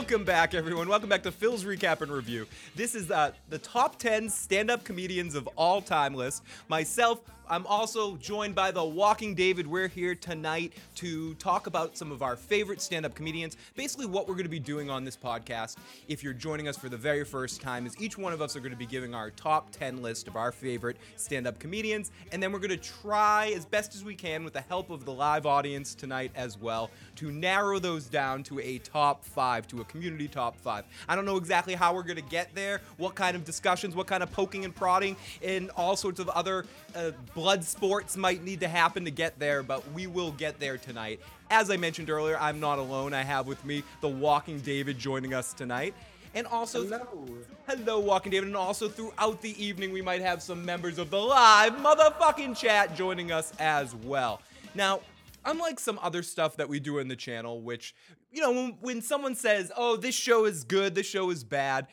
Welcome back, everyone. Welcome back to Phil's Recap and Review. This is uh, the top 10 stand up comedians of all time list. Myself, I'm also joined by the Walking David. We're here tonight to talk about some of our favorite stand up comedians. Basically, what we're going to be doing on this podcast, if you're joining us for the very first time, is each one of us are going to be giving our top 10 list of our favorite stand up comedians. And then we're going to try as best as we can, with the help of the live audience tonight as well, to narrow those down to a top five, to a community top five. I don't know exactly how we're going to get there, what kind of discussions, what kind of poking and prodding, and all sorts of other uh, blood sports might need to happen to get there, but we will get there tonight. As I mentioned earlier, I'm not alone. I have with me the Walking David joining us tonight. And also, Hello. hello, Walking David. And also, throughout the evening, we might have some members of the live motherfucking chat joining us as well. Now, unlike some other stuff that we do in the channel, which, you know, when, when someone says, oh, this show is good, this show is bad,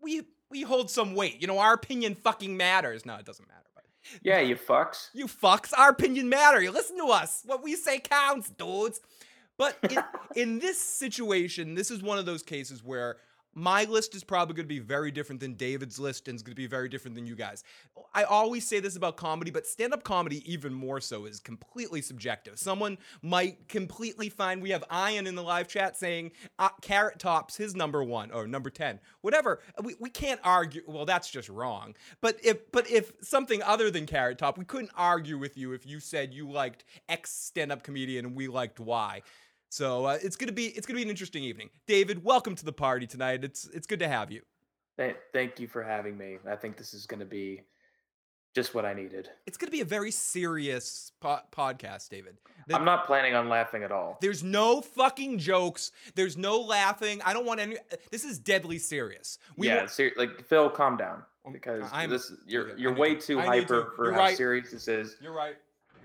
we we hold some weight. You know, our opinion fucking matters. No, it doesn't matter. But Yeah, you fucks. you fucks, our opinion matter. You listen to us. What we say counts, dudes. But in, in this situation, this is one of those cases where my list is probably going to be very different than David's list and it's going to be very different than you guys. I always say this about comedy, but stand up comedy, even more so, is completely subjective. Someone might completely find we have Ian in the live chat saying uh, Carrot Top's his number one or number 10, whatever. We, we can't argue. Well, that's just wrong. But if, but if something other than Carrot Top, we couldn't argue with you if you said you liked X stand up comedian and we liked Y. So uh, it's gonna be it's gonna be an interesting evening. David, welcome to the party tonight. It's it's good to have you. Th- thank you for having me. I think this is going to be just what I needed. It's gonna be a very serious po- podcast, David. The- I'm not planning on laughing at all. There's no fucking jokes. There's no laughing. I don't want any. This is deadly serious. We yeah, ser- like Phil, calm down Um, because I'm- this you're okay, you're way to- too I hyper to. for how right. serious this is. You're right.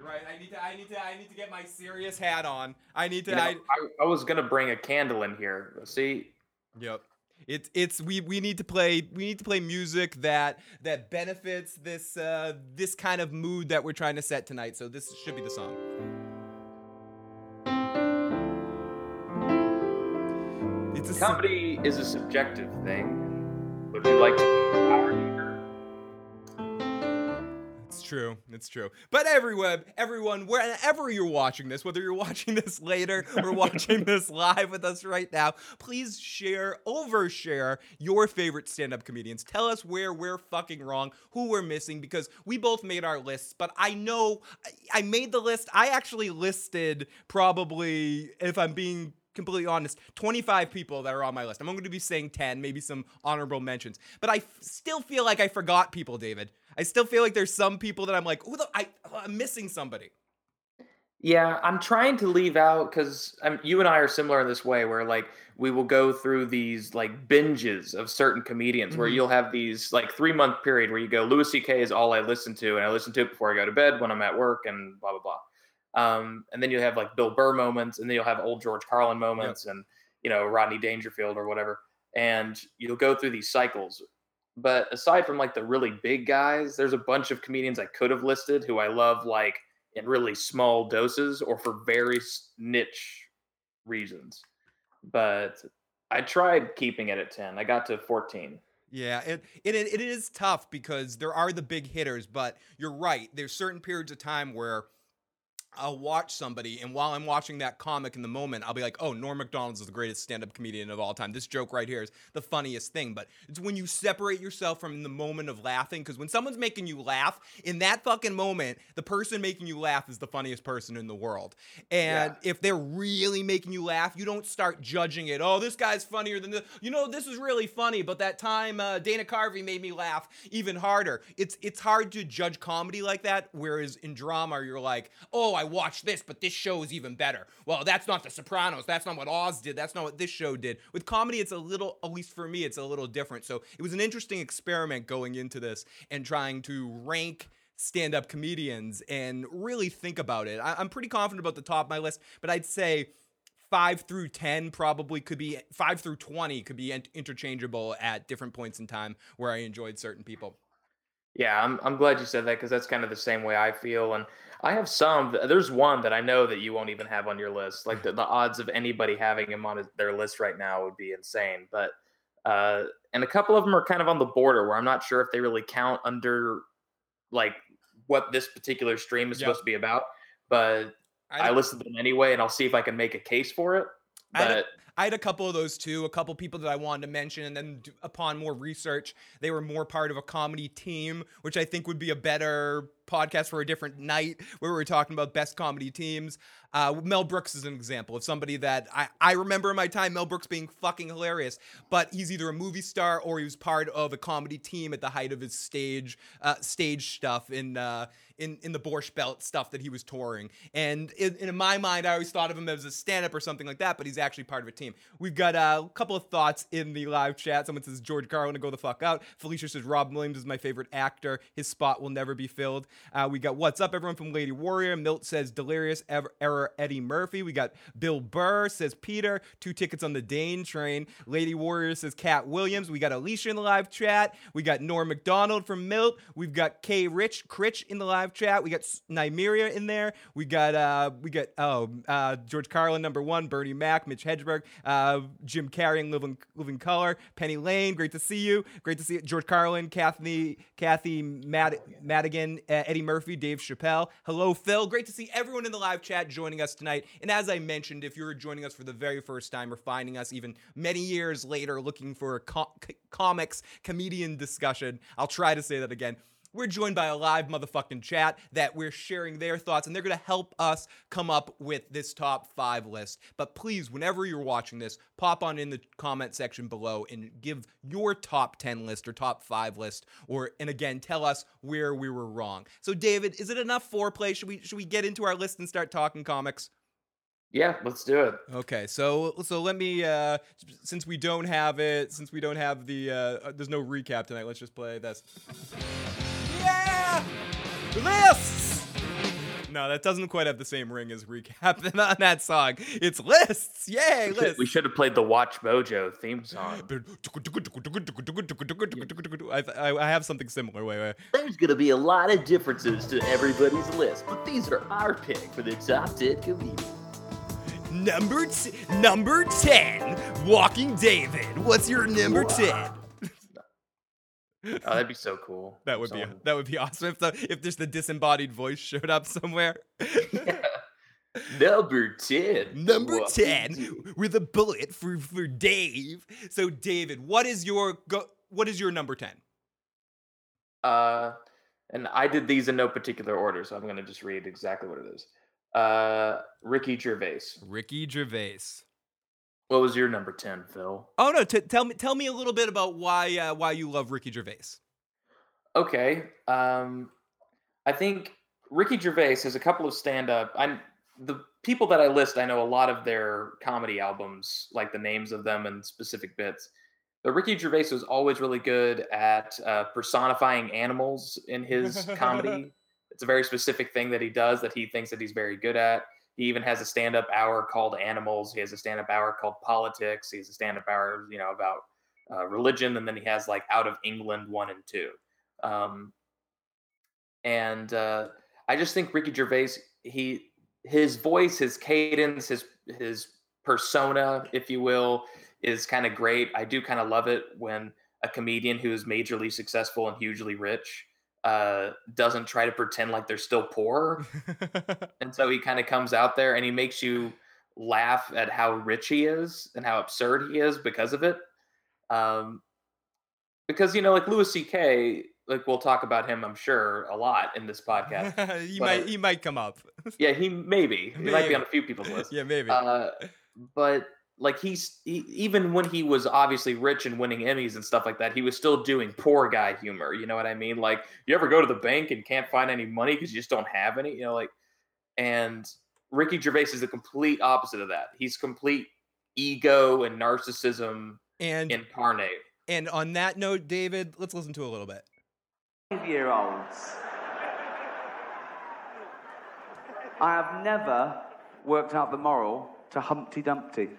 You're right. I need to. I need to. I need to get my serious hat on. I need to. You know, I, I, I was gonna bring a candle in here. See, Yep. It's it's we we need to play we need to play music that that benefits this uh this kind of mood that we're trying to set tonight. So this should be the song. It's a comedy is a subjective thing. Would you like to be true. It's true. But everyone, everyone, wherever you're watching this, whether you're watching this later or watching this live with us right now, please share, overshare your favorite stand-up comedians. Tell us where we're fucking wrong, who we're missing, because we both made our lists. But I know I- made the list. I actually listed probably, if I'm being completely honest, 25 people that are on my list. I'm going to be saying 10, maybe some honorable mentions. But I f- still feel like I forgot people, David. I still feel like there's some people that I'm like, I, I'm missing somebody. Yeah, I'm trying to leave out because you and I are similar in this way, where like we will go through these like binges of certain comedians, where Mhm. you'll have these like three month period where you go, Louis C.K. is all I listen to, and I listen to it before I go to bed when I'm at work, and blah blah blah. Um, and then you have like Bill Burr moments, and then you'll have old George Carlin moments, and you know Rodney Dangerfield or whatever, and you'll go through these cycles. But aside from like the really big guys, there's a bunch of comedians I could have listed who I love, like in really small doses or for very niche reasons. But I tried keeping it at 10. I got to 14. Yeah, it, it it is tough because there are the big hitters, but you're right. There's certain periods of time where I'll watch somebody, and while I'm watching that comic in the moment, I'll be like, "Oh, Norm Macdonald is the greatest stand-up comedian of all time. This joke right here is the funniest thing." But it's when you separate yourself from the moment of laughing, because when someone's making you laugh in that fucking moment, the person making you laugh is the funniest person in the world. And if they're really making you laugh, you don't start judging it. Oh, this guy's funnier than this. You know, this is really funny, but that time uh, Dana Carvey made me laugh even harder. It's it's hard to judge comedy like that. Whereas in drama, you're like, oh, I watched this, but this show is even better. Well, that's not The Sopranos. That's not what Oz did. That's not what this show did. With comedy, it's a little, at least for me, it's a little different. So it was an interesting experiment going into this and trying to rank stand up comedians and really think about it. I- I'm pretty confident about the top of my list, but I'd say five through 10 probably could be, five through 20 could be interchangeable at different points in time where I enjoyed certain people. Yeah, I'm I'm glad you said that because that's kind of the same way I feel. And I have some. There's one that I know that you won't even have on your list. Like the, the odds of anybody having him on their list right now would be insane. But uh, and a couple of them are kind of on the border where I'm not sure if they really count under like what this particular stream is Yep. supposed to be about. But I, I, listen to them anyway, and I'll see if I can make a case for it. But I had a couple of those too, a couple people that I wanted to mention, and then upon more research, they were more part of a comedy team, which I think would be a better podcast for a different night where we were talking about best comedy teams. Uh, Mel Brooks is an example of somebody that I, I remember in my time Mel Brooks being fucking hilarious, but he's either a movie star or he was part of a comedy team at the height of his stage uh, stage stuff in uh, in in the Borscht Belt stuff that he was touring. And in, in my mind, I always thought of him as a stand up or something like that, but he's actually part of a team. We've got uh, a couple of thoughts in the live chat. Someone says George Carlin to go the fuck out. Felicia says Rob Williams is my favorite actor. His spot will never be filled. Uh, we got what's up, everyone from Lady Warrior. Milt says delirious ever, error Eddie Murphy. We got Bill Burr says Peter. Two tickets on the Dane train. Lady Warrior says Katt Williams. We got Alicia in the live chat. We got Norm Macdonald from Milt. We've got K Rich Critch in the live chat. We got Nymeria in there. We got uh we got oh uh George Carlin number one, Bernie Mac, Mitch Hedberg, uh Jim Carrey and Living Living Color, Penny Lane. Great to see you. Great to see you. George Carlin, Kathy Kathy Mad- Madigan, uh, Eddie Murphy, Dave Chappelle. Hello Phil. Great to see everyone in the live chat joining us tonight. And as I mentioned, if you're joining us for the very first time or finding us even many years later looking for a co- comics comedian discussion, I'll try to say that again. We're joined by a live motherfucking chat that we're sharing their thoughts, and they're gonna help us come up with this top five list. But please, whenever you're watching this, pop on in the comment section below and give your top 10 list or top five list, or and again, tell us where we were wrong. So, David, is it enough foreplay? Should we should we get into our list and start talking comics? yeah, let's do it. Okay, so so let me uh since we don't have it, since we don't have the uh uh, there's no recap tonight, let's just play this. Lists! No, that doesn't quite have the same ring as recap on that song. It's lists. Yay, We should- lists. We should have played the WatchMojo theme song. I, I, I have something similar. Wait, wait. There's gonna be a lot of differences to everybody's list, but these are our pick for the top 10 comedians. Number t- number ten, Walking David. What's your number ten? Oh, that'd be so cool. That would be that would be awesome if the if there's the disembodied voice showed up somewhere. Number 10. Number What ten with a bullet for for Dave. So David, what is your go? What is your number ten? Uh, and I did these in no particular order, so I'm gonna just read exactly what it is. Uh, Ricky Gervais. Ricky Gervais. What was your number ten, Phil? Oh no! T- tell me tell me a little bit about why uh, why you love Ricky Gervais. Okay. Um, I think Ricky Gervais has a couple of stand-up. I'm the people that I list. I know a lot of their comedy albums, like the names of them and specific bits. But Ricky Gervais was always really good at uh, personifying animals in his comedy. It's a very specific thing that he does that he thinks that he's very good at. He even has a stand-up hour called Animals. He has a stand-up hour called Politics. He has a stand-up hour, you know, about uh, religion, and then he has like Out of England one and two. Um, and uh, I just think Ricky Gervais, he his voice, his cadence, his his persona, if you will, is kind of great. I do kind of love it when a comedian who is majorly successful and hugely rich uh, doesn't try to pretend like they're still poor, and so he kind of comes out there and he makes you laugh at how rich he is and how absurd he is because of it. Um, because you know, like Louis C.K., like we'll talk about him, I'm sure, a lot in this podcast. he but- might he might come up. yeah, he maybe he might be on a few people's list. yeah, maybe. Uh, but like he's he, even when he was obviously rich and winning Emmys and stuff like that, he was still doing poor guy humor. You know what I mean? Like you ever go to the bank and can't find any money because you just don't have any. You know, like and Ricky Gervais is the complete opposite of that. He's complete ego and narcissism and incarnate. and on that note, David, let's listen to a little bit. year olds. I have never worked out the moral to Humpty Dumpty.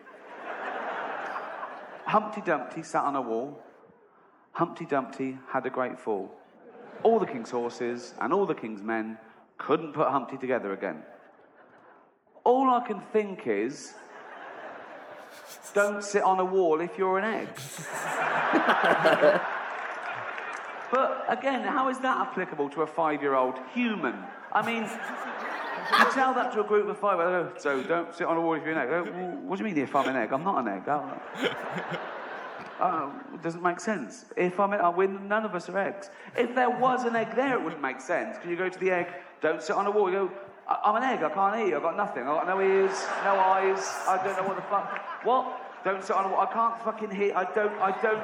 Humpty Dumpty sat on a wall. Humpty Dumpty had a great fall. all the king's horses and all the king's men couldn't put Humpty together again. All I can think is don't sit on a wall if you're an egg. but again, how is that applicable to a five year old human? I mean, you tell that to a group of five, five, oh, so don't sit on a wall if you're an egg. Oh, well, what do you mean if I'm an egg? I'm not an egg. Oh, oh, it doesn't make sense. If I'm, an, we're, none of us are eggs. If there was an egg there, it wouldn't make sense. Can you go to the egg, don't sit on a wall. You go, "I- I'm an egg. I can't eat. I've got nothing. I've got no ears, no eyes. I don't know what the fuck. What? Don't sit on a wall. I can't fucking hear. I don't. I don't.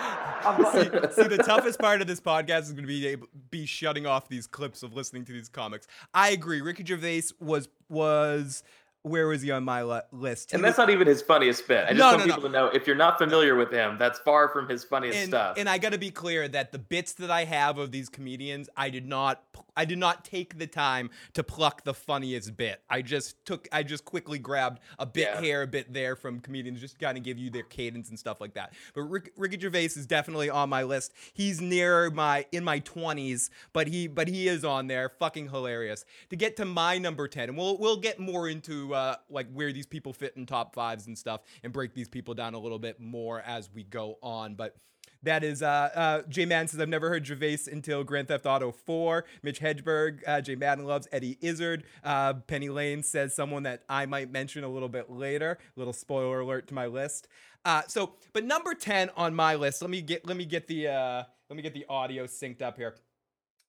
I've. See, the toughest part of this podcast is going to be able, be shutting off these clips of listening to these comics. I agree. Ricky Gervais was was where was he on my li- list? He And that's was- not even his funniest bit. I just No, want no, no. people to know if you're not familiar with him, that's far from his funniest and, stuff. and I got to be clear that the bits that I have of these comedians, I did not, I did not take the time to pluck the funniest bit. I just took, I just quickly grabbed a bit Yeah. here, a bit there from comedians, just kind of give you their cadence and stuff like that. But Rick, Ricky Gervais is definitely on my list. He's near my in my twenties, but he, but he is on there. Fucking hilarious. To get to my number ten, and we'll we'll get more into uh, like where these people fit in top fives and stuff, and break these people down a little bit more as we go on. But that is uh, uh, Jay Madden says I've never heard Gervais until Grand Theft Auto 4. Mitch Hedberg, uh, Jay Madden loves Eddie Izzard. Uh, Penny Lane says someone that I might mention a little bit later. Little spoiler alert to my list. Uh, so, but number 10 on my list. Let me get let me get the uh, let me get the audio synced up here.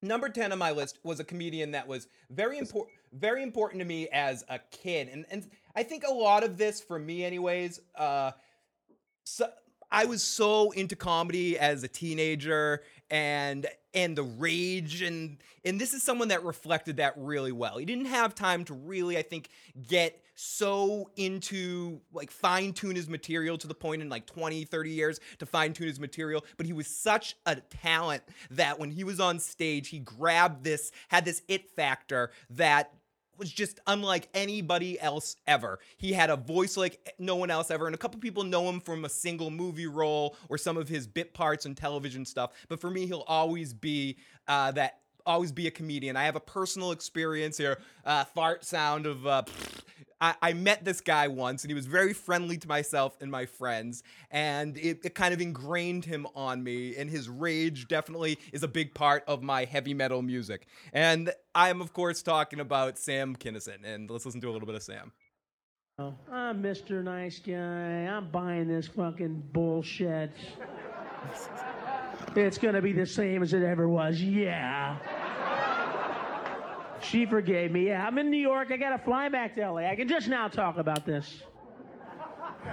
Number 10 on my list was a comedian that was very important very important to me as a kid. And and I think a lot of this for me anyways, uh so I was so into comedy as a teenager and and the rage and and this is someone that reflected that really well. He didn't have time to really I think get so into like fine tune his material to the point in like 20 30 years to fine tune his material but he was such a talent that when he was on stage he grabbed this had this it factor that was just unlike anybody else ever. He had a voice like no one else ever, and a couple people know him from a single movie role or some of his bit parts and television stuff. But for me, he'll always be uh, that. Always be a comedian. I have a personal experience here. Uh, fart sound of. Uh, I, I met this guy once, and he was very friendly to myself and my friends, and it, it kind of ingrained him on me. And his rage definitely is a big part of my heavy metal music. And I am, of course, talking about Sam Kinison. And let's listen to a little bit of Sam. Oh, I'm Mr. Nice Guy. I'm buying this fucking bullshit. It's gonna be the same as it ever was. Yeah. She forgave me. Yeah, I'm in New York. I gotta fly back to LA. I can just now talk about this.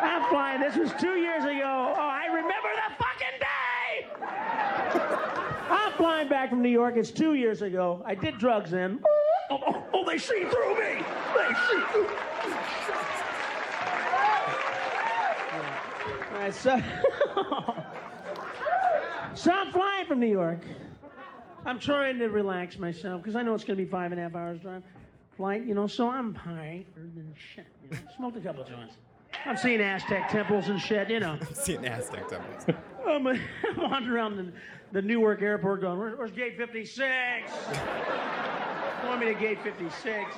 I'm flying. This was two years ago. Oh, I remember the fucking day. I'm flying back from New York. It's two years ago. I did drugs then. Oh, oh, oh, they see through me. They see through. me. All right, so, so I'm flying from New York. I'm trying to relax myself because I know it's going to be five and a half hours drive flight, you know. So I'm high and shit. You know, smoked a couple of joints. I'm seeing Aztec temples and shit, you know. I'm Seeing Aztec temples. I'm, I'm wandering around the, the Newark airport going, Where, where's gate 56? Want me to gate 56?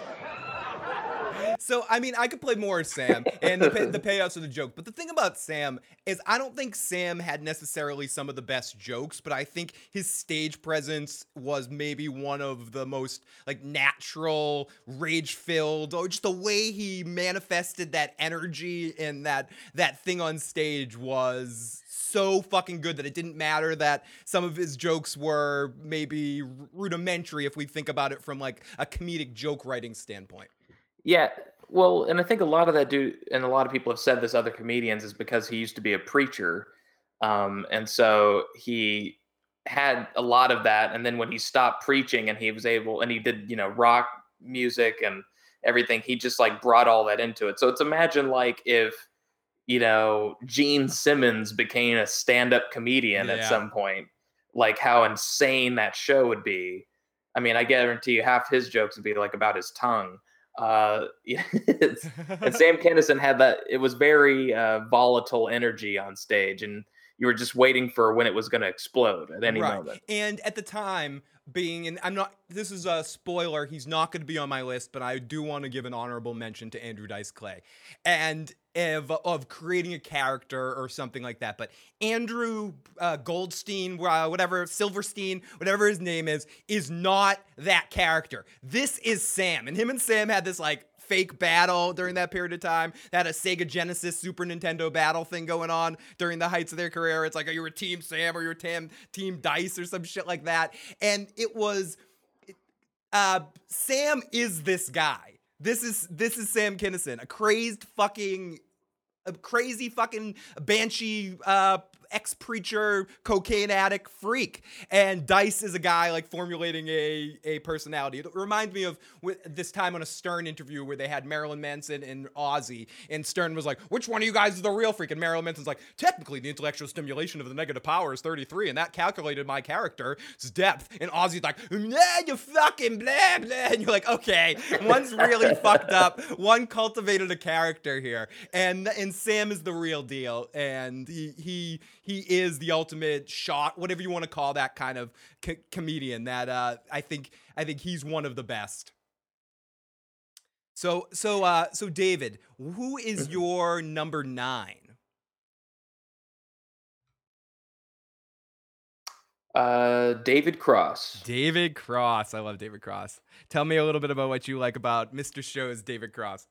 So I mean, I could play more Sam, and the, pay, the payoffs are the joke. But the thing about Sam is, I don't think Sam had necessarily some of the best jokes, but I think his stage presence was maybe one of the most like natural, rage-filled, or just the way he manifested that energy and that that thing on stage was so fucking good that it didn't matter that some of his jokes were maybe rudimentary if we think about it from like a comedic joke writing standpoint. Yeah, well, and I think a lot of that do, and a lot of people have said this, other comedians, is because he used to be a preacher, um, and so he had a lot of that. And then when he stopped preaching, and he was able, and he did, you know, rock music and everything, he just like brought all that into it. So it's imagine like if, you know, Gene Simmons became a stand-up comedian Yeah. at some point, like how insane that show would be. I mean, I guarantee you half his jokes would be like about his tongue. Uh, and Sam Kinison had that. It was very uh, volatile energy on stage, and you were just waiting for when it was going to explode at any right. moment. And at the time, being and I'm not this is a spoiler, he's not going to be on my list, but I do want to give an honorable mention to Andrew Dice Clay. And of, of creating a character or something like that. But Andrew uh, Goldstein, uh, whatever, Silverstein, whatever his name is, is not that character. This is Sam. And him and Sam had this like fake battle during that period of time. They had a Sega Genesis Super Nintendo battle thing going on during the heights of their career. It's like, are you a Team Sam or you're team, team Dice or some shit like that? And it was uh, Sam is this guy. This is this is Sam Kinison, a crazed fucking a crazy fucking banshee uh ex preacher, cocaine addict freak. And Dice is a guy like formulating a, a personality. It reminds me of this time on a Stern interview where they had Marilyn Manson and Ozzy. And Stern was like, which one of you guys is the real freak? And Marilyn Manson's like, technically, the intellectual stimulation of the negative power is 33. And that calculated my character's depth. And Ozzy's like, nah, you fucking blah, blah. And you're like, okay, one's really fucked up. One cultivated a character here. And, and Sam is the real deal. And he, he, he is the ultimate shot, whatever you want to call that kind of co- comedian. That uh, I think I think he's one of the best. So so uh, so David, who is your number nine? Uh, David Cross. David Cross. I love David Cross. Tell me a little bit about what you like about Mr. Show's David Cross.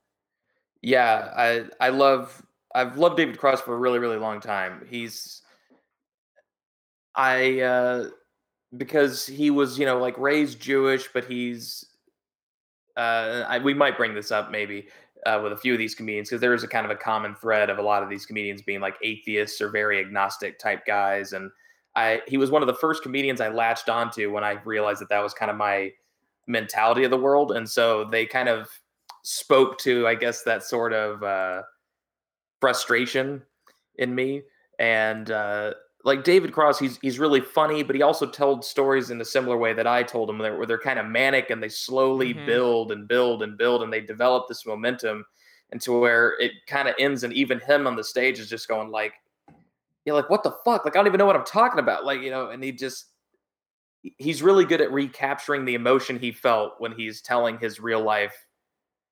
Yeah, I I love I've loved David Cross for a really really long time. He's I uh, because he was you know like raised Jewish, but he's uh, I, we might bring this up maybe uh, with a few of these comedians because there is a kind of a common thread of a lot of these comedians being like atheists or very agnostic type guys, and I he was one of the first comedians I latched onto when I realized that that was kind of my mentality of the world, and so they kind of spoke to I guess that sort of uh, frustration in me, and uh, like David Cross, he's he's really funny, but he also told stories in a similar way that I told them, where they're kind of manic and they slowly mm-hmm. build and build and build, and they develop this momentum into where it kind of ends, and even him on the stage is just going like, "Yeah, like what the fuck? Like I don't even know what I'm talking about." Like you know, and he just he's really good at recapturing the emotion he felt when he's telling his real life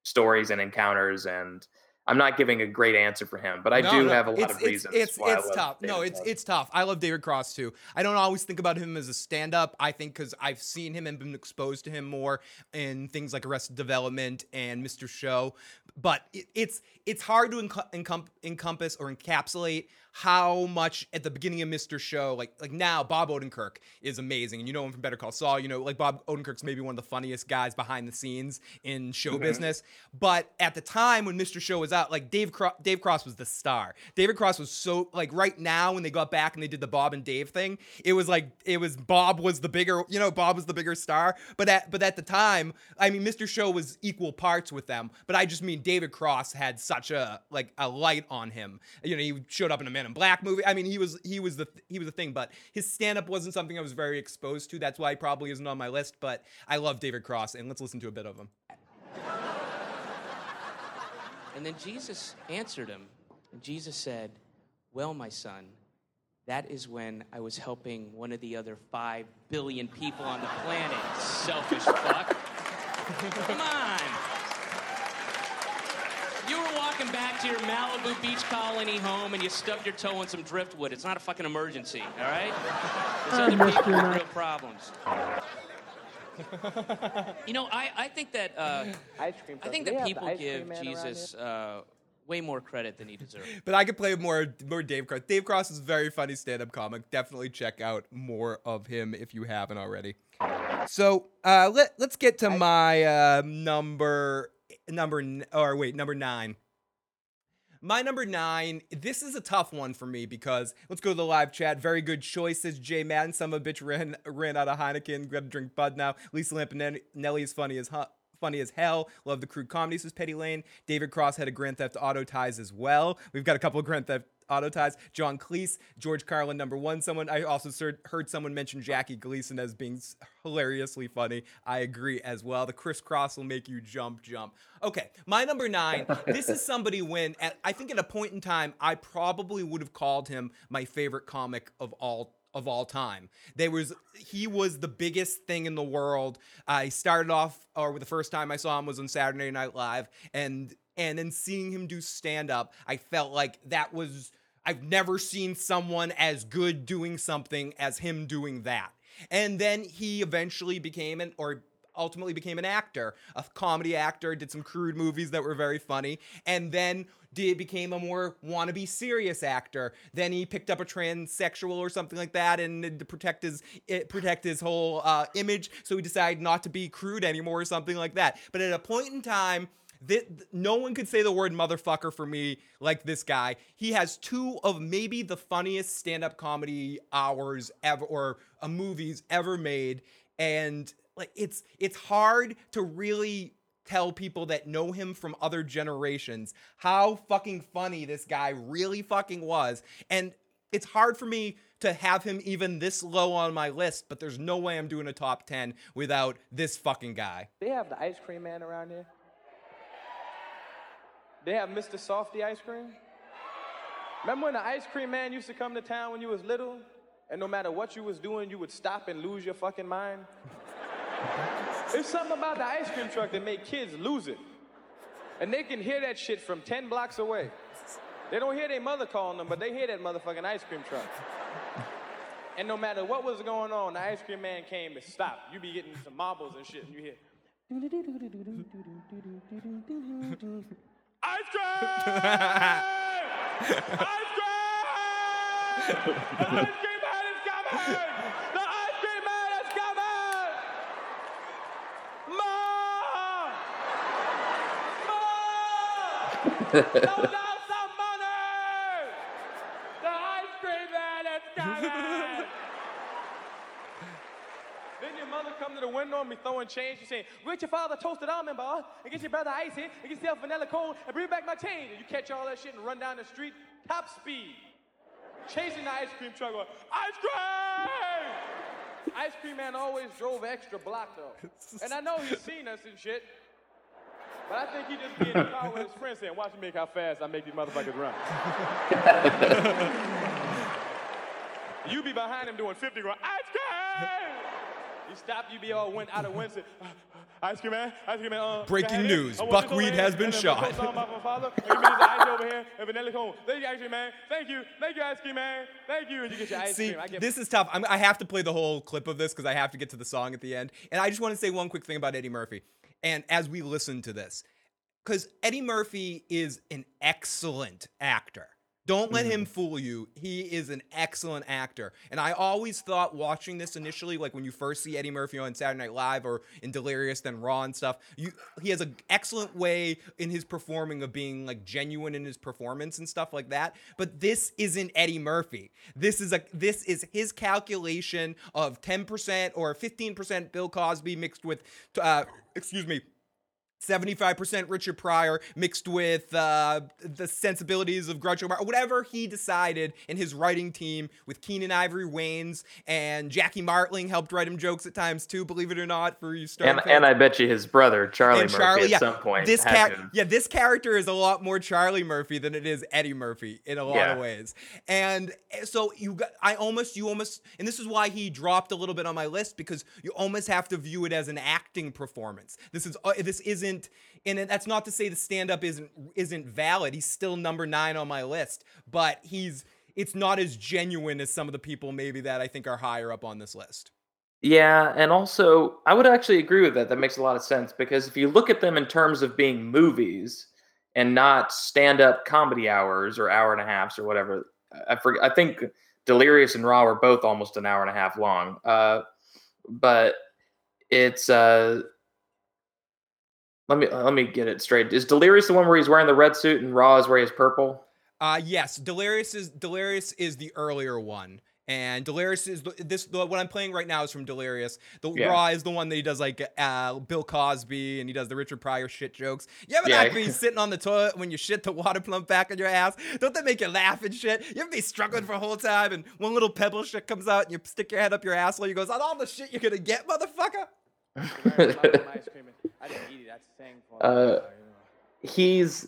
stories and encounters and I'm not giving a great answer for him, but I no, do no, have a lot of reasons. It's it's, it's tough. David no, it's Cross. it's tough. I love David Cross too. I don't always think about him as a stand-up. I think because I've seen him and been exposed to him more in things like Arrested Development and Mr. Show. But it, it's it's hard to encom- encompass or encapsulate how much at the beginning of Mr. Show, like like now, Bob Odenkirk is amazing, and you know him from Better Call Saul. You know, like Bob Odenkirk's maybe one of the funniest guys behind the scenes in show mm-hmm. business. But at the time when Mr. Show was out, like Dave Cro- Dave Cross was the star. David Cross was so like right now when they got back and they did the Bob and Dave thing, it was like it was Bob was the bigger, you know, Bob was the bigger star. But at but at the time, I mean, Mr. Show was equal parts with them. But I just mean David Cross had such a like a light on him. You know, he showed up in a Man in Black movie. I mean, he was he was the he was the thing, but his stand up wasn't something I was very exposed to. That's why he probably isn't on my list. But I love David Cross, and let's listen to a bit of him. And then Jesus answered him, and Jesus said, "Well, my son." That is when I was helping one of the other five billion people on the planet. Selfish fuck. Come on. You were walking back to your Malibu beach colony home and you stubbed your toe on some driftwood. It's not a fucking emergency, all right? There's other people with real problems. you know, I, I think that uh, I think that people give Jesus uh, way more credit than he deserves. But I could play more more Dave Cross. Dave Cross is a very funny stand-up comic. Definitely check out more of him if you haven't already. So uh, let let's get to my uh, number number or wait number nine. My number nine, this is a tough one for me because let's go to the live chat. Very good choices. Jay Madden, some of a bitch ran ran out of Heineken. Got to drink Bud now. Lisa Lampanelli is funny as funny as hell. Love the crude comedy, says Petty Lane. David Cross had a Grand Theft Auto ties as well. We've got a couple of Grand Theft auto ties. John Cleese, George Carlin, number one. Someone I also heard someone mention Jackie Gleason as being hilariously funny. I agree as well. The Kris Kross will make you jump, jump. Okay, my number nine. this is somebody when at, I think at a point in time I probably would have called him my favorite comic of all of all time. There was he was the biggest thing in the world. I started off or the first time I saw him was on Saturday Night Live and and then seeing him do stand up, I felt like that was I've never seen someone as good doing something as him doing that. And then he eventually became an or ultimately became an actor, a comedy actor, did some crude movies that were very funny, and then did became a more wannabe serious actor. Then he picked up a transsexual or something like that, and to protect his it, protect his whole uh, image, so he decided not to be crude anymore or something like that. But at a point in time. Th- no one could say the word motherfucker for me like this guy. He has two of maybe the funniest stand-up comedy hours ever or uh, movies ever made and like it's it's hard to really tell people that know him from other generations how fucking funny this guy really fucking was and it's hard for me to have him even this low on my list but there's no way I'm doing a top 10 without this fucking guy They have the ice cream man around here. They have Mr. Softy ice cream. Remember when the ice cream man used to come to town when you was little? And no matter what you was doing, you would stop and lose your fucking mind? There's something about the ice cream truck that make kids lose it. And they can hear that shit from 10 blocks away. They don't hear their mother calling them, but they hear that motherfucking ice cream truck. And no matter what was going on, the ice cream man came and stopped. You be getting some marbles and shit, and you hear. Ice cream! Ice cream! The ice cream man is coming! The ice cream man is coming! Mom! Mom! Throw down some money! The ice cream man is coming! Then your mother come to the window and change. She's saying, "Get your father toasted almond bar, and get your brother icy, and get yourself vanilla cone, and bring back my change." And you catch all that shit and run down the street, top speed, chasing the ice cream truck. Ice cream! Ice cream man always drove extra block though, and I know he's seen us and shit. But I think he just be in the car with his friends saying, "Watch me make how fast I make these motherfuckers run." you be behind him doing 50, going, ice cream! You stop, you be all went out of say, "Uh, ice cream man, ice cream man. Uh, Breaking can I have it? news, buckwheat has been shot. put some off my father, and give me this ice over here, and vanilla cone. Thank you, ice cream man. Thank you, ice cream man. Thank you, you get your ice See, cream. I get this is tough. I'm, I have to play the whole clip of this because I have to get to the song at the end. And I just want to say one quick thing about Eddie Murphy. And as we listen to this, because Eddie Murphy is an excellent actor. Don't let him fool you. He is an excellent actor. And I always thought watching this initially, like when you first see Eddie Murphy on Saturday Night Live or in Delirious, then Raw and stuff, you he has an excellent way in his performing of being like genuine in his performance and stuff like that. But this isn't Eddie Murphy. This is a this is his calculation of 10% or 15% Bill Cosby mixed with uh excuse me 75% Richard Pryor mixed with uh, the sensibilities of Groucho Marx, or whatever he decided in his writing team with Keenen Ivory Wayans and Jackie Martling helped write him jokes at times too, believe it or not, for you Stone And, fans. and I bet you his brother Charlie And Murphy at yeah, some point. This had yeah, this character is a lot more Charlie Murphy than it is Eddie Murphy in a lot Yeah. of ways. And eh, so you got, I almost, you almost, and this is why he dropped a little bit on my list because you almost have to view it as an acting performance. This is, uh, this isn't, and that's not to say the stand up isn't isn't valid. He's still number nine on my list, but he's. It's not as genuine as some of the people maybe that I think are higher up on this list. Yeah, and also I would actually agree with that. That makes a lot of sense because if you look at them in terms of being movies and not stand-up comedy hours or hour and a halfs or whatever, I forget. I think Delirious and Raw were both almost an hour and a half long. Uh, but it's uh, let me let me get it straight. Is Delirious the one where he's wearing the red suit and Raw is where he's purple? Uh yes, Delirious is Delirious is the earlier one, And Delirious is this. The, what I'm playing right now is from Delirious. The Yeah. Raw is the one that he does like uh, Bill Cosby and he does the Richard Pryor shit jokes. You ever Yeah. not be sitting on the toilet when you shit the water plump back in your ass? Don't that make you laugh and shit? You ever be struggling for a whole time and one little pebble shit comes out and you stick your head up your asshole? You goes on all the shit you're gonna get, motherfucker. Right, my- my ice cream and- I didn't eat it. That's the thing. For Uh, he's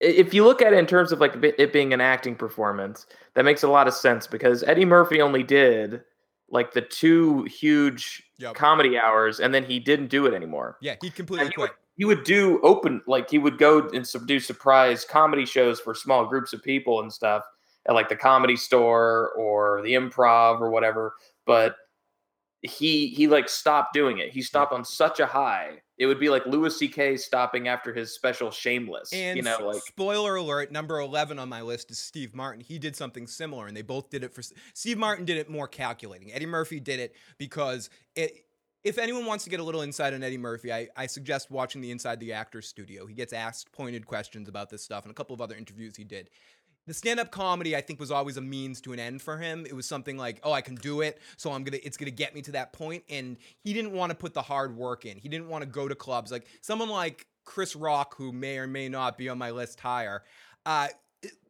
if you look at it in terms of like it being an acting performance, that makes a lot of sense because Eddie Murphy only did like the two huge Yep. comedy hours, and then he didn't do it anymore. Yeah, he completely he would, quit. he would do open like he would go and do surprise comedy shows for small groups of people and stuff at like the comedy store or the improv or whatever but he he like stopped doing it he stopped on such a high it would be like louis ck stopping after his special shameless And you know like spoiler alert, number 11 on my list is Steve Martin. He did something similar and they both did it for Steve Martin did it more calculating. Eddie Murphy did it because it if anyone wants to get a little insight on Eddie Murphy, I, I suggest watching the Inside the Actors Studio. He gets asked pointed questions about this stuff and a couple of other interviews he did. The stand-up comedy, I think, was always a means to an end for him. It was something like, "Oh, I can do it, so I'm gonna. It's gonna get me to that point." And he didn't want to put the hard work in. He didn't want to go to clubs like someone like Chris Rock, who may or may not be on my list higher. Uh,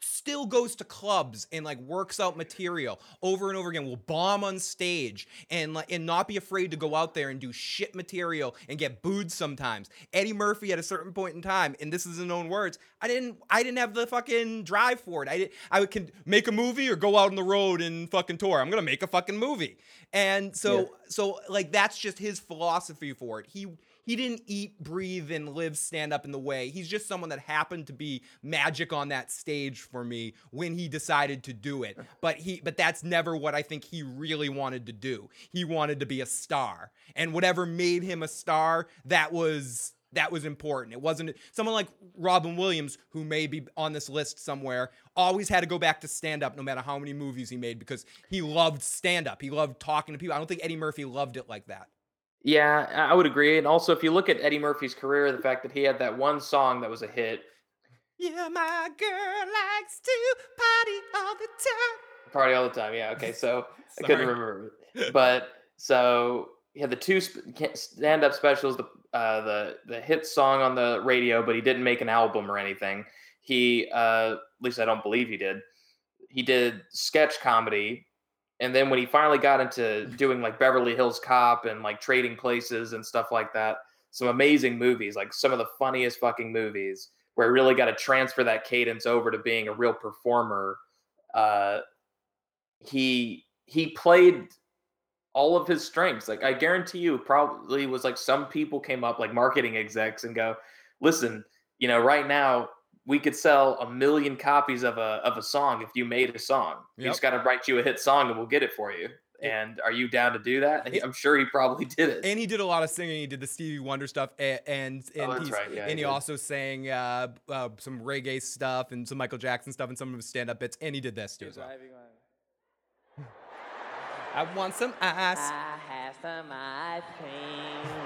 still goes to clubs and like works out material over and over again. Will bomb on stage and like and not be afraid to go out there and do shit material and get booed sometimes. Eddie murphy at a certain point in time and this is in own words i didn't i didn't have the fucking drive for it. I did i can make a movie or go out on the road and fucking tour. I'm gonna make a fucking movie. And so Yeah. so like that's just his philosophy for it. He he didn't eat, breathe, and live stand up in the way. He's just someone that happened to be magic on that stage for me when he decided to do it. But he but that's never what I think he really wanted to do. He wanted to be a star. And whatever made him a star, that was that was important. It wasn't someone like Robin Williams, who may be on this list somewhere, always had to go back to stand up no matter how many movies he made because he loved stand up. He loved talking to people. I don't think Eddie Murphy loved it like that. Yeah i would agree and also if you look at eddie murphy's career the fact that he had that one song that was a hit. Yeah, my girl likes to party all the time. party all the time yeah okay so i couldn't remember but so he had the two stand-up specials the uh the the hit song on the radio but he didn't make an album or anything. He uh at least i don't believe he did. He did sketch comedy and then when he finally got into doing like beverly hills cop and like trading places and stuff like that some amazing movies like some of the funniest fucking movies where he really got to transfer that cadence over to being a real performer uh he he played all of his strengths. Like I guarantee you, probably was like some people came up like marketing execs and go, "Listen, you know, right now we could sell a million copies of a of a song if you made a song. You Yep. just got to write you a hit song and we'll get it for you." And are you down to do that? And he- I'm sure he probably did it. And he did a lot of singing. He did the Stevie Wonder stuff, and and, and Oh, he's, right. Yeah, and he he also sang uh, uh, some reggae stuff and some Michael Jackson stuff and some of his stand-up bits. And he did this too well. I want some ice. I have some ice cream.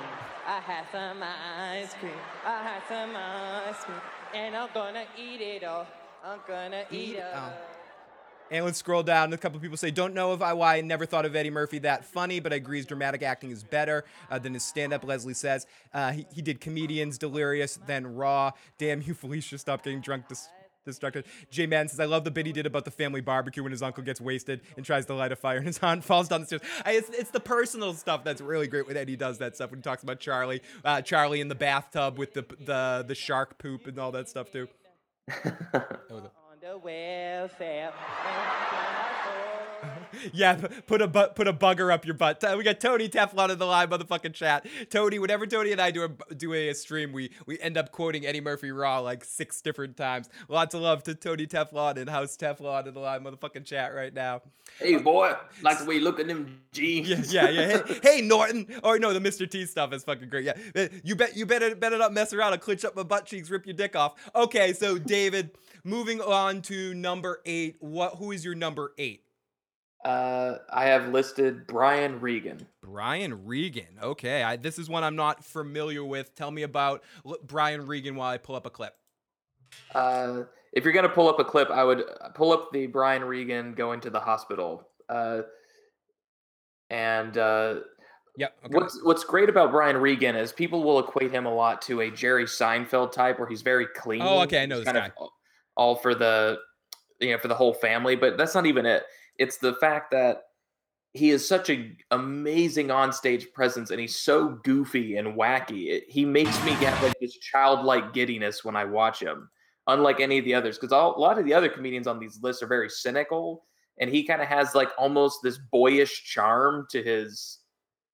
I have some ice cream. I have some ice cream. And I'm gonna eat it all. I'm gonna eat it all. And let's scroll down. A couple people say, "Don't know if I why I never thought of Eddie Murphy that funny, but I agree his dramatic acting is better uh, than his stand-up." Leslie says uh, he, he did comedians, Delirious, then Raw. Damn you, Felicia! Stop getting drunk. Dis- Destructed. J Man says, I love the bit he did about the family barbecue when his uncle gets wasted and tries to light a fire and his aunt falls down the stairs. I, it's, it's the personal stuff that's really great when Eddie does that stuff when he talks about Charlie, uh, Charlie in the bathtub with the the the shark poop and all that stuff too. That Yeah, put a bu- put a bugger up your butt. We got Tony Teflon in the live motherfucking chat. Tony, whenever Tony and I do a do a stream, we we end up quoting Eddie Murphy Raw like six different times. Lots of love to Tony Teflon and House Teflon in the live motherfucking chat right now. hey boy, like the way you look at them jeans. Yeah, yeah, yeah. Hey, hey Norton. Oh no, the Mr. T stuff is fucking great. Yeah, you bet you better better not mess around and clinch up my butt cheeks, rip your dick off. Okay, so David, moving on to number eight. What? Who is your number eight? Uh, I have listed Brian Regan. Brian Regan. Okay, I, this is one I'm not familiar with. Tell me about L- Brian Regan while I pull up a clip. Uh, if you're gonna pull up a clip, I would uh, pull up the Brian Regan going to the hospital Uh, and uh, Yep. Okay. what's what's great about Brian Regan is people will equate him a lot to a Jerry Seinfeld type, where he's very clean. Oh, okay, I know He's this guy. all for the you know for the whole family, but that's not even it. It's the fact that he is such an amazing onstage presence, and he's so goofy and wacky. It, he makes me get like this childlike giddiness when I watch him, unlike any of the others. Because a lot of the other comedians on these lists are very cynical, and he kind of has like almost this boyish charm to his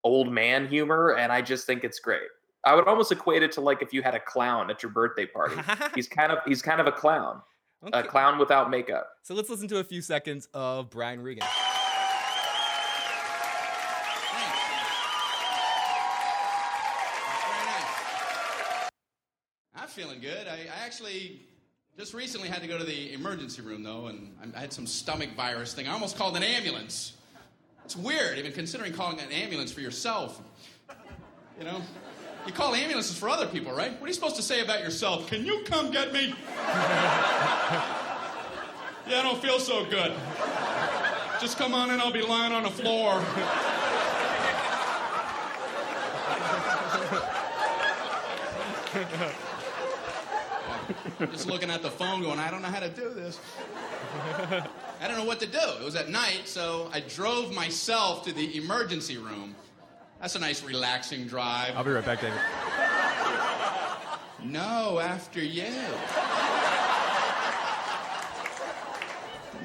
old man humor, and I just think it's great. I would almost equate it to like if you had a clown at your birthday party. he's kind of he's kind of a clown, a clown without makeup. So let's listen to a few seconds of Brian Regan. I'm feeling good. I, I actually just recently had to go to the emergency room, though, and I- I had some stomach virus thing. I almost called an ambulance. It's weird, even considering calling an ambulance for yourself. You know? You call ambulances for other people, right? What are you supposed to say about yourself? Can you come get me? yeah, I don't feel so good. Just come on in, I'll be lying on the floor. Just looking at the phone going, I don't know how to do this. I don't know what to do. It was at night, so I drove myself to the emergency room. That's a nice, relaxing drive. I'll be right back, David. No, after you.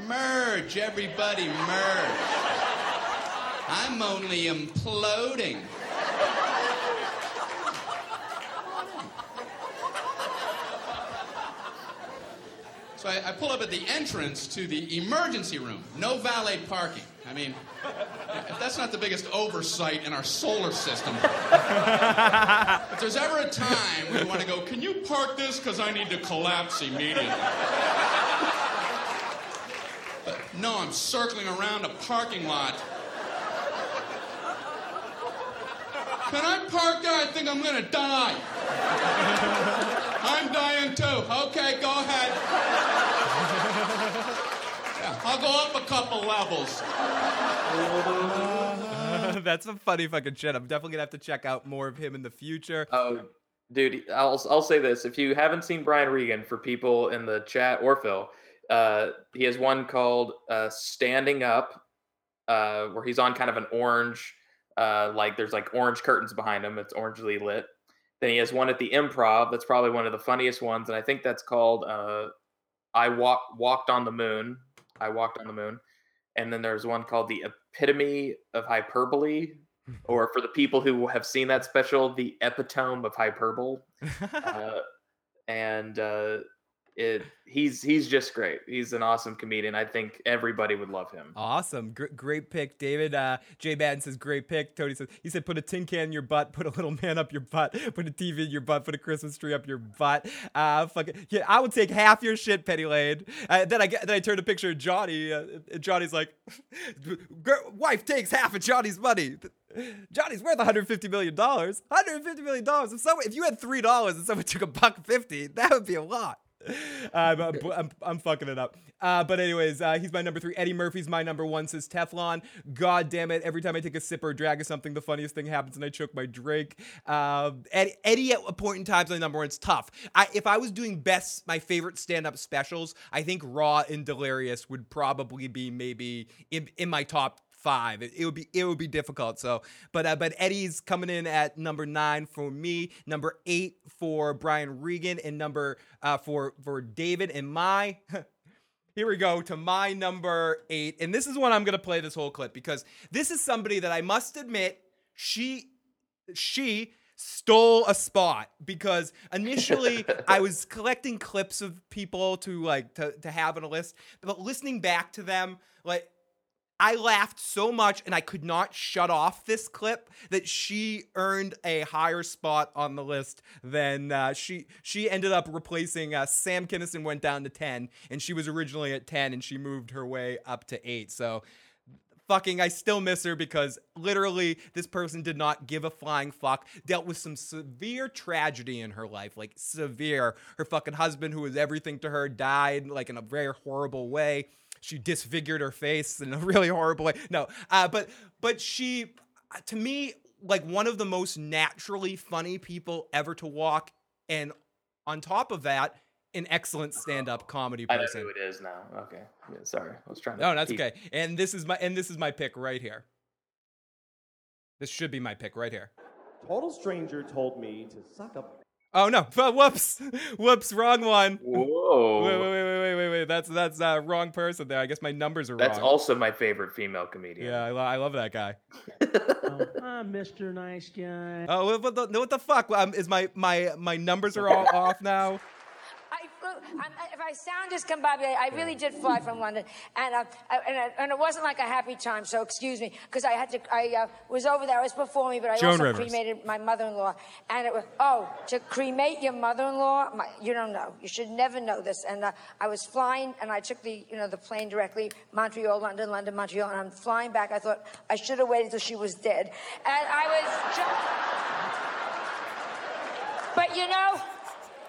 Merge, everybody, merge. I'm only imploding. So I, I pull up at the entrance to the emergency room. No valet parking. I mean, if that's not the biggest oversight in our solar system, if there's ever a time we want to go, can you park this because I need to collapse immediately? But no, I'm circling around a parking lot. Can I park there? I think I'm gonna die. I'm dying too. Okay, go ahead. Yeah, I'll go up a couple levels. That's some funny fucking shit. I'm definitely gonna have to check out more of him in the future. Oh, dude, I'll I'll say this: if you haven't seen Brian Regan, for people in the chat or Phil, uh, he has one called uh, "Standing Up," uh, where he's on kind of an orange, uh, like there's like orange curtains behind him. It's orangely lit. Then he has one at the Improv. That's probably one of the funniest ones, and I think that's called uh, "I Walk Walked on the Moon." I walked on the moon. And then there's one called "The Epitome of Hyperbole," or for the people who have seen that special, the epitome of hyperbole. uh, and uh, it he's he's just great. He's an awesome comedian. I think everybody would love him. Awesome. Gr- great pick, David. Uh, Jay Madden says, great pick. Tony says, he said, put a tin can in your butt, put a little man up your butt, put a TV in your butt, put a Christmas tree up your butt. Uh, fuck it. Yeah, I would take half your shit, Penny Lane. Uh, then I get, then I turned a picture of Johnny. Uh, and Johnny's like, wife takes half of Johnny's money. Johnny's worth 150 million dollars. 150 million dollars. If someone, if you had three dollars and someone took a buck fifty, that would be a lot. I'm, I'm, I'm, fucking it up. Uh, but anyways, uh, he's my number three. Eddie Murphy's my number one. Says Teflon. God damn it! Every time I take a sip or drag of something, the funniest thing happens, and I choke my drink. Um, Eddie, Eddie at a point in time is my number one. It's tough. I, if I was doing best, my favorite stand-up specials, I think Raw and Delirious would probably be maybe in, in my top five. It, it would be it would be difficult. So, but uh, but Eddie's coming in at number nine for me, number eight for Brian Regan, and number uh, for for David. And my here we go to my number eight, and this is one I'm gonna play this whole clip because this is somebody that I must admit she she stole a spot because initially I was collecting clips of people to like to, to have on a list, but listening back to them, like I laughed so much and I could not shut off this clip that she earned a higher spot on the list than uh, she she ended up replacing uh, Sam Kinison went down to 10 and she was originally at 10 and she moved her way up to 8. So fucking I still miss her because literally this person did not give a flying fuck. Dealt with some severe tragedy in her life, like severe. Her fucking husband, who was everything to her, died like in a very horrible way. She disfigured her face in a really horrible way. No, uh, but but she, to me, like one of the most naturally funny people ever to walk, and on top of that, an excellent stand-up comedy person. I know person. who it is now. Okay, yeah, sorry, I was trying to. No, that's keep- okay. And this is my and this is my pick right here. This should be my pick right here. Total stranger told me to suck up. Oh no! Whoops! Whoops! Wrong one. Whoa. Wait, wait, wait, wait, wait, wait, wait. That's that's uh, wrong person there. I guess my numbers are That's wrong. That's also my favorite female comedian. Yeah, I, lo- I love that guy. Ah, Mr. Nice Guy. Oh, what, what the, what the fuck? Um, is my my my numbers are all off now? I'm, if I sound discombobulated, I really did fly from London, and uh, I- and, uh, and it wasn't like a happy time. So excuse me, because I had to. I uh, was over there. I was performing, but I Joan also Rivers. cremated my mother-in-law, and it was oh to cremate your mother-in-law. My, you don't know. You should never know this. And uh, I was flying, and I took the you know the plane directly Montreal, London, London, Montreal, and I'm flying back. I thought I should have waited till she was dead, and I was. Just, but you know.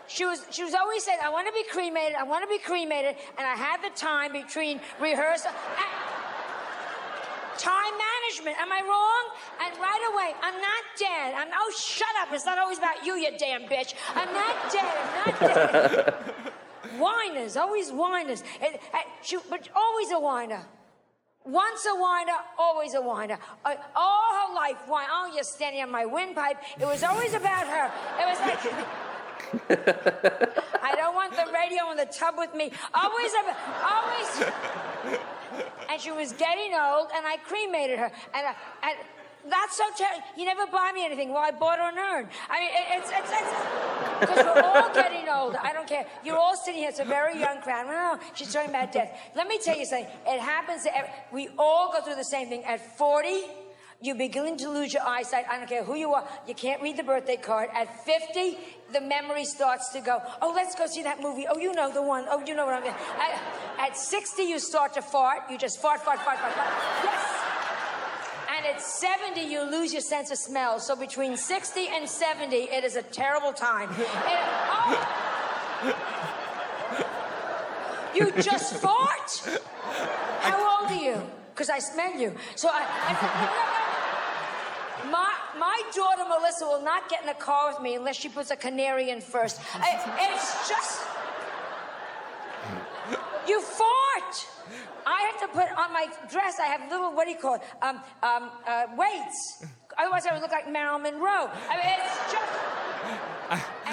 She was, she was always saying, I want to be cremated, I want to be cremated, and I had the time between rehearsal and time management. Am I wrong? And right away, I'm not dead. I'm, oh, shut up. It's not always about you, you damn bitch. I'm not dead. I'm not dead. whiners, always whiners. And, and she, but always a whiner. Once a whiner, always a whiner. Uh, all her life, why? Oh, you're standing on my windpipe. It was always about her. It was like. I don't want the radio in the tub with me. Always, always. And she was getting old, and I cremated her. And, uh, and that's so terrible. You never buy me anything. Well, I bought her an urn. I mean, it, it's it's it's because we're all getting older. I don't care. You're all sitting here. It's a very young crowd. No, she's talking about death. Let me tell you something. It happens. To every, we all go through the same thing. At 40. You begin to lose your eyesight. I don't care who you are. You can't read the birthday card. At 50, the memory starts to go, oh, let's go see that movie. Oh, you know the one. Oh, you know what I'm at, at 60, you start to fart. You just fart, fart, fart, fart, fart. Yes. And at 70, you lose your sense of smell. So between 60 and 70, it is a terrible time. It- oh. You just fart? How old are you? Because I smell you. So I. I my, my daughter Melissa will not get in a car with me unless she puts a canary in first. I, it's just. You fart! I have to put on my dress, I have little, what do you call it? Um, um, uh, weights. Otherwise, I would look like Marilyn Monroe. I mean, it's just.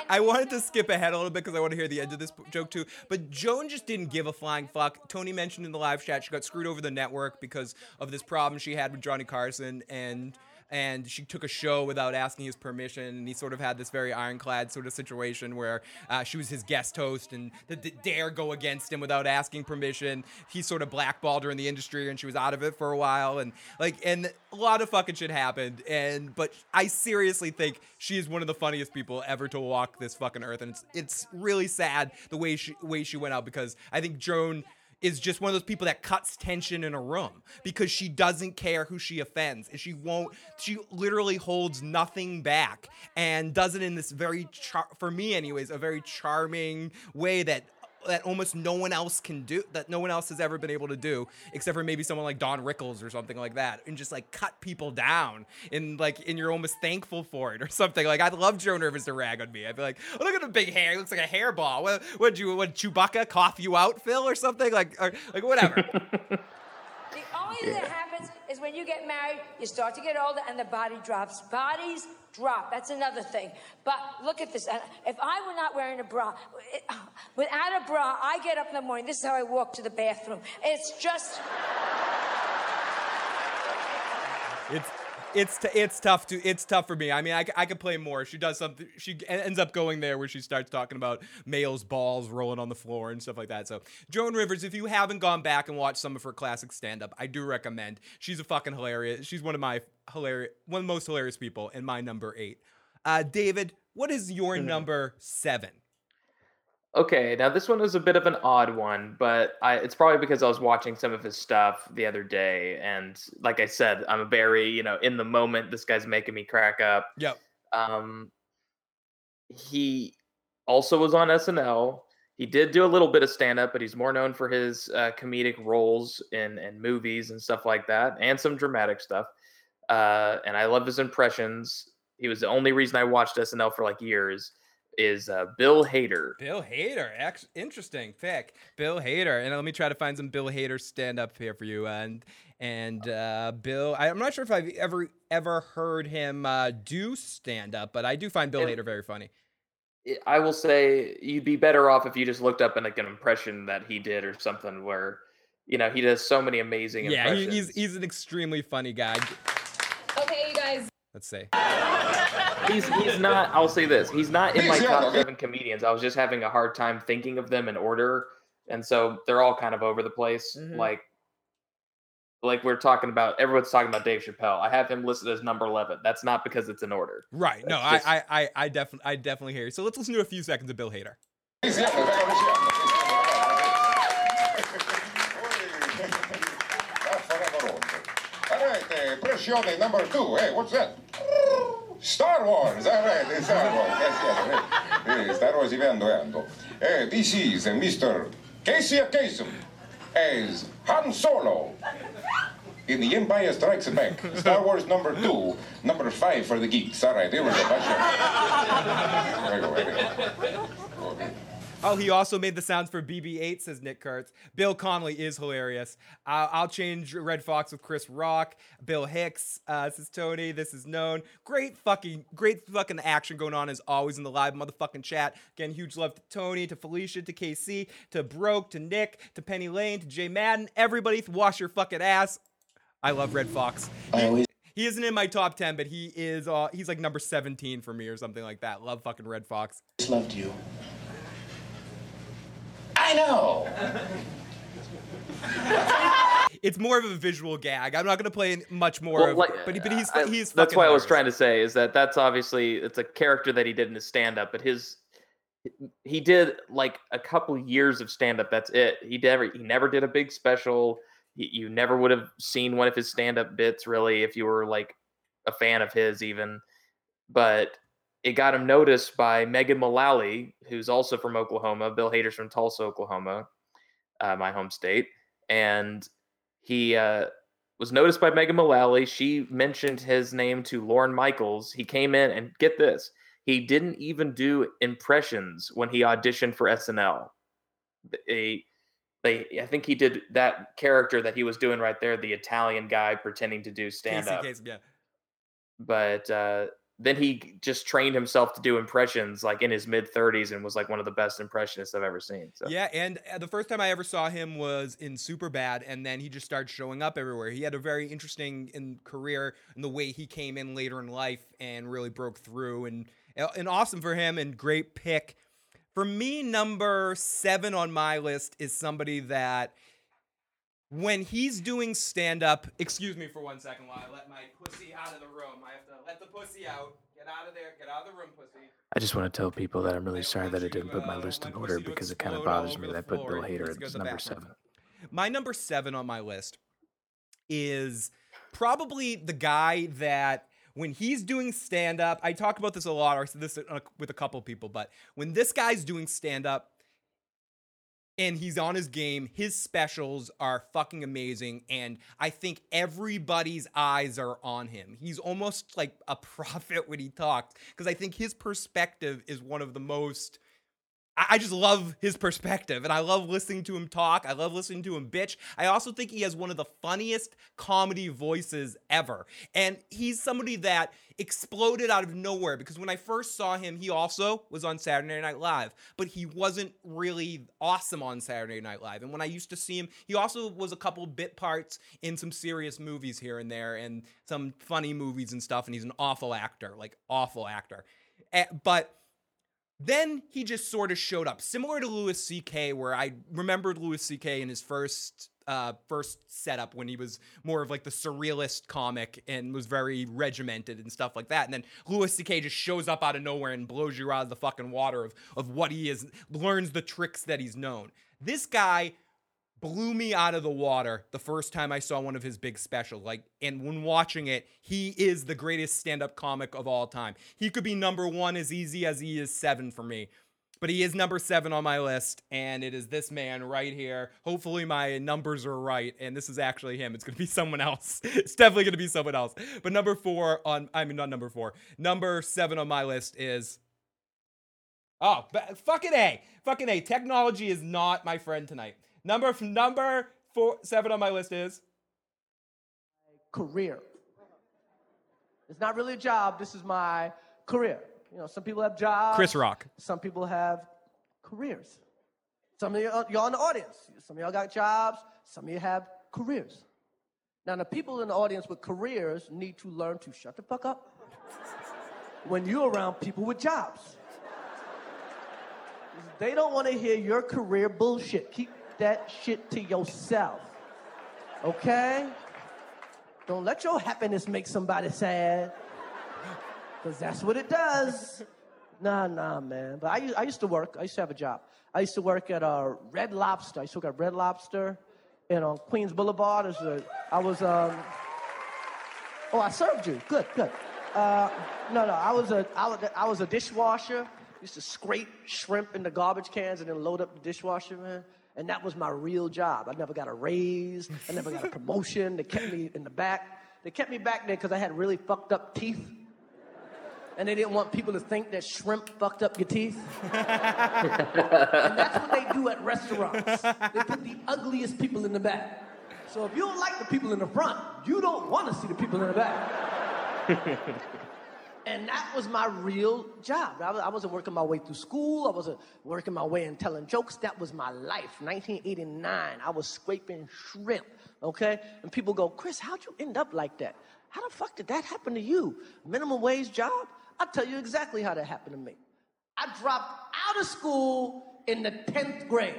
I wanted to skip ahead a little bit because I want to hear the end of this joke too. But Joan just didn't give a flying fuck. Tony mentioned in the live chat she got screwed over the network because of this problem she had with Johnny Carson and and she took a show without asking his permission and he sort of had this very ironclad sort of situation where uh, she was his guest host and the, the dare go against him without asking permission. He sort of blackballed her in the industry and she was out of it for a while and like and a lot of fucking shit happened and but i seriously think she is one of the funniest people ever to walk this fucking earth and it's it's really sad the way she way she went out because i think joan is just one of those people that cuts tension in a room because she doesn't care who she offends. And she won't she literally holds nothing back and does it in this very char- for me anyways a very charming way that that almost no one else can do that no one else has ever been able to do except for maybe someone like Don Rickles or something like that and just like cut people down and like and you're almost thankful for it or something. Like I'd love Joan Rivers to rag on me. I'd be like oh look at the big hair. He looks like a hairball. What would you would Chewbacca cough you out Phil or something? Like or, like whatever. The only thing that happens is when you get married, you start to get older and the body drops. Bodies drop. That's another thing. But look at this. Uh, If I were not wearing a bra, it- without a bra, I get up in the morning. This is how I walk to the bathroom. It's just. it's it's t- it's tough to it's tough for me. I mean, I, I could play more. She does something. She ends up going there where she starts talking about males' balls rolling on the floor and stuff like that. So Joan Rivers, if you haven't gone back and watched some of her classic stand up, I do recommend. She's a fucking hilarious. She's one of my hilarious, one of the most hilarious people, and my number eight. Uh, David, what is your number seven? Okay, now this one is a bit of an odd one, but I, it's probably because I was watching some of his stuff the other day, and like I said, I'm a very you know in the moment. This guy's making me crack up. Yep. Um, he also was on SNL. he did do a little bit of stand up, but he's more known for his uh, comedic roles in in movies and stuff like that, and some dramatic stuff. Uh, and I love his impressions. He was the only reason I watched SNL for like years. Is uh, Bill Hader? Bill Hader, ex- interesting pick. Bill Hader, and let me try to find some Bill Hader stand up here for you. And and uh, Bill, I, am not sure if I've ever ever heard him uh, do stand up, but I do find Bill And- Hader very funny. I will say you'd be better off if you just looked up in like an impression that he did or something where, you know, he does so many amazing Yeah, impressions. he's he's an extremely funny guy. Okay, you guys. Let's say. he's he's not. I'll say this: he's not in my top seven comedians. I was just having a hard time thinking of them in order, and so they're all kind of over the place. Mhm. Like, like we're talking about. Everyone's talking about Dave Chappelle. I have him listed as number eleven. That's not because it's in order. Right. No, That's I, just- I, I, I definitely, I definitely hear you. So let's listen to a few seconds of Bill Hader. All right, uh, press number two. Hey, what's that? Star Wars. Ah, All right, Star Wars. Eh, yes, yes. Eh, hey, eh, Star Wars event, evento. Hey, this is Mr. Casey Kasem as Han Solo in The Empire Strikes Back. Star Wars number two, number five for the geeks. All right. There we go. Okay. Oh, he also made the sounds for BB-8, says Nick Kurtz. Bill Connolly is hilarious. Uh, I'll change Redd Foxx with Chris Rock. Bill Hicks uh, says Tony. This is known. Great fucking, great fucking action going on as always in the live motherfucking chat. Again, huge love to Tony, to Felicia, to KC, to Broke, to Nick, to Penny Lane, to Jay Madden. Everybody, wash your fucking ass. I love Redd Foxx. He, he isn't in my top 10, but he is. Uh, he's like number 17 for me or something like that. Love fucking Redd Foxx. Just loved you. I know. it's more of a visual gag. I'm not gonna play much more Well, of, like, but, he- but he's I- he's. that's fucking what I was trying to say is that that's obviously it's a character that he did in his stand up, but his he did like a couple years of stand up. That's it. He never he never did a big special. He, you never would have seen one of his stand up bits really if you were like a fan of his even. But it got him noticed by Megan Mullally, who's also from Oklahoma. Bill Hader's from Tulsa, Oklahoma, uh, my home state, and he uh, was noticed by Megan Mullally. She mentioned his name to Lorne Michaels. He came in and get this, he didn't even do impressions when he auditioned for SNL. They, they, I think he did that character that he was doing right there, the Italian guy pretending to do stand up. Yeah. but uh, then he just trained himself to do impressions like in his mid 30s and was like one of the best impressionists I've ever seen. So Yeah, and uh, the first time I ever saw him was in Superbad, and then he just started showing up everywhere. He had a very interesting in career in the way he came in later in life and really broke through, and uh, and awesome for him and great pick. For me, number seven on my list is somebody that when he's doing stand up, excuse me for one second while I let my pussy out of the room. I have to let the pussy out. Get out of there. Get out of the room, pussy. I just want to tell people that I'm really sorry that I didn't put my list in order because it kind of bothers me that I put Bill Hader Let's go to as the number seven. My number seven on my list is probably the guy that when he's doing stand up, I talk about this a lot. or I said this uh, with a couple people, but when this guy's doing stand up and he's on his game, his specials are fucking amazing. And I think everybody's eyes are on him. He's almost like a prophet when he talks because I think his perspective is one of the most. I just love his perspective and I love listening to him talk. I love listening to him bitch. I also think he has one of the funniest comedy voices ever. And he's somebody that exploded out of nowhere because when I first saw him, he also was on Saturday Night Live, but he wasn't really awesome on Saturday Night Live. And when I used to see him, he also was a couple bit parts in some serious movies here and there and some funny movies and stuff. And he's an awful actor, like awful actor. Eh, But then he just sort of showed up, similar to Louis C.K., where I remembered Louis C.K. in his first uh, first setup when he was more of like the surrealist comic and was very regimented and stuff like that. And then Louis C.K. just shows up out of nowhere and blows you out of the fucking water of of what he is, learns the tricks that he's known. This guy blew me out of the water the first time I saw one of his big specials. Like, and when watching it, he is the greatest stand-up comic of all time. He could be number one as easy as he is seven for me. but he is number seven on my list, and it is this man right here. Hopefully, my numbers are right, and this is actually him. It's gonna be someone else. It's definitely gonna be someone else. But number four on, I mean, not number four. Number seven on my list is. Oh, but fucking a, fucking a. Technology is not my friend tonight. Number number four, seven on my list is. career. It's not really a job. This is my career. You know, some people have jobs. Chris Rock. Some people have careers. Some of y'all, y'all in the audience, some of y'all got jobs. Some of you have careers. Now, the people in the audience with careers need to learn to shut the fuck up when you're around people with jobs. They don't want to hear your career bullshit. Keep that shit to yourself. Okay? Don't let your happiness make somebody sad. Because that's what it does. Nah, nah, man. But I, I used to work, I used to have a job. I used to work at uh, Red Lobster. I used to work at Red Lobster and on Queens Boulevard. A, I was, um, oh, I served you. Good, good. Uh, no, no, I was a, I was, I was a dishwasher. Used to scrape shrimp in the garbage cans and then load up the dishwasher, man. And that was my real job. I never got a raise. I never got a promotion. They kept me in the back. They kept me back there because I had really fucked up teeth. And they didn't want people to think that shrimp fucked up your teeth. and that's what they do at restaurants. They put the ugliest people in the back. So if you don't like the people in the front, you don't want to see the people in the back. And that was my real job. I, was, I wasn't working my way through school. I wasn't working my way and telling jokes. That was my life. 1989, I was scraping shrimp, okay? And people go, Chris, how'd you end up like that? How the fuck did that happen to you? Minimum wage job? I'll tell you exactly how that happened to me. I dropped out of school in the 10th grade.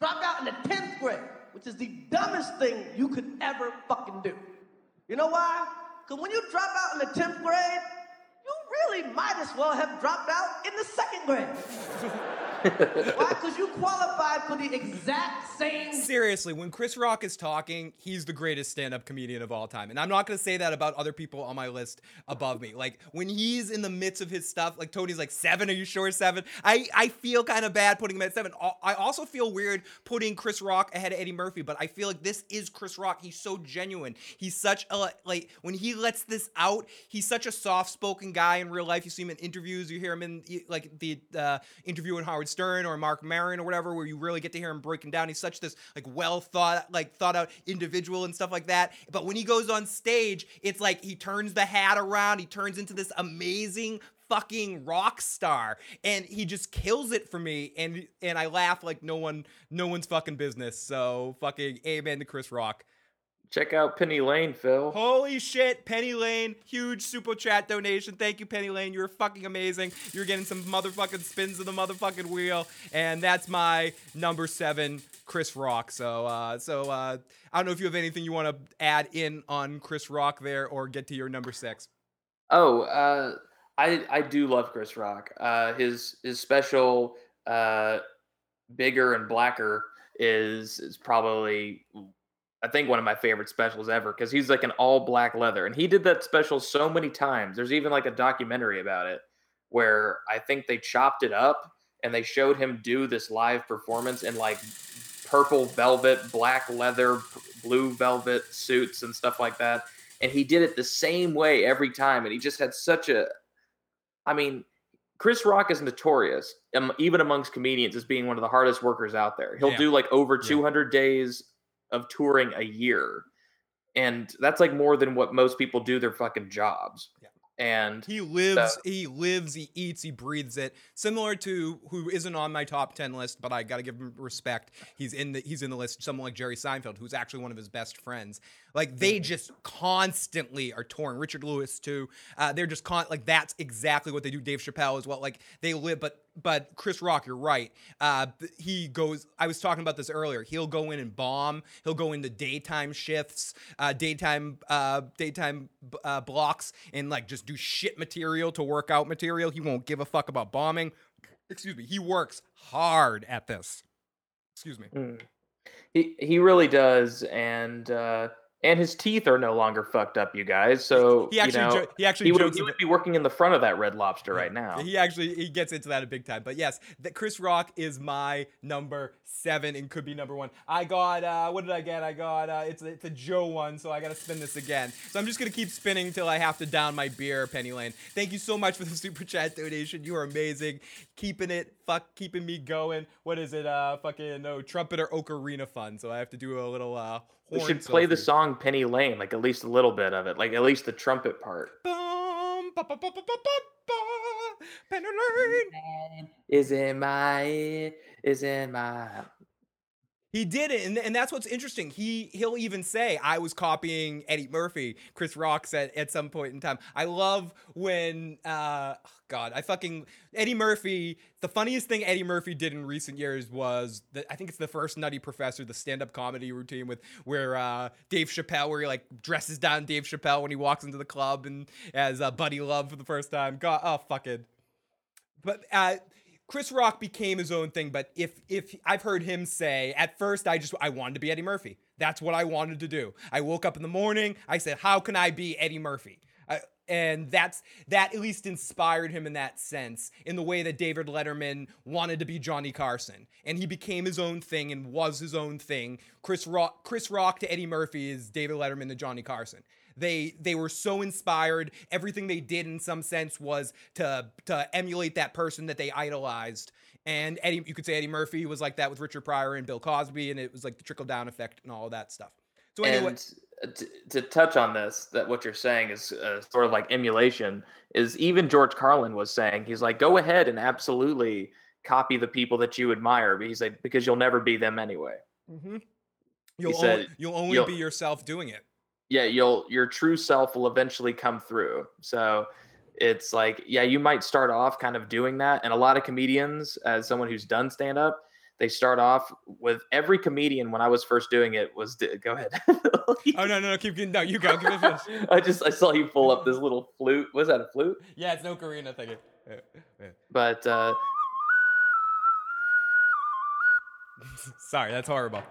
Dropped out in the 10th grade, which is the dumbest thing you could ever fucking do. You know why? Because when you drop out in the 10th grade, really might as well have dropped out in the second grade. Why? Because you qualified for the exact same. Seriously, when Chris Rock is talking, he's the greatest stand-up comedian of all time. And I'm not gonna say that about other people on my list above me. Like when he's in the midst of his stuff, like Tony's like, seven, are you sure seven? I, I feel kind of bad putting him at seven. I also feel weird putting Chris Rock ahead of Eddie Murphy, but I feel like this is Chris Rock. He's so genuine. He's such a like when he lets this out, he's such a soft-spoken guy in real life. You see him in interviews, you hear him in like the uh, interview with Howard Stern or Marc Maron or whatever, where you really get to hear him breaking down. He's such this like well thought, like thought out individual and stuff like that. But when he goes on stage, it's like he turns the hat around, he turns into this amazing fucking rock star and he just kills it for me and and I laugh like no one no one's fucking business. So fucking amen to Chris Rock. Check out Penny Lane, Phil. Holy shit, Penny Lane, huge super chat donation. Thank you, Penny Lane. You're fucking amazing. You're getting some motherfucking spins of the motherfucking wheel, and that's my number seven, Chris Rock. So, uh, so uh, I don't know if you have anything you want to add in on Chris Rock there, or get to your number six. Oh, uh, I I do love Chris Rock. Uh, his his special, uh, bigger and blacker is is probably I think one of my favorite specials ever because he's like an all black leather, and he did that special so many times. There's even like a documentary about it where I think they chopped it up and they showed him do this live performance in like purple velvet, black leather, blue velvet suits and stuff like that. And he did it the same way every time. And he just had such a, I mean, Chris Rock is notorious, um, even amongst comedians, as being one of the hardest workers out there. He'll Yeah. do like over 200 days of touring a year. And that's like more than what most people do their fucking jobs. And He lives, he lives, he eats, he breathes it. Similar to who isn't on my top ten list, but I gotta give him respect. He's in the he's in the list. Someone like Jerry Seinfeld, who's actually one of his best friends. Like they just constantly are touring. Richard Lewis too. Uh, they're just con like that's exactly what they do. Dave Chappelle as well. Like they live, but but Chris Rock, you're right. Uh, he goes. I was talking about this earlier. He'll go in and bomb. He'll go into daytime shifts, uh, daytime, uh, daytime uh, blocks, and like just do shit material to workout material. He won't give a fuck about bombing. Excuse me. He works hard at this. Excuse me. Mm. He he really does, and uh, and his teeth are no longer fucked up, you guys. So He actually you know, jo- he actually he would, he would be working in the front of that Red Lobster right now. He actually he gets into that a big time. But yes, that Chris Rock is my number seven and could be number one. I got uh what did I get? I got uh it's a, it's a Joe one, so I gotta spin this again. So I'm just gonna keep spinning till I have to down my beer, Penny Lane. Thank you so much for the super chat donation. You are amazing. Keeping it fuck keeping me going. What is it? Uh fucking no trumpet trumpeter ocarina fun. So I have to do a little uh We should play the song Penny Lane, like at least a little bit of it, like at least the trumpet part. Bum, ba, ba, ba, ba, ba, ba, ba. Penny Lane. Is in my is in my He did it, and, and that's what's interesting. He he'll even say, "I was copying Eddie Murphy." Chris Rock said at some point in time. I love when, uh, oh God, I fucking Eddie Murphy. The funniest thing Eddie Murphy did in recent years was the, I think it's the first Nutty Professor, the stand-up comedy routine with where uh, Dave Chappelle, where he like dresses down Dave Chappelle when he walks into the club and as uh, Buddy Love for the first time. God, oh fucking. But uh, Chris Rock became his own thing. But if if I've heard him say, at first I just I wanted to be Eddie Murphy. That's what I wanted to do. I woke up in the morning. I said, how can I be Eddie Murphy? And that's that at least inspired him in that sense in the way that David Letterman wanted to be Johnny Carson and he became his own thing and was his own thing Chris Rock Chris Rock to Eddie Murphy is David Letterman to Johnny Carson they they were so inspired everything they did in some sense was to to emulate that person that they idolized and Eddie you could say Eddie Murphy was like that with Richard Pryor and Bill Cosby and it was like the trickle down effect and all of that stuff so anyway And to, to touch on this, that what you're saying is uh, sort of like emulation. Is even George Carlin was saying he's like, go ahead and absolutely copy the people that you admire, but he's like because you'll never be them anyway. Mm-hmm. You'll, said only, you'll only you'll- be yourself doing it. Yeah, you'll your true self will eventually come through. So it's like, yeah, you might start off kind of doing that, and a lot of comedians, as someone who's done stand up, they start off with every comedian when I was first doing it was go ahead. oh no, no, no, keep getting no, you go. I just I saw you pull up this little flute. Was that a flute? Yeah, it's no Karina thing. But uh, Sorry, that's horrible.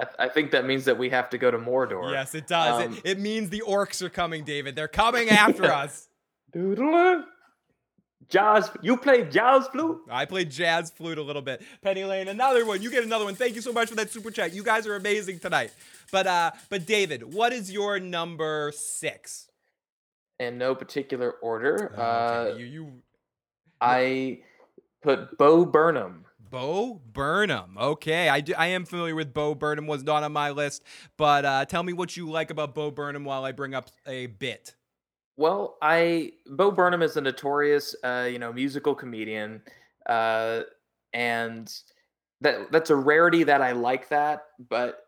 I, I think that means that we have to go to Mordor. yes, it does. Um, it, it means the orcs are coming, David. They're coming after us. Jazz, you play jazz flute? I played jazz flute a little bit. Penny Lane, another one. You get another one. Thank you so much for that super chat. You guys are amazing tonight. But uh, but David, what is your number six? In no particular order. Oh, uh, okay, you you I put Bo Burnham. Bo Burnham. Okay, I do, I am familiar with Bo Burnham. Was not on my list, but uh, tell me what you like about Bo Burnham while I bring up a bit. Well, I Bo Burnham is a notorious, uh, you know, musical comedian, uh, and that that's a rarity that I like that. But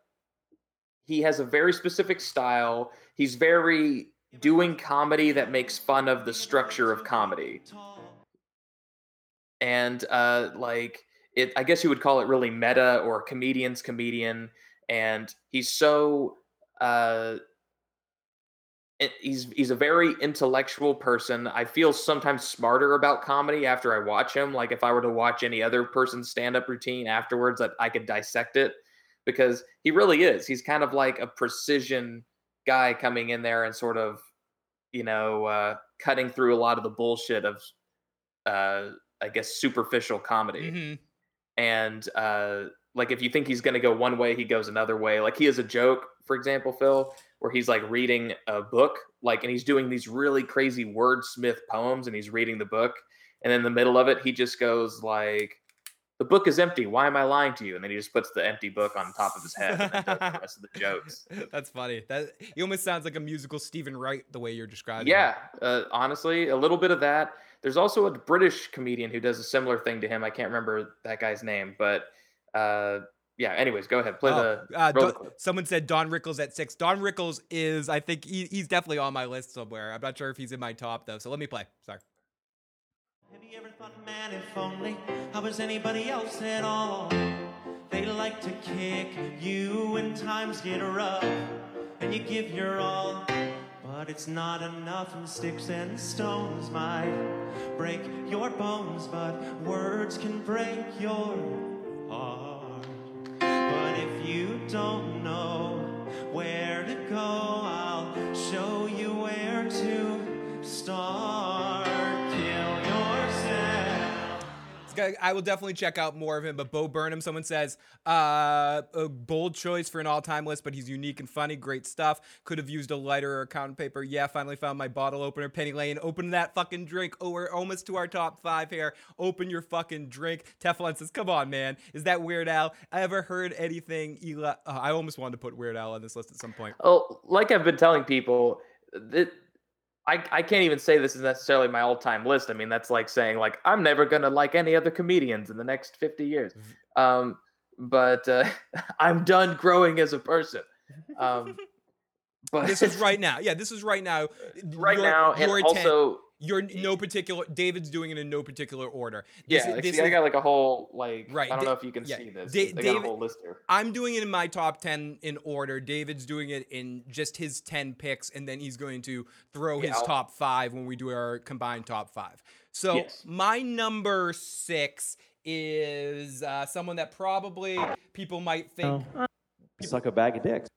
he has a very specific style. He's very doing comedy that makes fun of the structure of comedy, and uh, like it, I guess you would call it really meta or comedian's comedian. And he's so uh, he's he's a very intellectual person. I feel sometimes smarter about comedy after I watch him. Like if I were to watch any other person's stand-up routine afterwards, that I could dissect it because he really is. He's kind of like a precision guy coming in there and sort of, you know, uh, cutting through a lot of the bullshit of, uh, I guess, superficial comedy Mm-hmm. And uh like if you think he's going to go one way he goes another way like he has a joke for example phil where he's like reading a book like and he's doing these really crazy wordsmith poems and he's reading the book and in the middle of it he just goes like the book is empty why am i lying to you and then he just puts the empty book on top of his head and then does the rest of the jokes That's funny. That he almost sounds like a musical Steven Wright the way you're describing. it. yeah uh, honestly a little bit of that there's also a british comedian who does a similar thing to him i can't remember that guy's name but uh yeah anyways go ahead play Oh, the uh, roll the Don- someone said Don Rickles at six. Don Rickles is, I think, he, he's definitely on my list somewhere. I'm not sure if he's in my top though. So let me play. Sorry. Man, if only I was anybody else at all. They like to kick you when times get rough, and you give your all. But it's not enough, and sticks and stones might break your bones, but words can break your heart. But if you don't I will definitely check out more of him. But Bo Burnham, someone says, uh, a bold choice for an all-time list, but he's unique and funny. Great stuff. Could have used a lighter or accounting paper. Yeah, finally found my bottle opener. Penny Lane, open that fucking drink. Oh, we're almost to our top five here. Open your fucking drink. Teflon says, come on, man. Is that Weird Al? I ever heard anything? Eli? Uh, I almost wanted to put Weird Al on this list at some point. Oh, like I've been telling people, that I, I can't even say this is necessarily my all-time list. I mean, that's like saying like I'm never gonna like any other comedians in the next 50 years. Um, but uh, I'm done growing as a person. Um, but this is right now. Yeah, this is right now. right now, and also you're no particular. David's doing it in no particular order. This yeah, is- like, this see, I got like a whole like Right, I don't Da- know if you can yeah, see this. Da- they got David- a whole list here. I'm doing it in my top 10 in order. David's doing it in just his 10 picks, and then he's going to throw Yeah, his I'll- top five when we do our combined top five. So Yes. my number six is uh, someone that probably people might think Suck a bag of dicks.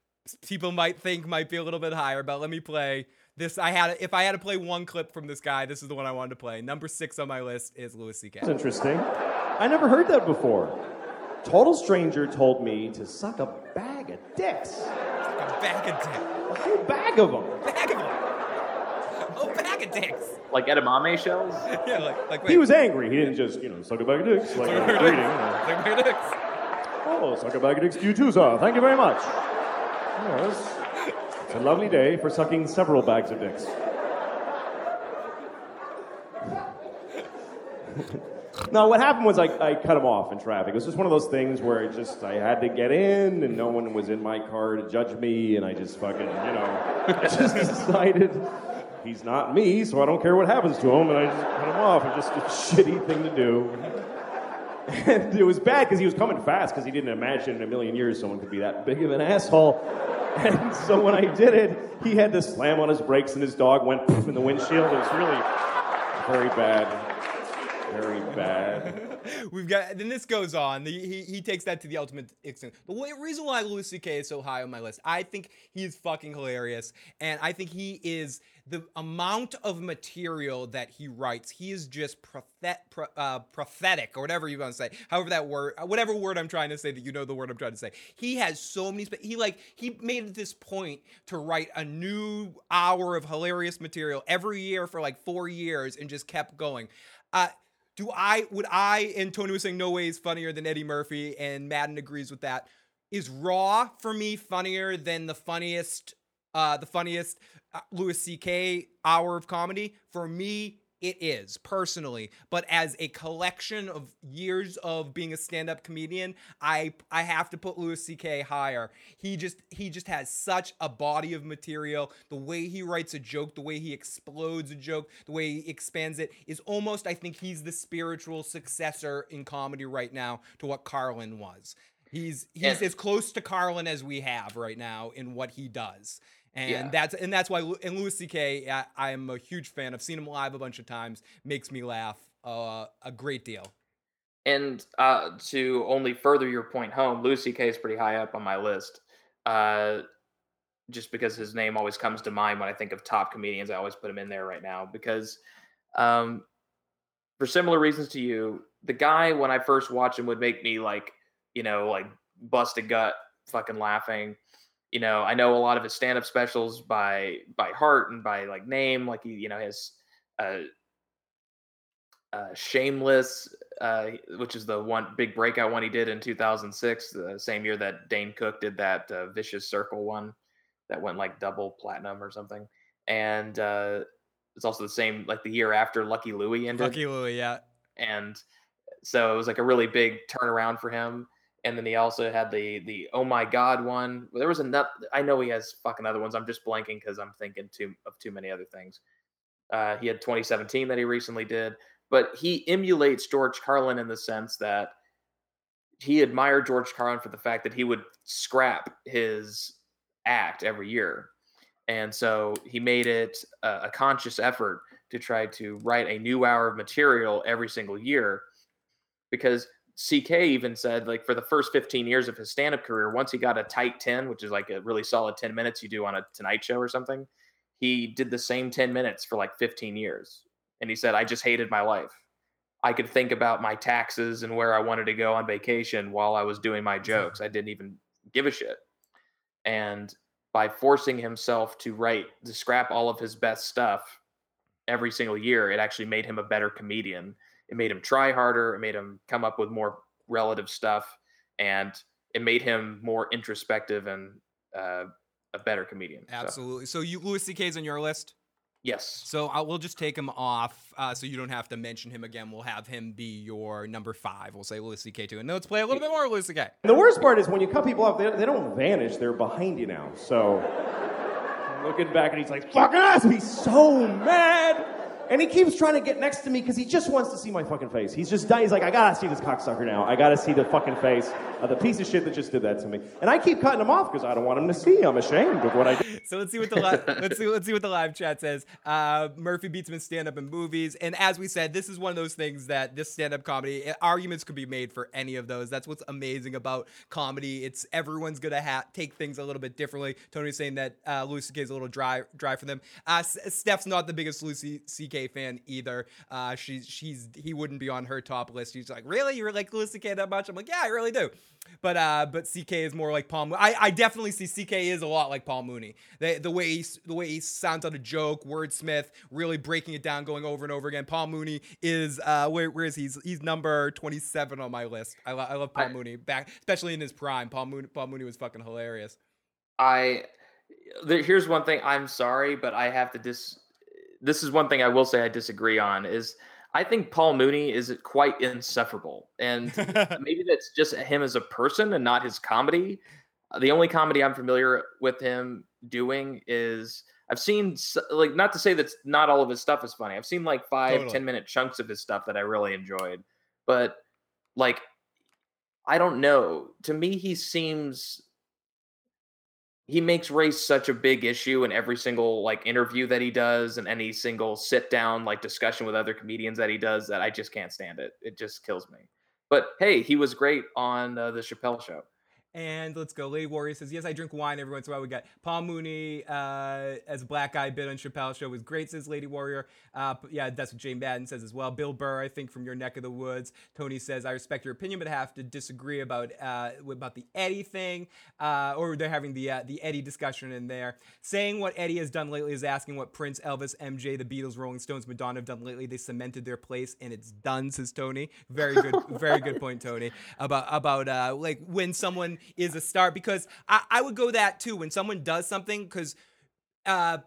people might think might be a little bit higher, but let me play this. I had if I had to play one clip from this guy, this is the one I wanted to play. Number six on my list is Louis C.K. That's interesting. I never heard that before. Total stranger told me to suck a bag of dicks. A bag of dicks. A whole bag of them. A bag of them. Oh, bag of dicks. Like edamame shells. Yeah, like like wait. He was angry. He didn't just, you know, suck a bag of dicks like a greeting. you know. Like bag of dicks. Oh, suck a bag of dicks to you too, sir. Thank you very much. Yes. It's a lovely day for sucking several bags of dicks. no, what happened was I, I cut him off in traffic. It was just one of those things where it just I had to get in, and no one was in my car to judge me, and I just fucking, you know, just decided he's not me, so I don't care what happens to him, and I just cut him off. It's just a shitty thing to do. And it was bad because he was coming fast because he didn't imagine in a million years someone could be that big of an asshole. And so when I did it, he had to slam on his brakes and his dog went poof in the windshield. It was really very bad. Very bad. We've got then this goes on. The- He, he takes that to the ultimate extent. The way, reason why Louis C.K. is so high on my list, I think he is fucking hilarious, and I think he is the amount of material that he writes. He is just prophet, pro, uh, prophetic or whatever you want to say. However that word, whatever word I'm trying to say that you know the word I'm trying to say. He has so many. He like he made this point to write a new hour of hilarious material every year for like four years and just kept going. Uh, do I would I and Tony was saying no way is funnier than Eddie Murphy and Madden agrees with that. Is Raw for me funnier than the funniest uh the funniest uh, Uh, Louis CK hour of comedy? For me it is personally, but as a collection of years of being a stand-up comedian, I I have to put Louis CK higher. He just he just has such a body of material. The way he writes a joke, the way he explodes a joke, the way he expands it is almost I think he's the spiritual successor in comedy right now to what Carlin was. He's he's And- as close to Carlin as we have right now in what he does. And Yeah. that's and that's why and Louis C.K. I, I am a huge fan. I've seen him live a bunch of times. Makes me laugh uh, a great deal. And uh, to only further your point home, Louis C.K. is pretty high up on my list. Uh, just because his name always comes to mind when I think of top comedians, I always put him in there right now because, um, for similar reasons to you, the guy when I first watched him would make me like, you know, like bust a gut, fucking laughing. You know, I know a lot of his stand-up specials by by heart and by like name, like he, you know, his uh, uh, Shameless, uh, which is the one big breakout one he did in 2006, the same year that Dane Cook did that uh, Vicious Circle one that went like double platinum or something. And uh, it's also the same, like the year after Lucky Louie ended. Lucky Louie, yeah. And so it was like a really big turnaround for him. And then he also had the the oh my god one. There was another. I know he has fucking other ones. I'm just blanking because I'm thinking too of too many other things. Uh, he had 2017 that he recently did, but he emulates George Carlin in the sense that he admired George Carlin for the fact that he would scrap his act every year. And so he made it a, a conscious effort to try to write a new hour of material every single year because CK even said like for the first 15 years of his stand-up career once he got a tight 10 which is like a really solid 10 minutes you do on a tonight show or something he did the same 10 minutes for like 15 years and he said I just hated my life I could think about my taxes and where I wanted to go on vacation while I was doing my jokes. I didn't even give a shit. And by forcing himself to write, to scrap all of his best stuff every single year, it actually made him a better comedian. It made him try harder. It made him come up with more relative stuff, and it made him more introspective and uh, a better comedian. Absolutely. So you Louis C.K.'s on your list. yes. So I we'll just take him off, uh, so you don't have to mention him again. We'll have him be your number five. We'll say Louis C.K. too, and let's play a little bit more Louis C.K. And the worst part is when you cut people off, they, they don't vanish. They're behind you now. So looking back and he's like, fucking us!" He's so mad. And he keeps trying to get next to me because he just wants to see my fucking face. He's just dying. He's like, I gotta see this cocksucker now. I gotta see the fucking face of the piece of shit that just did that to me. And I keep cutting him off because I don't want him to see. I'm ashamed of what I did. So let's see what the li- let's see let's see what the live chat says. Uh, Murphy beats him in stand up and movies, and as we said, this is one of those things that this stand up comedy eh, arguments could be made for any of those. That's what's amazing about comedy. It's everyone's gonna ha- take things a little bit differently. Tony's saying that uh, Louis C.K. is a little dry dry for them. Uh, S- Steph's not the biggest Louis C.K. fan either. Uh, she's she's he wouldn't be on her top list. She's like, really, you like Louis C.K. that much? I'm like, yeah, I really do. But uh, but CK is more like Paul. Mo- I I definitely see CK is a lot like Paul Mooney. The the way he the way he sounds out a joke, wordsmith, really breaking it down, going over and over again. Paul Mooney is uh where where is he? He's, he's number twenty seven on my list. I, lo- I love Paul Mooney back, especially in his prime. Paul Mooney Paul Mooney was fucking hilarious. I here's one thing. I'm sorry, but I have to dis. This is one thing I will say I disagree on. Is I think Paul Mooney is quite insufferable, and maybe that's just him as a person and not his comedy. The only comedy I'm familiar with him doing is I've seen like not to say that not all of his stuff is funny. I've seen like five Totally. 10 minute chunks of his stuff that I really enjoyed, but like I don't know. To me, he seems he makes race such a big issue in every single like interview that he does and any single sit down like discussion with other comedians that he does that I just can't stand it. It just kills me. But hey, he was great on uh, the Chappelle show. And let's go. Lady Warrior says, Yes, I drink wine every once in a while. We got Paul Mooney uh, as black guy bit on Chappelle show was great, says Lady Warrior. Uh, yeah, that's what Jane Madden says as well. Bill Burr, I think, from your neck of the woods. Tony says, I respect your opinion, but I have to disagree about uh, about the Eddie thing. Uh, or they're having the uh, the Eddie discussion in there. Saying what Eddie has done lately is asking what Prince, Elvis, MJ, the Beatles, Rolling Stones, Madonna have done lately. They cemented their place, and it's done, says Tony. Very good, very good point, Tony. About about uh, like when someone is a star, because I, I would go that too. When someone does something, because uh,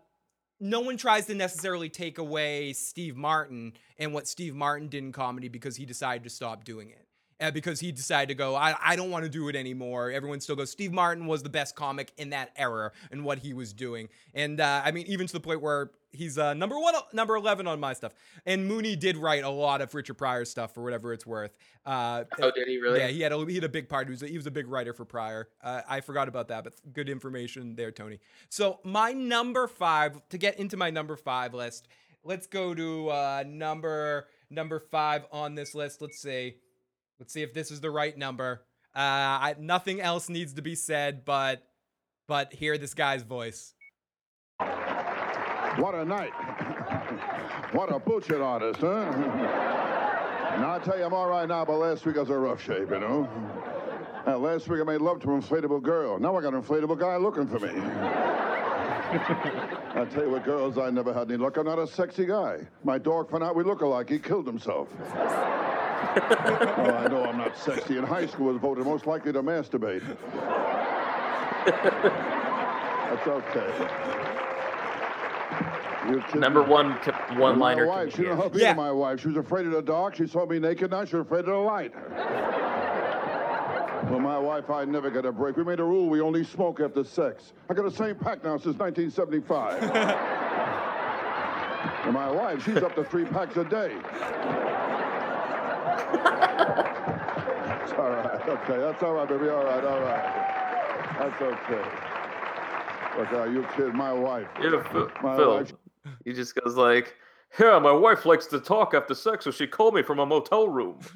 no one tries to necessarily take away Steve Martin and what Steve Martin did in comedy because he decided to stop doing it. Uh, because he decided to go, I, I don't want to do it anymore. Everyone still goes, Steve Martin was the best comic in that era and what he was doing. And uh, I mean, even to the point where he's uh, number one, number 11 on my stuff. And Mooney did write a lot of Richard Pryor stuff for whatever it's worth. Uh, Oh, did he really? Yeah, he had a, he had a big part. He was a, he was a big writer for Pryor. Uh, I forgot about that, but good information there, Tony. So my number five to get into my number five list. Let's go to uh, number number five on this list. Let's see. Let's see if this is the right number. Uh, I, nothing else needs to be said, but but hear this guy's voice. What a night. What a bullshit artist, huh? Now, I'll tell you, I'm all right now, but last week I was a rough shape, you know? Uh, last week I made love to an inflatable girl. Now I got an inflatable guy looking for me. I tell you what, girls, I never had any luck. I'm not a sexy guy. My dog found out we look alike. He killed himself. Oh, I know I'm not sexy. In high school, I was voted most likely to masturbate. That's okay. Number me? one one liner. My wife, she didn't help either, my wife. She was afraid of the dark. She saw me naked. Now she's afraid of the light. well, my wife, I never get a break. We made a rule we only smoke after sex. I got the same pack now since 1975. and my wife, she's up to three packs a day. It's all right. Okay, that's all right, baby. All right, all right. That's okay. Look, are you kidding? My wife. Yeah, Phil, My Phil, wife- he just goes like, Yeah, my wife likes to talk after sex, so she called me from a motel room.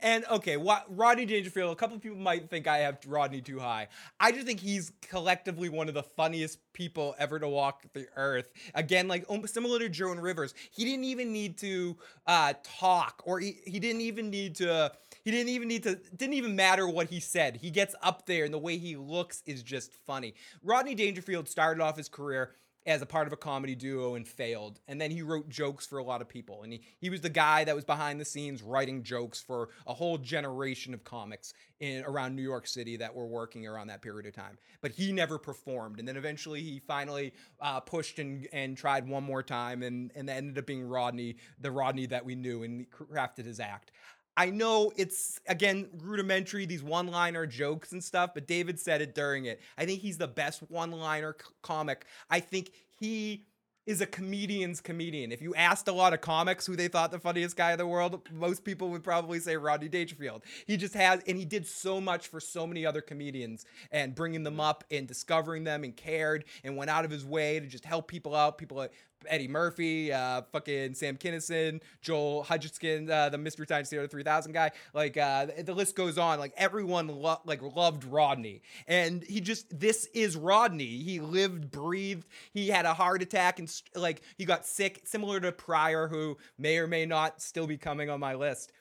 And okay, what Rodney Dangerfield, a couple of people might think I have Rodney too high. I just think he's collectively one of the funniest people ever to walk the earth. Again, like um, similar to Joan Rivers, he didn't even need to uh, talk, or he, he didn't even need to. He didn't even need to. Didn't even matter what he said. He gets up there, and the way he looks is just funny. Rodney Dangerfield started off his career as a part of a comedy duo and failed. And then he wrote jokes for a lot of people. And he, he was the guy that was behind the scenes writing jokes for a whole generation of comics in around New York City that were working around that period of time. But he never performed. And then eventually he finally uh, pushed and, and tried one more time and, and ended up being Rodney, the Rodney that we knew and crafted his act. I know it's again rudimentary, these one liner jokes and stuff, but David said it during it. I think he's the best one liner c- comic. I think he is a comedian's comedian. If you asked a lot of comics who they thought the funniest guy in the world, most people would probably say Rodney Dangerfield. He just has, and he did so much for so many other comedians and bringing them up and discovering them and cared and went out of his way to just help people out. People Eddie Murphy, uh, fucking Sam Kinison, Joel Hodgson, uh, the Mystery Science Theater 3000 guy. Like uh, the, list goes on. Like everyone lo- like loved Rodney, and he just this is Rodney. He lived, breathed. He had a heart attack and st- like he got sick, similar to Pryor, who may or may not still be coming on my list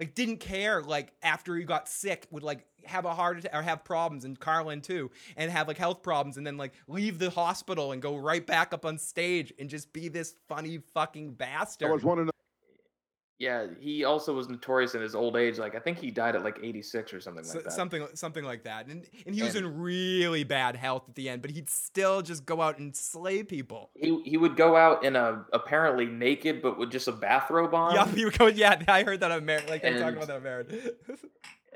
like didn't care like after he got sick would like have a heart attack or have problems and Carlin too and have like health problems and then like leave the hospital and go right back up on stage and just be this funny fucking bastard. I was wondering. Yeah, he also was notorious in his old age. Like I think he died at like 86 or something like that. something something like that. And and he was in really bad health at the end, but he'd still just go out and slay people. He he would go out in a apparently naked but with just a bathrobe on. Yeah, he would go. Yeah, I heard that on Merit. Like I'm talking about that on.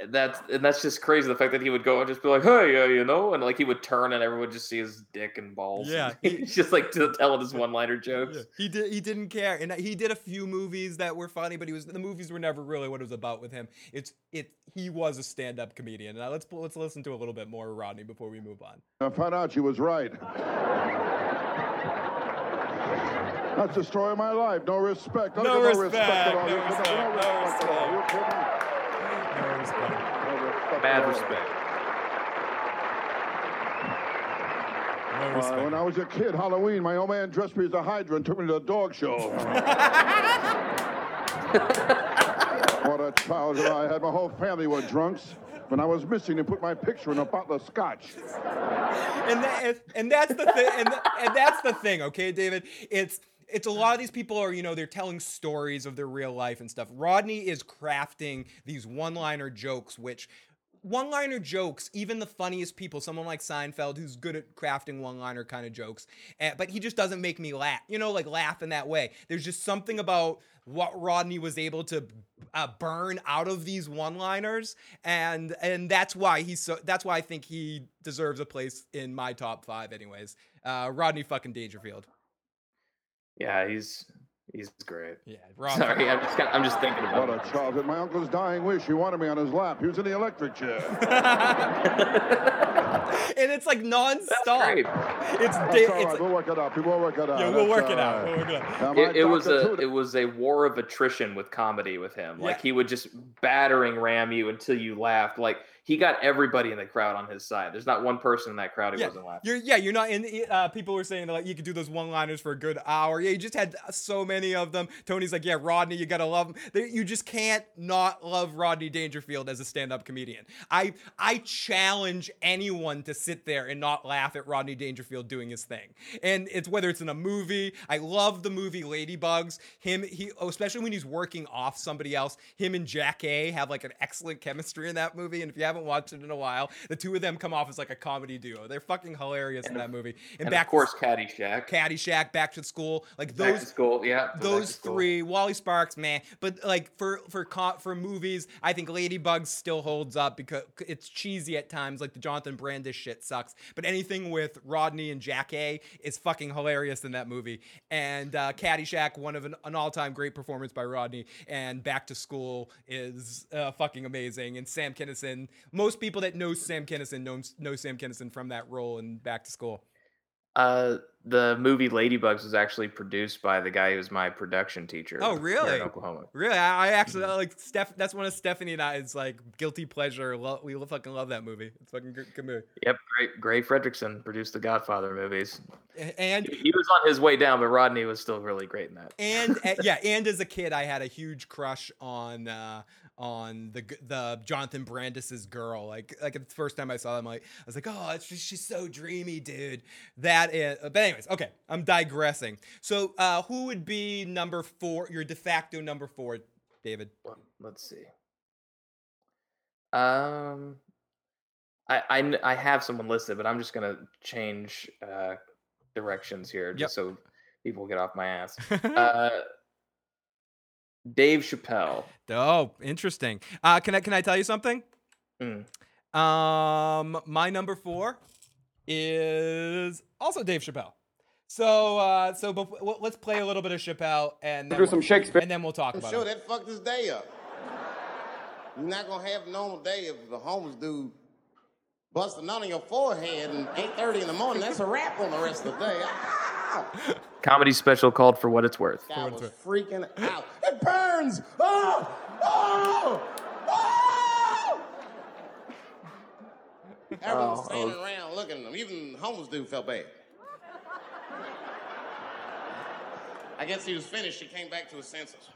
That's and that's just crazy. The fact that he would go and just be like, "Hey, uh, you know," and like he would turn and everyone would just see his dick and balls. Yeah, he's just like t- telling his one-liner jokes. He did. He didn't care, and he did a few movies that were funny, but he was the movies were never really what it was about with him. It's it. He was a stand-up comedian. Now let's let's listen to a little bit more Rodney before we move on. I found out she was right. That's the story of my life. No respect. I No don't get respect, no respect, no no respect at all. You kidding me? No respect. No respect Mad at all. respect. Uh, when I was a kid, Halloween, my old man dressed me as a Hydra and took me to a dog show. what a childhood I had. My whole family were drunks. When I was missing, they put my picture in a bottle of scotch. and that, and- and that's the thing and, and that's the thing okay david it's it's a lot of these people are you know they're telling stories of their real life and stuff. Rodney is crafting these one-liner jokes which one-liner jokes even the funniest people someone like seinfeld who's good at crafting one-liner kind of jokes eh, but he just doesn't make me laugh you know like laugh in that way. There's just something about what rodney was able to uh, burn out of these one-liners and and that's why he's so that's why i think he deserves a place in my top five anyways. Uh rodney fucking dangerfield Yeah, he's he's great. Yeah, Rob. Sorry, I'm just I'm just thinking about What it. a childhood. My uncle's dying wish. He wanted me on his lap. He was in the electric chair. and it's like non-stop it's That's da- all right. it's We'll work it out. People will work it out. Yeah, we'll work it out. right. We'll work it out. It, it was a it was a war of attrition with comedy with him. Like Yeah. he would just battering ram you until you laughed. Like he got everybody in the crowd on his side. There's not one person in that crowd who yeah, wasn't laughing. you're yeah, you're not in. Uh, people were saying that like you could do those one-liners for a good hour. Yeah, you just had so many of them. Tony's like, yeah, Rodney, you gotta love him. They- You just can't not love Rodney Dangerfield as a stand-up comedian. I I challenge anyone to sit there and not laugh at Rodney Dangerfield doing his thing. And it's whether it's in a movie. I love the movie Ladybugs. Him, he oh, especially when he's working off somebody else. Him and Jackée have like an excellent chemistry in that movie. And if you haven't watched it in a while, the two of them come off as like a comedy duo. They're fucking hilarious in that movie. And, back of course, Caddyshack. Caddyshack, Back to School, like Back those to school, yeah. Back to those School. three, Wally Sparks, man. But like for for for movies, I think Ladybugs still holds up because it's cheesy at times. Like the Jonathan Brandis shit sucks. But anything with Rodney and Jackée is fucking hilarious in that movie. And uh, Caddyshack, one of an, an all time great performance by Rodney. And Back to School is uh, fucking amazing. And Sam Kinison, most people that know Sam Kinison know know Sam Kinison from that role in Back to School. Uh, the movie Ladybugs was actually produced by the guy who's my production teacher. Oh, really? In Oklahoma. Really, I, I actually like Steph. That's one of Stephanie and I's like guilty pleasure. Lo- we fucking love that movie. It's fucking good, good movie. Yep, Gray, Gray Frederickson produced the Godfather movies. And He was on his way down, but Rodney was still really great in that. and yeah, and as a kid, I had a huge crush on uh, on the the Jonathan Brandis's girl. Like like the first time I saw them, like I was like, oh, it's just, she's so dreamy, dude. That is. But anyways, okay, I'm digressing. So uh, who would be number four? Your de facto number four, David. Let's see. Um, I, I I have someone listed, but I'm just gonna change uh, directions here just so people get off my ass. uh, Dave Chappelle. Oh, interesting. Uh, can I can I tell you something? Mm. Um, my number four is also Dave Chappelle. So, uh, so bef- w- let's play a little bit of Chappelle and then Do we'll- some Shakespeare. and then we'll talk about Sure, it. that fucked this day up. You're not gonna have a normal day if the homeless dude busts a nut on your forehead and 8:30 in the morning. That's a wrap on the rest of the day. Ah, Comedy special called for what it's worth. guy was freaking out. It burns. Ah! Ah! Ah! Oh, oh, oh! Everyone Oh, standing oh. around looking at them. Even the homeless dude felt bad. I guess he was finished. He came back to his senses.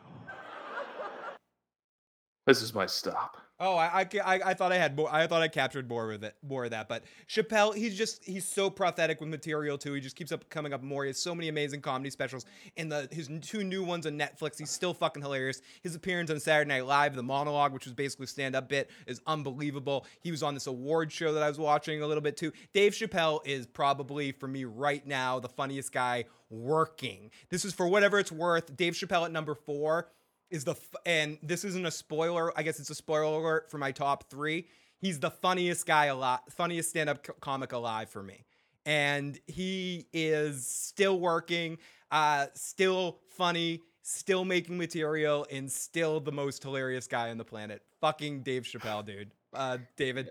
This is my stop. Oh, I, I, I, thought I had more. I thought I captured more with it, more of that. But Chappelle, he's just he's so prophetic with material too. He just keeps up coming up more. He has so many amazing comedy specials, and the his two new ones on Netflix. He's still fucking hilarious. His appearance on Saturday Night Live, the monologue, which was basically stand up bit, is unbelievable. He was on this award show that I was watching a little bit too. Dave Chappelle is probably for me right now the funniest guy working. This is for whatever it's worth. Dave Chappelle at number four is the f- and this isn't a spoiler. I guess it's a spoiler alert for my top three. He's the funniest guy alive, funniest stand-up co- comic alive for me, and he is still working, uh, still funny, still making material, and still the most hilarious guy on the planet. Fucking Dave Chappelle, dude. Uh, David.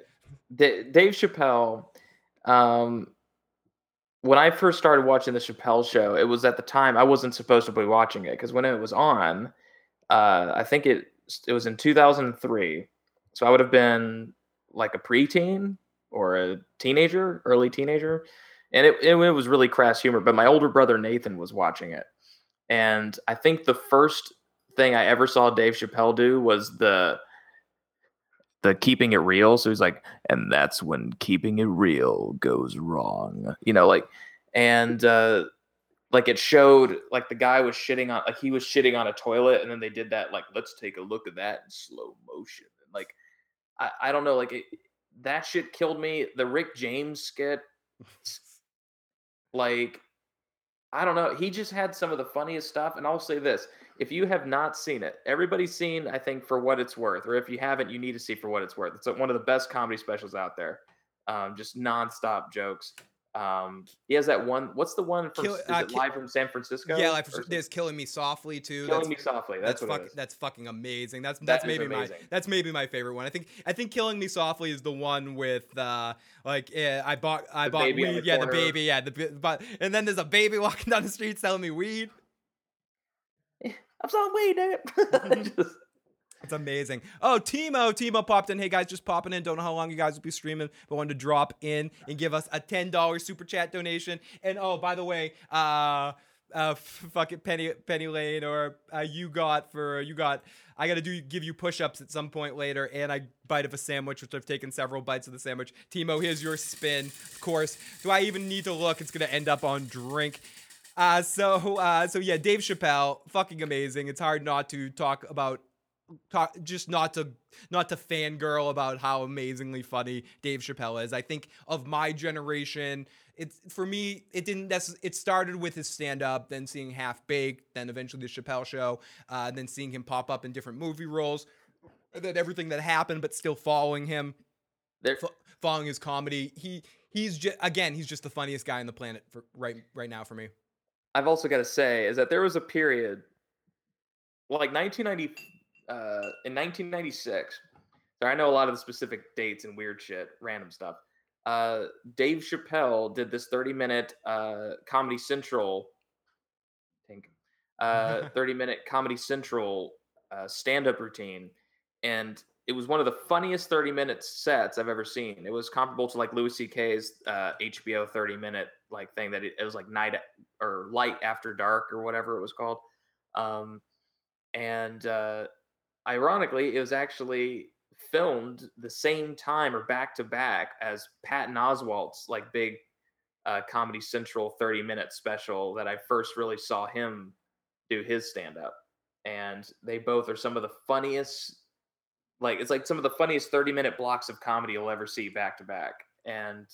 Da- Dave Chappelle. Um, when I first started watching the Chappelle show, it was at the time I wasn't supposed to be watching it because when it was on, uh, I think it it was in 2003, so I would have been like a preteen or a teenager, early teenager, and it, it it was really crass humor. But my older brother Nathan was watching it, and I think the first thing I ever saw Dave Chappelle do was the the keeping it real. So he's like, and that's when keeping it real goes wrong. You know, like, and uh like it showed like the guy was shitting on like he was shitting on a toilet, and then they did that like let's take a look at that in slow motion. And like I, I don't know, like it, that shit killed me. The Rick James skit, like I don't know. He just had some of the funniest stuff. And I'll say this if you have not seen it, everybody's seen, I think, For What It's Worth. Or if you haven't, you need to see For What It's Worth. It's one of the best comedy specials out there. Um, just nonstop jokes. Um, he has that one. What's the one from? Kill- is uh, it Ki- live from San Francisco? Yeah, like Or- there's "Killing Me Softly" too. Killing Me Softly, that's what fuck- is. That's fucking amazing. That's That that's is maybe my that's maybe my favorite one. I think I think "Killing Me Softly" is the one with uh like eh, I bought I The bought baby weed. the yeah, the baby. Yeah, the but and then there's a baby walking down the street selling me weed. I'm selling weed, nigga. It's amazing. Oh, Timo, Timo popped in. Hey guys, just popping in. Don't know how long you guys will be streaming, but wanted to drop in and give us a ten dollars super chat donation. And oh, by the way, uh, uh, fucking Penny Penny Lane or uh, you got for you got. I gotta do give you push-ups at some point later, and I bite of a sandwich, which I've taken several bites of the sandwich. Timo, here's your spin. Of course, do I even need to look? It's gonna end up on drink. Uh, so uh, so yeah, Dave Chappelle, fucking amazing. It's hard not to talk about talk just not to not to fangirl about how amazingly funny Dave Chappelle is. I think of my generation, it's for me, it didn't necess- it started with his stand up, then seeing Half Baked, then eventually the Chappelle show, uh, then seeing him pop up in different movie roles. And then everything that happened, but still following him, fo- following his comedy. He he's just again, he's just the funniest guy on the planet for right right now for me. I've also got to say is that there was a period, like 1990, uh, in 1996. So I know a lot of the specific dates and weird shit, random stuff. uh, Dave Chappelle did this 30 minute uh, Comedy Central, think, uh, 30 minute Comedy Central uh, stand up routine. And it was one of the funniest 30 minute sets I've ever seen. It was comparable to like Louis C.K.'s uh, HBO 30 minute like thing that it, it was like night or light after dark or whatever it was called. Um, and uh, ironically, it was actually filmed the same time or back to back as Patton Oswalt's like big uh, Comedy Central 30 minute special that I first really saw him do his stand up. And they both are some of the funniest, like, it's like some of the funniest 30 minute blocks of comedy you'll ever see back to back. And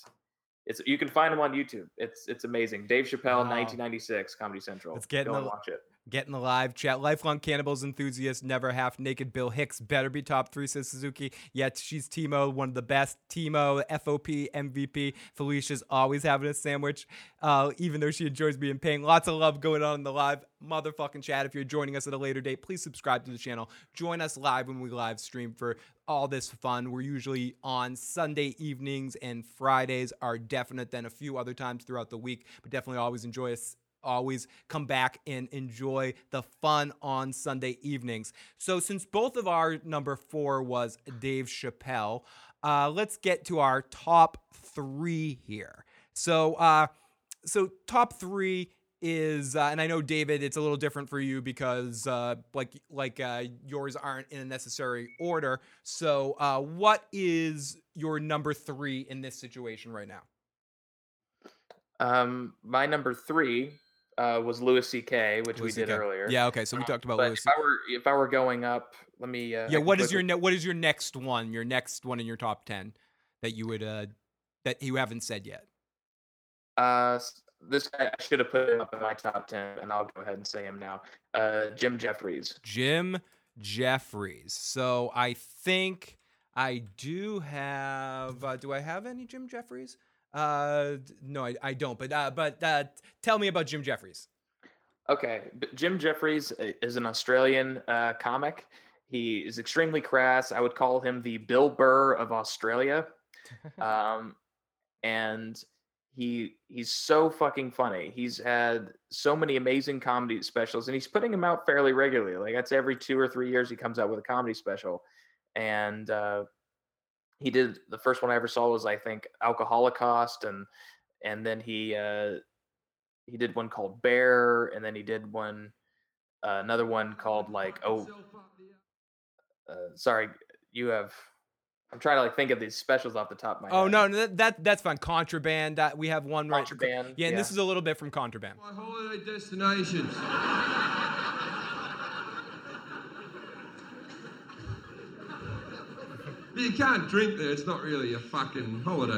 it's you can find them on YouTube. It's it's amazing. Dave Chappelle, Wow. 1996, Comedy Central. Let's get in Go and the- watch it. Get in the live chat. Lifelong cannibals enthusiast, never half naked. Bill Hicks better be top three, says Suzuki. Yet she's Timo, one of the best. Timo, FOP, MVP. Felicia's always having a sandwich, uh, even though she enjoys being pain. Lots of love going on in the live motherfucking chat. If you're joining us at a later date, please subscribe to the channel. Join us live when we live stream for all this fun. We're usually on Sunday evenings and Fridays are definite than a few other times throughout the week, but definitely always enjoy us always come back and enjoy the fun on Sunday evenings. So, since both of our number four was Dave Chappelle, uh, let's get to our top three here. So, uh, so top three is, uh, and I know David, it's a little different for you because uh, like like uh, yours aren't in a necessary order. So, uh, what is your number three in this situation right now? Um, my number three uh, was Louis C.K., which Louis we did earlier. Yeah, okay, so we Um, talked about Louis If I were if I were going up, let me. Uh, yeah what is your ne- what is your next one your next one in your top 10 that you would uh that you haven't said yet Uh, this guy I should have put him up in my top ten, and I'll go ahead and say him now. Uh, Jim Jeffries. jim jeffries so i think i do have uh, do i have any jim jeffries uh no i, I don't but uh but uh tell me about jim jeffries Okay, Jim Jeffries is an Australian uh, comic. He is extremely crass. I would call him the Bill Burr of Australia. um, and he he's so fucking funny. He's had so many amazing comedy specials, and he's putting them out fairly regularly. Like that's every two or three years he comes out with a comedy special. And uh, he did the first one I ever saw was I think Alcoholocaust, and and then he uh, he did one called Bare, and then he did one uh, another one called like oh uh, sorry you have I'm trying to like think of these specials off the top of my oh head. no no, that, that that's fine contraband that we have one right Contraband, yeah and this is a little bit from contraband holiday destinations. But you can't drink there. It's not really a fucking holiday.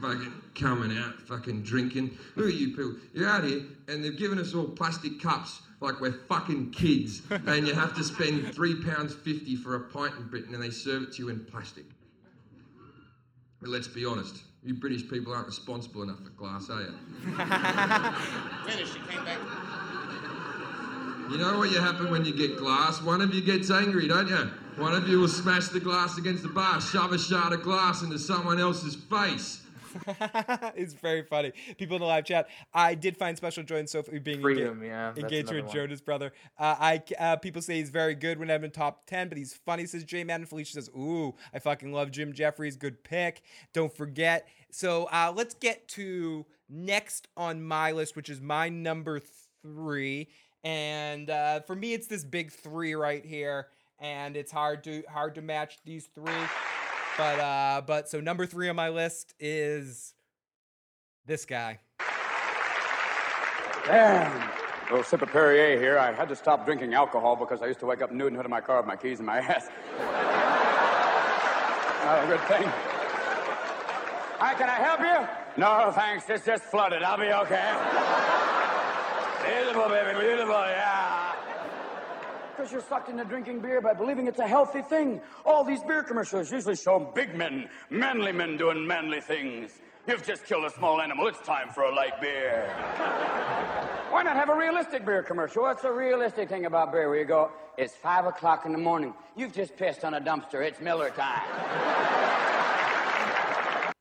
fucking coming out, fucking drinking. Look at you people. You're out here, and they've given us all plastic cups like we're fucking kids, and you have to spend three pounds fifty for a pint in Britain, and they serve it to you in plastic. But let's be honest, you British people aren't responsible enough for glass, are you? Finished. She came back. You know what you happen when you get glass? One of you gets angry, don't you? One of you will smash the glass against the bar, shove a shard of glass into someone else's face. it's very funny. People in the live chat. I did find special joy in Sophie being enga- Freedom, yeah, engaged with one. Jonas brother. Uh, I uh, people say he's very good when I'm in top ten, but he's funny. Says J Man and Felicia says, "Ooh, I fucking love Jim Jeffries. Good pick. Don't forget." So uh, let's get to next on my list, which is my number three. And uh, for me, it's this big three right here, and it's hard to hard to match these three. But uh, but so number three on my list is this guy. Damn. A little sip of Perrier here. I had to stop drinking alcohol because I used to wake up nude and hood of my car with my keys in my ass. Not a good thing. Hi, can I help you? No, thanks. It's just flooded. I'll be okay. beautiful, baby. Beautiful, yeah. Because you're sucked into drinking beer by believing it's a healthy thing. All these beer commercials usually show big men, manly men doing manly things. You've just killed a small animal. It's time for a light beer. Why not have a realistic beer commercial? What's the realistic thing about beer where you go, it's five o'clock in the morning. You've just pissed on a dumpster. It's Miller time.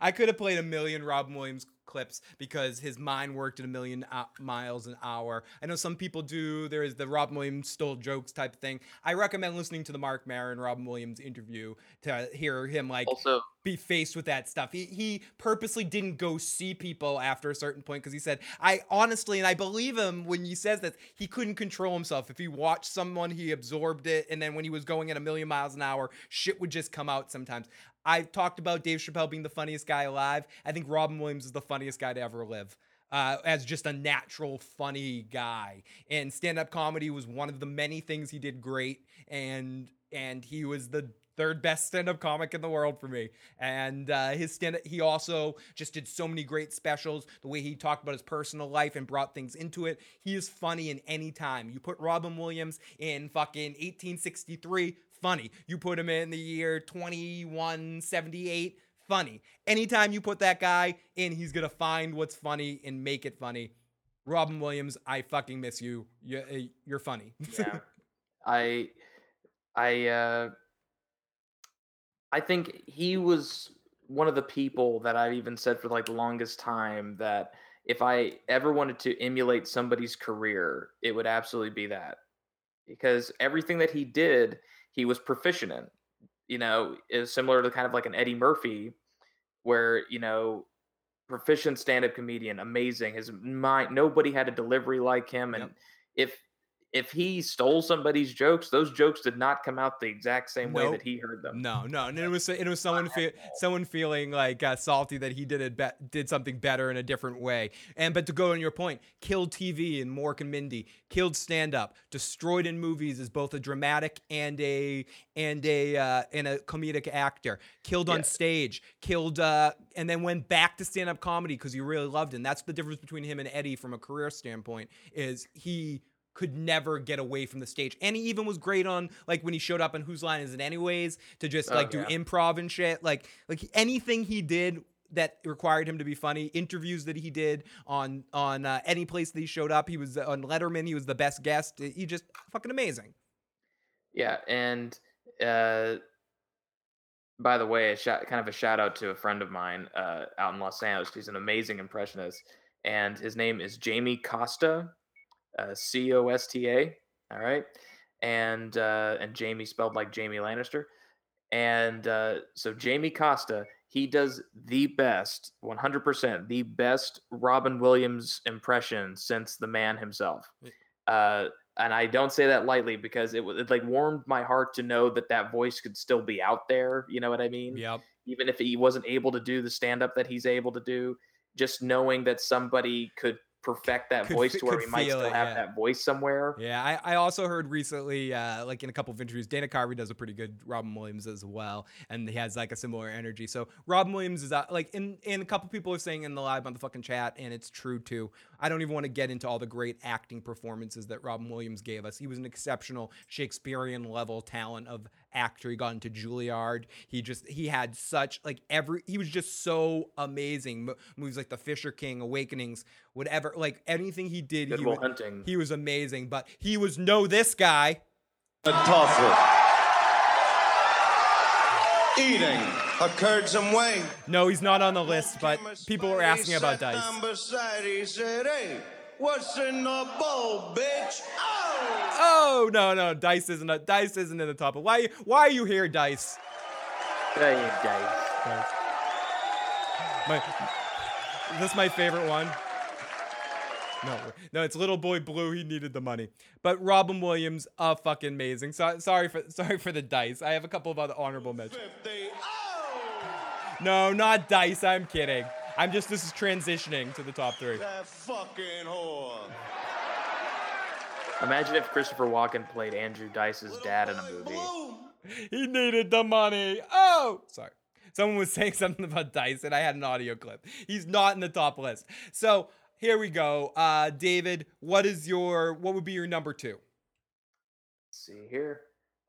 I could have played a million Robin Williams clips because his mind worked at a million uh, miles an hour. I know some people do. There is the Robin Williams stole jokes type thing. I recommend listening to the Marc Maron Robin Williams interview to hear him like Also- be faced with that stuff. He he purposely didn't go see people after a certain point because he said, I honestly and I believe him when he says that he couldn't control himself. If he watched someone, he absorbed it, and then when he was going at a million miles an hour, shit would just come out sometimes. I talked about Dave Chappelle being the funniest guy alive. I think Robin Williams is the funniest guy to ever live. Uh, as just a natural funny guy and stand-up comedy was one of the many things he did great and and he was the third best stand-up comic in the world for me and uh, his stand he also just did so many great specials the way he talked about his personal life and brought things into it he is funny in any time you put robin williams in fucking 1863 funny. You put him in the year 2178 funny. Anytime you put that guy in he's gonna find what's funny and make it funny. Robin williams i fucking miss you. You- uh, you're funny. Yeah. I I uh I think he was one of the people that I've even said for like the longest time that if I ever wanted to emulate somebody's career, it would absolutely be that. Because everything that he did, he was proficient in. You know, is similar to kind of like an Eddie Murphy, where, you know, proficient stand-up comedian, amazing. His mind nobody had a delivery like him. And if if he stole somebody's jokes, those jokes did not come out the exact same way that he heard them. No, no, and it was it was someone fe- someone feeling like uh, salty that he did it be- did something better in a different way. And but to go on your point, killed TV and Mork and Mindy, killed stand up, destroyed in movies as both a dramatic and a and a uh, and a comedic actor, killed on Yeah. stage, killed uh, and then went back to stand up comedy because he really loved it. And that's the difference between him and Eddie from a career standpoint is he could never get away from the stage. And he even was great on like when he showed up on Whose Line Is It Anyways to just Oh, like do yeah. improv and shit. Like like anything he did that required him to be funny. Interviews that he did on on uh, any place that he showed up. He was on Letterman. He was the best guest. He just fucking amazing. Yeah, and uh, by the way, a shout, kind of a shout out to a friend of mine uh, out in Los Angeles. He's an amazing impressionist, and his name is Jamie Costa, uh, C O S T A. All right, and uh, and Jamie spelled like Jamie Lannister, and uh, so Jamie Costa. He does the best, 100%, the best Robin Williams impression since the man himself. Uh, and I don't say that lightly because it, it like warmed my heart to know that that voice could still be out there. You know what I mean? Yep. Even if he wasn't able to do the stand up that he's able to do, just knowing that somebody could perfect that Could voice to where we might still it, have yeah. that voice somewhere. Yeah, I, I also heard recently, uh, like in a couple of interviews, Dana Carvey does a pretty good Robin Williams as well, and he has like a similar energy. So Robin Williams is uh, like, and, and a couple people are saying in the live on the fucking chat, and it's true too. I don't even want to get into all the great acting performances that Robin Williams gave us. He was an exceptional Shakespearean level talent of actor. He got into Juilliard. He just he had such like every he was just so amazing. Mo- movies like The Fisher King, Awakenings, whatever, like anything he did, Good he Will wa- Hunting. he was amazing, but he was no this guy. Eating occurred some way. No, he's not on the list, but people were asking about Dice. beside, he said, "Hey, what's in the bowl, bitch?" Oh, Oh no, no, Dice isn't a, Dice isn't in the top. Why why are you here, Dice? Dice. My this my favorite one. No, no, it's Little Boy Blue. He needed the money, but Robin Williams, uh, fucking amazing. So, sorry for sorry for the dice. I have a couple of other honorable mentions. No, not dice. I'm kidding. I'm just this is transitioning to the top three. that fucking whore. Imagine if Christopher Walken played Andrew Dice's dad in a movie. He needed the money. Oh, sorry. Someone was saying something about Dice, and I had an audio clip. He's not in the top list. So here we go. Uh, David, what is your what would be your number two? see here.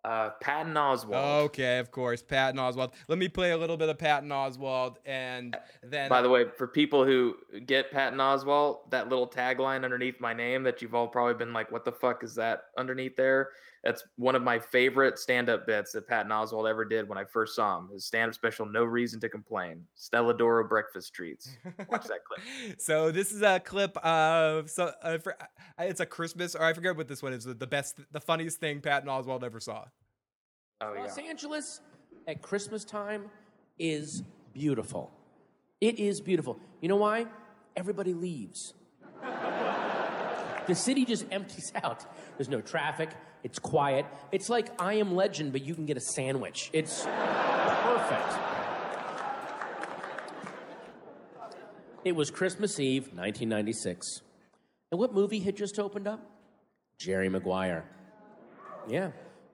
Uh, Patton Oswalt. Okay, of course, Patton Oswalt. Let me play a little bit of Patton Oswalt, and then. By the way, for people who get Patton Oswalt, that little tagline underneath my name that you've all probably been like, "What the fuck is that underneath there?" That's one of my favorite stand-up bits that Patton Oswalt ever did when I first saw him. His stand-up special, "No Reason to Complain." Stella D'oro breakfast treats. Watch that clip. So this is a clip of so uh, for, uh, it's a Christmas or I forget what this one is. The best, the funniest thing Patton Oswalt ever saw. Oh yeah. Los Angeles at Christmas time is beautiful. It is beautiful. You know why? Everybody leaves. the city just empties out. There's no traffic. It's quiet. It's like I Am Legend, but you can get a sandwich. It's perfect. It was Christmas Eve, 1996. And what movie had just opened up? Jerry Maguire. Yeah,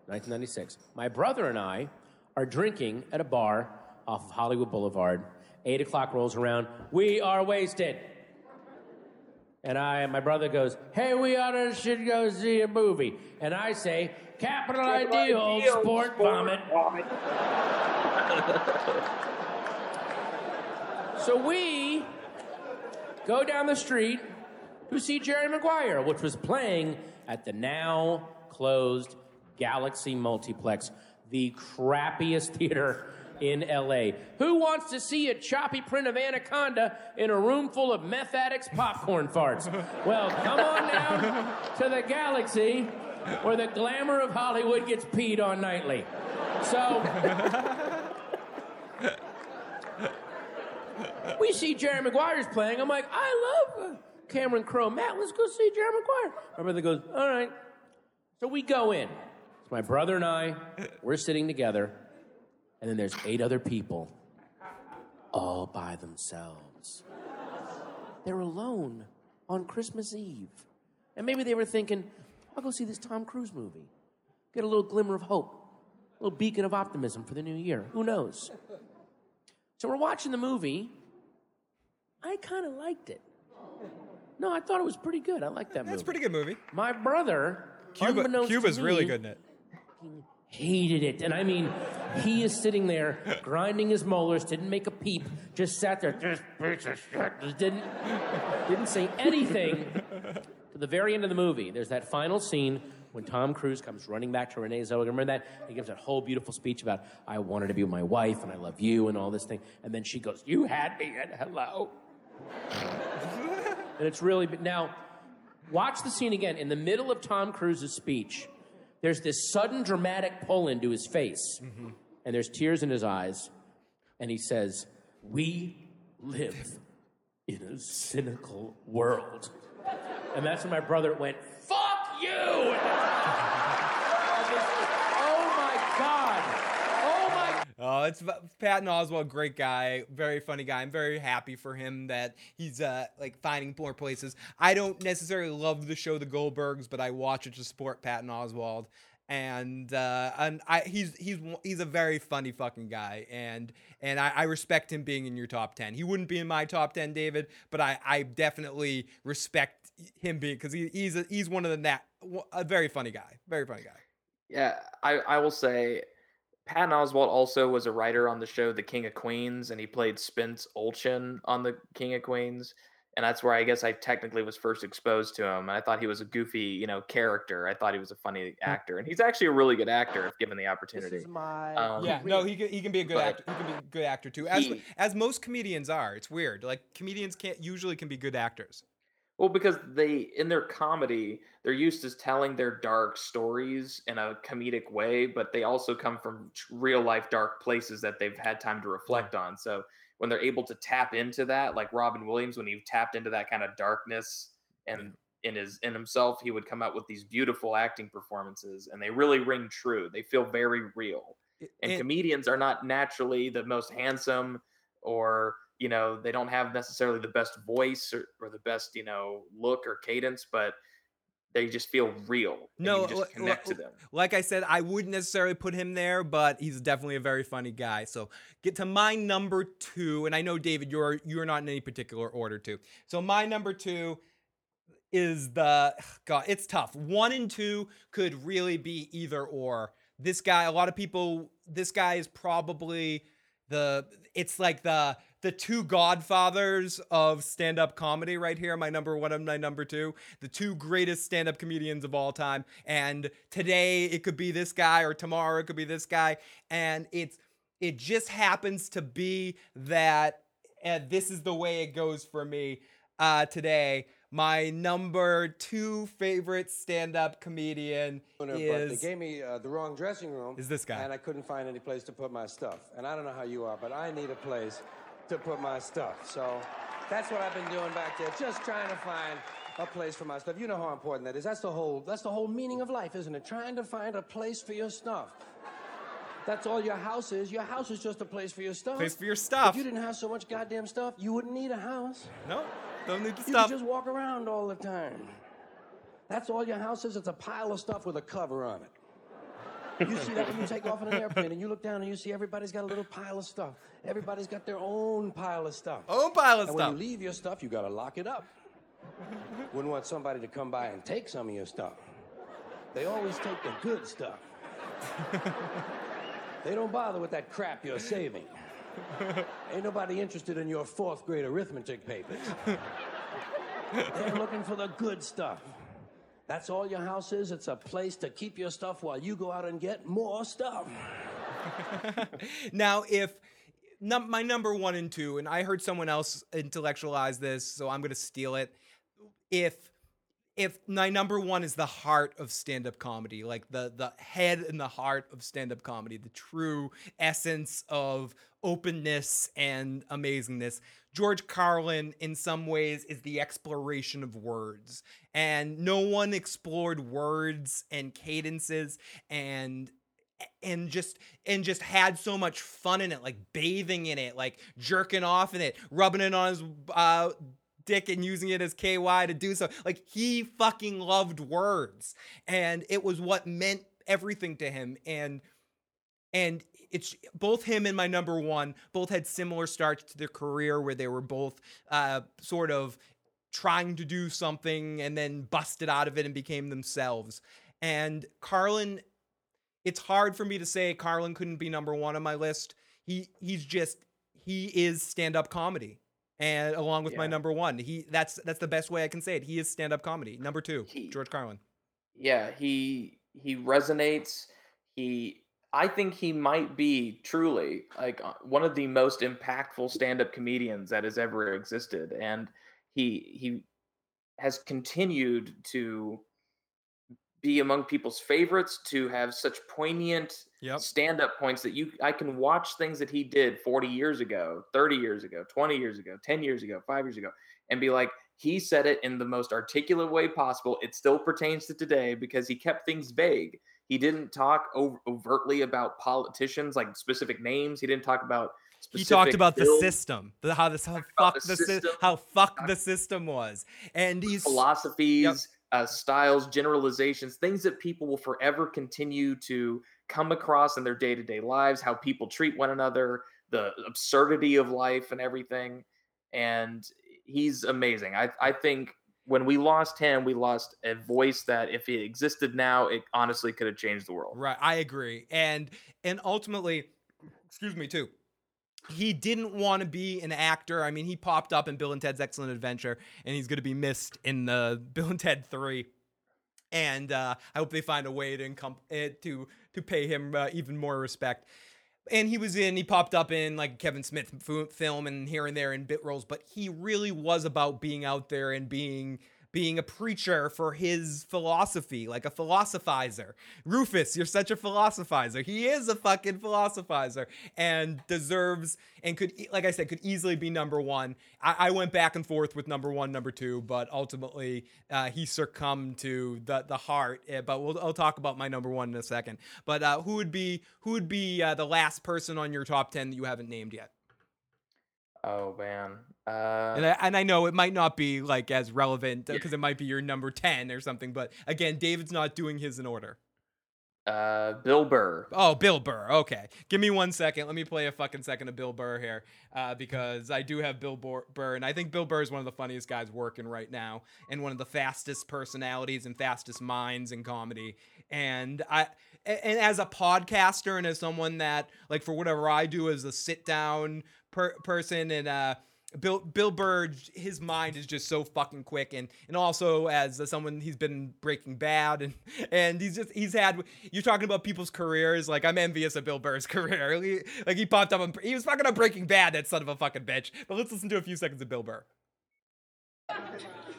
1996. My brother and I are drinking at a bar off of Hollywood Boulevard. Eight o'clock rolls around. We are wasted. And I, my brother goes, "Hey, we ought to should go see a movie." And I say, "Capital ideal, sport, vomit." so we go down the street to see Jerry Maguire, which was playing at the now closed Galaxy Multiplex, the crappiest theater in LA. Who wants to see a choppy print of Anaconda in a room full of meth addicts' popcorn farts? Well, come on down to the Galaxy where the glamour of Hollywood gets peed on nightly. So. we see Jerry Maguire's playing. I'm like, I love uh, Cameron Crowe. Matt, let's go see Jerry Maguire. My brother goes, all right. So we go in. It's my brother and I. We're sitting together. And then there's eight other people all by themselves. They're alone on Christmas Eve. And maybe they were thinking, I'll go see this Tom Cruise movie. Get a little glimmer of hope, a little beacon of optimism for the new year. Who knows? So we're watching the movie. I kind of liked it. No, I thought it was pretty good. I liked that movie. That's a pretty good movie. My brother, Cuba, Cuba's to really good in it. hated it. And I mean, he is sitting there grinding his molars, didn't make a peep, just sat there, just piece of shit, didn't, didn't say anything. To the very end of the movie, there's that final scene when Tom Cruise comes running back to Renee Zellweger. Remember that? He gives that whole beautiful speech about, I wanted to be with my wife and I love you and all this thing. And then she goes, You had me at hello. and it's really, now, watch the scene again. In the middle of Tom Cruise's speech, there's this sudden dramatic pull into his face, and there's tears in his eyes, and he says, We live in a cynical world. And that's when my brother went, Fuck you! oh my God! Oh my Oh, it's Patton Oswalt, great guy, very funny guy. I'm very happy for him that he's uh like finding more places. I don't necessarily love the show The Goldbergs, but I watch it to support Patton Oswalt. And uh, and I he's he's he's a very funny fucking guy, and and I, I respect him being in your top ten. He wouldn't be in my top ten, David, but I, I definitely respect him being because he, he's a, he's one of the nat a very funny guy, very funny guy. Yeah, I, I will say Patton Oswalt also was a writer on the show The King of Queens, and he played Spence Olchin on The King of Queens. And that's where I guess I technically was first exposed to him. And I thought he was a goofy, you know, character. I thought he was a funny actor, and he's actually a really good actor if given the opportunity. This is my Um, yeah, no, he can, he can be a good actor. He can be a good actor too, as he- as most comedians are. It's weird. Like comedians can't usually can be good actors. Well, because they in their comedy, they're used to telling their dark stories in a comedic way, but they also come from real life dark places that they've had time to reflect on. So when they're able to tap into that, like Robin Williams, when he tapped into that kind of darkness and in his in himself, he would come out with these beautiful acting performances, and they really ring true. They feel very real. And it- comedians are not naturally the most handsome or you know they don't have necessarily the best voice or, or the best you know look or cadence but they just feel real and No, you just li- connect li- to uh, them Like I said, I wouldn't necessarily put him there, but he's definitely a very funny guy. So get to my number two, and I know David, you're you're not in any particular order too. So my number two is the God. It's tough. One and two could really be either or. this guy, a lot of people, this guy is probably the. It's like the the two godfathers of stand-up comedy right here my number one and my number two the two greatest stand-up comedians of all time and today it could be this guy or tomorrow it could be this guy and it's it just happens to be that this is the way it goes for me uh, today my number two favorite stand-up comedian But they gave me uh, the wrong dressing room. Is this guy. And I couldn't find any place to put my stuff. And I don't know how you are, but I need a place to put my stuff. So that's what I've been doing back there, just trying to find a place for my stuff. You know how important that is. That's the whole that's the whole meaning of life, isn't it? Trying to find a place for your stuff. That's all your house is. Your house is just a place for your stuff. Place for your stuff. If you didn't have so much goddamn stuff, you wouldn't need a house. no don't need the You stuff could just walk around all the time. That's all your house is. It's a pile of stuff with a cover on it. You see that when you take off on an airplane and you look down and you see everybody's got a little pile of stuff. Everybody's got their own pile of stuff. Own pile of and stuff. when you leave your stuff, you got to lock it up. Wouldn't want somebody to come by and take some of your stuff. They always take the good stuff. they don't bother with that crap you're saving. Ain't nobody interested in your fourth grade arithmetic papers. They're looking for the good stuff. That's all your house is. It's a place to keep your stuff while you go out and get more stuff. now, if num- my number one and two, and I heard someone else intellectualize this, so I'm going to steal it. If if my number one is the heart of stand-up comedy, like the the head and the heart of stand-up comedy, the true essence of openness and amazingness. George Carlin, in some ways, is the exploration of words, and no one explored words and cadences and and just and just had so much fun in it like bathing in it like jerking off in it rubbing it on his uh dick and using it as KY to do so. Like he fucking loved words. And it was what meant everything to him. And and it's both him and my number one both had similar starts to their career where they were both uh sort of trying to do something and then busted out of it and became themselves and Carlin it's hard for me to say Carlin couldn't be number one on my list. He he's just he is stand up comedy, and along with my number one, he that's that's the best way I can say it. He is stand up comedy. Number two, George Carlin. yeah he he resonates he i think he might be truly like uh, one of the most impactful stand-up comedians that has ever existed and he he has continued to be among people's favorites to have such poignant stand-up points that you i can watch things that he did 40 years ago 30 years ago 20 years ago 10 years ago 5 years ago and be like he said it in the most articulate way possible. It still pertains to today because he kept things vague he didn't talk ov- overtly about politicians like specific names he didn't talk about He talked about the system, the, how this how fuck the the, sy- system. how fuck the system was, and these philosophies, uh, styles, generalizations, things that people will forever continue to come across in their day to day lives, how people treat one another, the absurdity of life, and everything. And he's amazing. I, I think when we lost him, we lost a voice that, if he existed now, it honestly could have changed the world. Right, I agree. And and ultimately, excuse me too. He didn't want to be an actor. I mean, he popped up in Bill and Ted's Excellent Adventure, and he's going to be missed in the Bill and Ted Three. And uh, I hope they find a way to encom- eh, to to pay him uh, even more respect. And he was in, he popped up in like Kevin Smith film and here and there in bit roles, but he really was about being out there and being being a preacher for his philosophy, like a philosophizer. Rufus, you're such a philosophizer. He is a fucking philosophizer and deserves and could, like I said, could easily be number one. I, I went back and forth with number one, number two, but ultimately uh, he succumbed to the the heart. Uh, But we'll I'll talk about my number one in a second. But uh, who would be who would be uh, the last person on your top ten that you haven't named yet? Oh, man. Uh, And I, and I know it might not be like as relevant because it might be your number 10 or something, but again, David's not doing his in order. Uh, Bill Burr. Oh, Bill Burr. Okay. Give me one second. Let me play a fucking second of Bill Burr here uh, because I do have Bill Burr, and I think Bill Burr is one of the funniest guys working right now and one of the fastest personalities and fastest minds in comedy. And I. And as a podcaster and as someone that, like, for whatever I do as a sit down per- person and uh, Bill Bill Burr, his mind is just so fucking quick, and and also as someone he's been Breaking Bad, and and he's just he's had. You're talking about people's careers, like I'm envious of Bill Burr's career. He- like he popped up, on, he was fucking on Breaking Bad, that son of a fucking bitch. But let's listen to a few seconds of Bill Burr.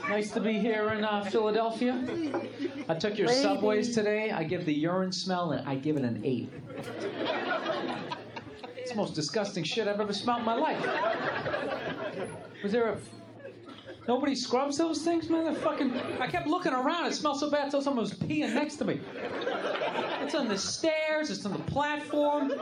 Nice to be here in uh, Philadelphia. I took your Lady. subways today. I give the urine smell, and I give it an eight. The most disgusting shit I've ever smelled in my life. Was there a? Nobody scrubs those things, man. They're fucking. I kept looking around. It smelled so bad. Thought someone was peeing next to me. It's on the stairs. It's on the platform.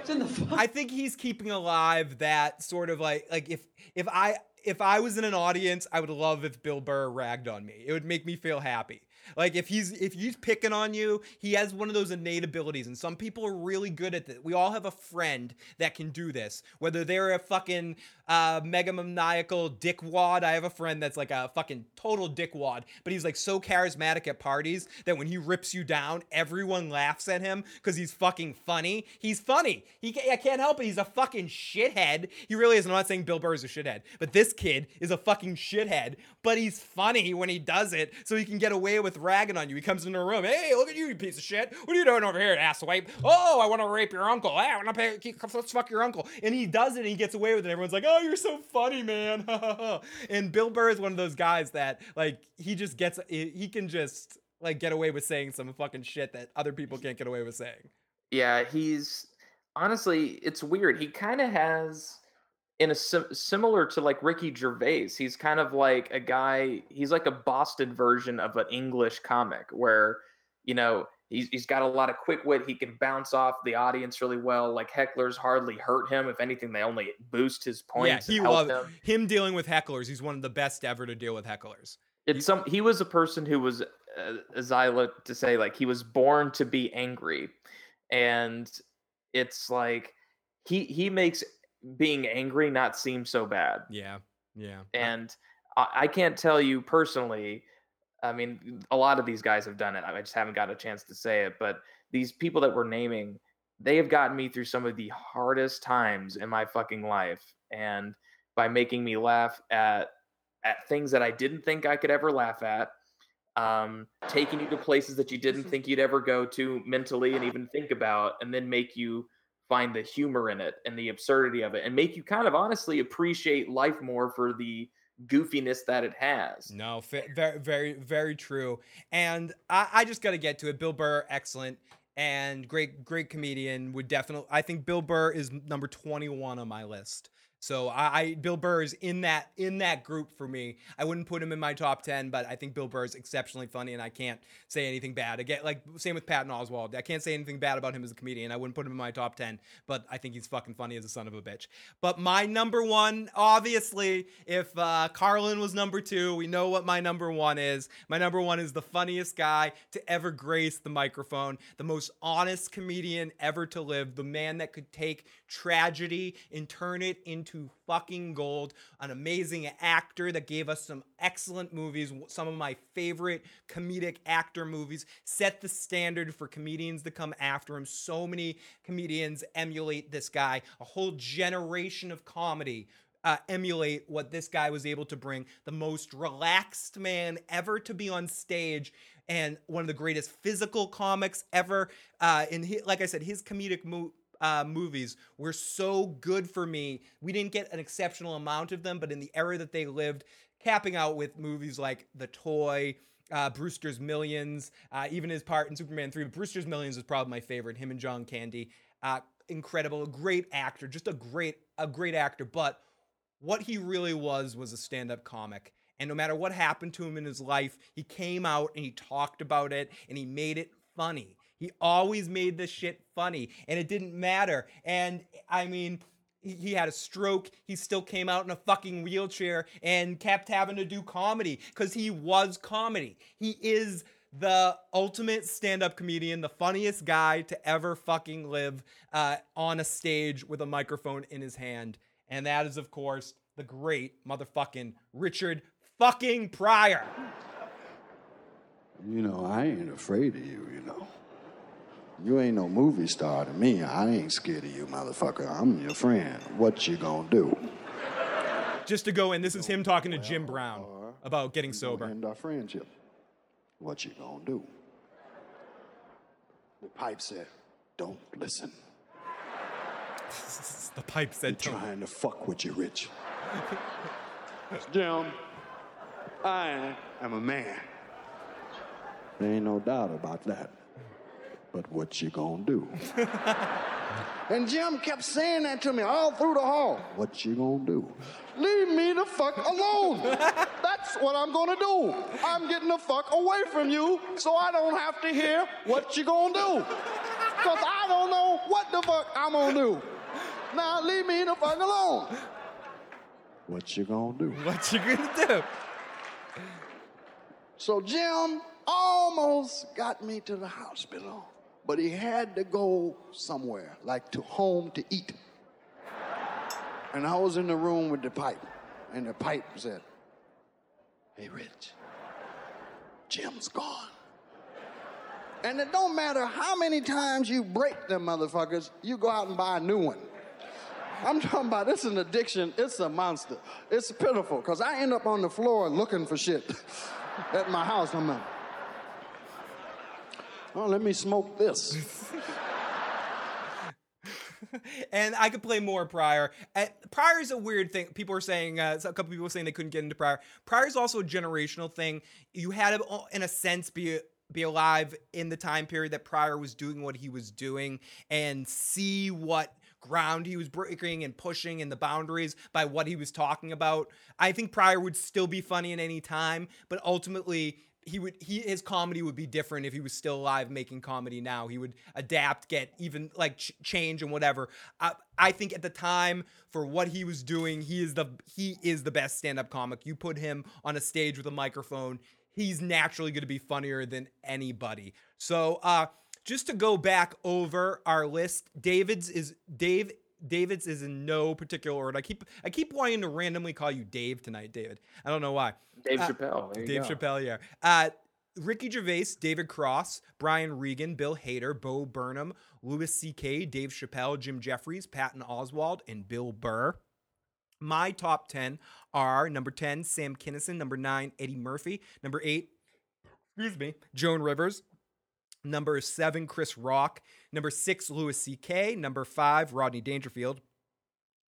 It's in the. I think he's keeping alive that sort of like like if if I if I was in an audience, I would love if Bill Burr ragged on me. It would make me feel happy. Like if he's if he's picking on you, he has one of those innate abilities, and some people are really good at it. We all have a friend that can do this, whether they're a fucking uh, megamaniacal dickwad. I have a friend that's like a fucking total dickwad, but he's like so charismatic at parties that when he rips you down, everyone laughs at him because he's fucking funny. He's funny. He ca- I can't help it. He's a fucking shithead. He really is. I'm not saying Bill Burr is a shithead, but this kid is a fucking shithead. But he's funny when he does it, so he can get away with ragging on you. He comes into a room. Hey, look at you, you piece of shit. What are you doing over here, asswipe? Oh, I want to rape your uncle. Ah, I want to pay. Let's fuck your uncle. And he does it, and he gets away with it. Everyone's like, "Oh, you're so funny, man." and Bill Burr is one of those guys that, like, he just gets. He can just like get away with saying some fucking shit that other people can't get away with saying. Yeah, he's honestly, it's weird. He kind of has in a sim- similar to like Ricky Gervais. He's kind of like a guy. He's like a Boston version of an English comic, where you know he's he's got a lot of quick wit. He can bounce off the audience really well. Like hecklers hardly hurt him. If anything, they only boost his points. yeah, he loves him. him dealing with hecklers. He's one of the best ever to deal with hecklers. It's some. He was a person who was, uh, as I look to say, like he was born to be angry, and it's like he he makes being angry not seem so bad. Yeah, yeah. And I, I can't tell you personally. I mean, a lot of these guys have done it. I just haven't got a chance to say it. But these people that we're naming, they have gotten me through some of the hardest times in my fucking life, and by making me laugh at at things that I didn't think I could ever laugh at, um, taking you to places that you didn't think you'd ever go to mentally and even think about, and then make you find the humor in it and the absurdity of it, and make you kind of honestly appreciate life more for the goofiness that it has. No, very, very, very true. And I, I just got to get to it. Bill Burr, excellent and great, great comedian. Would definitely. I think Bill Burr is number twenty-one on my list. So I, I Bill Burr is in that in that group for me. I wouldn't put him in my top ten, but I think Bill Burr is exceptionally funny, and I can't say anything bad. Again, like same with Patton Oswalt. I can't say anything bad about him as a comedian. I wouldn't put him in my top ten, but I think he's fucking funny as a son of a bitch. But my number one, obviously, if uh, Carlin was number two, we know what my number one is. My number one is the funniest guy to ever grace the microphone, the most honest comedian ever to live, the man that could take tragedy and turn it into fucking gold, an amazing actor that gave us some excellent movies, some of my favorite comedic actor movies, set the standard for comedians to come after him. So many comedians emulate this guy, a whole generation of comedy uh, emulate what this guy was able to bring. The most relaxed man ever to be on stage, and one of the greatest physical comics ever. Uh, and he, like I said, his comedic mo- uh, movies were so good for me. We didn't get an exceptional amount of them, but in the era that they lived, capping out with movies like The Toy. Uh, Brewster's Millions, uh, even his part in Superman 3. But Brewster's Millions is probably my favorite. Him and John Candy, uh, incredible, a great actor, just a great, a great actor. But what he really was was a stand-up comic and no matter what happened to him in his life he came out and he talked about it and he made it funny he always made this shit funny and it didn't matter and i mean he had a stroke he still came out in a fucking wheelchair and kept having to do comedy because he was comedy he is the ultimate stand-up comedian, the funniest guy to ever fucking live uh, on a stage with a microphone in his hand, and that is, of course, the great motherfucking Richard fucking Pryor. You know, I ain't afraid of you, you know. You ain't no movie star to me. I ain't scared of you, motherfucker. I'm your friend. What you gonna do? Just to go in, this is him talking to Jim Brown about getting sober. End our friendship. What you gonna do? The pipe said, don't listen. the pipe said, They're trying to fuck with you, Rich. Jim, I am a man. There ain't no doubt about that. But what you gonna do? and Jim kept saying that to me all through the hall. What you gonna do? Leave me the fuck alone. That's what I'm gonna do. I'm getting the fuck away from you so I don't have to hear what you gonna do. Cause I don't know what the fuck I'm gonna do. Now leave me the fuck alone. What you gonna do? What you gonna do? So Jim almost got me to the hospital, but he had to go somewhere, like to home to eat. And I was in the room with the pipe, and the pipe said, Hey, Rich, Jim's gone. And it don't matter how many times you break them motherfuckers, you go out and buy a new one. I'm talking about it's an addiction. It's a monster. It's pitiful because I end up on the floor looking for shit at my house. I'm like, oh, let me smoke this. and I could play more Pryor. And Pryor is a weird thing. People are saying, uh, a couple people were saying they couldn't get into Pryor. Pryor is also a generational thing. You had to, in a sense, be be alive in the time period that Pryor was doing what he was doing and see what ground he was breaking and pushing and the boundaries by what he was talking about. I think Pryor would still be funny in any time, but ultimately he would he his comedy would be different if he was still alive making comedy now. He would adapt, get even like ch- change and whatever. I, I think at the time for what he was doing, he is the he is the best stand-up comic. You put him on a stage with a microphone, he's naturally going to be funnier than anybody. So, uh just to go back over our list, David's is Dave David's is in no particular order. I keep I keep wanting to randomly call you Dave tonight, David. I don't know why. Dave Uh, Chappelle. Dave go. Chappelle, yeah. Uh, Ricky Gervais, David Cross, Brian Regan, Bill Hader, Bo Burnham, Louis C.K., Dave Chappelle, Jim Jefferies, Patton Oswalt, and Bill Burr. My top 10 are number 10, Sam Kinison, number 9, Eddie Murphy, number 8, excuse me, Joan Rivers, number 7, Chris Rock, number 6, Louis C.K., number 5, Rodney Dangerfield,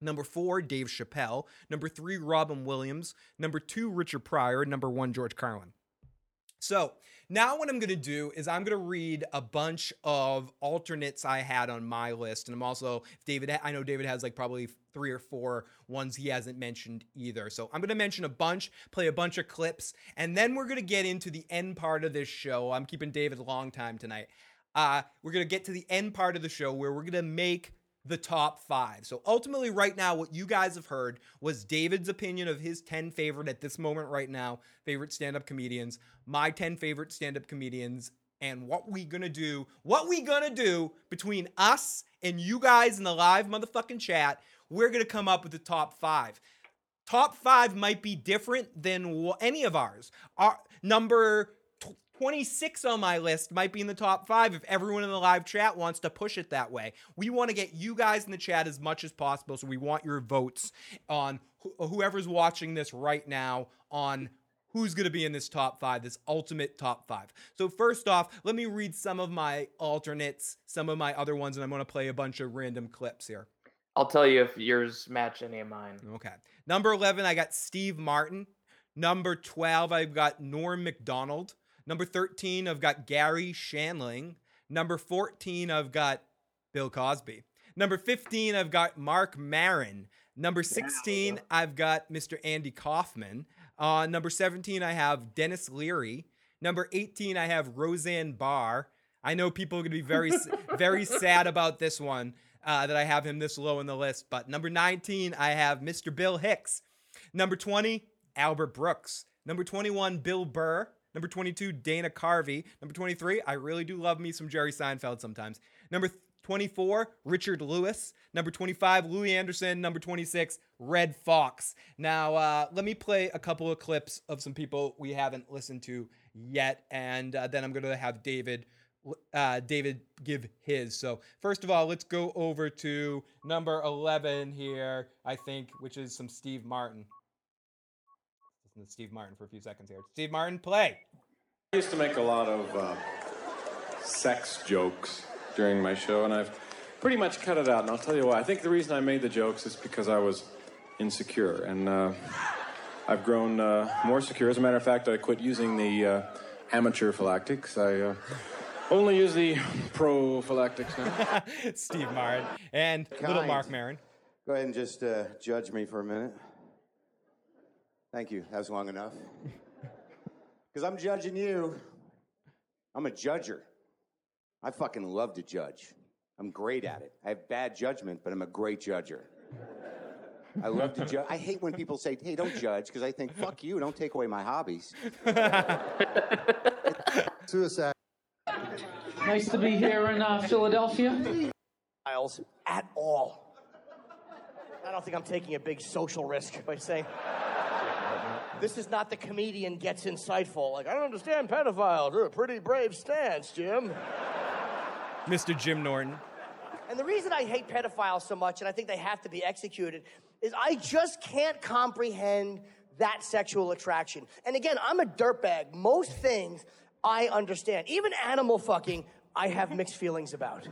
Number four, Dave Chappelle. Number three, Robin Williams. Number two, Richard Pryor. Number one, George Carlin. So now what I'm going to do is I'm going to read a bunch of alternates I had on my list. And I'm also, David, I know David has like probably three or four ones he hasn't mentioned either. So I'm going to mention a bunch, play a bunch of clips, and then we're going to get into the end part of this show. I'm keeping David a long time tonight. Uh, we're going to get to the end part of the show where we're going to make the top five. So ultimately, right now, what you guys have heard was David's opinion of his 10 favorite at this moment right now, favorite stand-up comedians, my 10 favorite stand-up comedians, and what we gonna do, what we gonna do between us and you guys in the live motherfucking chat, we're gonna come up with the top five. Top five might be different than any of ours. Our number 26 on my list might be in the top five if everyone in the live chat wants to push it that way. We want to get you guys in the chat as much as possible, so we want your votes on wh- whoever's watching this right now on who's going to be in this top five, this ultimate top five. So, first off, let me read some of my alternates, some of my other ones, and I'm going to play a bunch of random clips here. I'll tell you if yours match any of mine. Okay. Number 11, I got Steve Martin. Number 12, I've got Norm Macdonald. Number 13, I've got Garry Shandling. Number 14, I've got Bill Cosby. Number 15, I've got Marc Maron. Number 16, I've got Mr. Andy Kaufman. Uh, number 17, I have Denis Leary. Number 18, I have Roseanne Barr. I know people are going to be very, very sad about this one uh, that I have him this low in the list. But number 19, I have Mr. Bill Hicks. Number 20, Albert Brooks. Number 21, Bill Burr. Number 22, Dana Carvey. Number 23, I really do love me some Jerry Seinfeld sometimes. Number 24, Richard Lewis. Number 25, Louie Anderson. Number 26, Redd Foxx. Now, uh, let me play a couple of clips of some people we haven't listened to yet, and uh, then I'm going to have David. Uh, David give his. So first of all, let's go over to number 11 here, I think, which is some Steve Martin. Listen to Steve Martin for a few seconds here. Steve Martin, play. I used to make a lot of uh, sex jokes during my show, and I've pretty much cut it out. And I'll tell you why. I think the reason I made the jokes is because I was insecure, and uh, I've grown uh, more secure. As a matter of fact, I quit using the uh, amateur phylactics. I uh, only use the prophylactics now. Steve Martin and little Marc Maron. Go ahead and just uh, judge me for a minute. Thank you. That was long enough. Because I'm judging you. I'm a judger. I fucking love to judge. I'm great at it. I have bad judgment, but I'm a great judger. I love to judge. I hate when people say, hey, don't judge, because I think, fuck you, don't take away my hobbies. Suicide. Nice to be here in uh, Philadelphia. Miles at all. I don't think I'm taking a big social risk by saying this is not the comedian gets insightful. Like I don't understand pedophiles. They're a pretty brave stance, Jim. Mr. Jim Norton. And the reason I hate pedophiles so much, and I think they have to be executed, is I just can't comprehend that sexual attraction. And again, I'm a dirtbag. Most things I understand. Even animal fucking, I have mixed feelings about.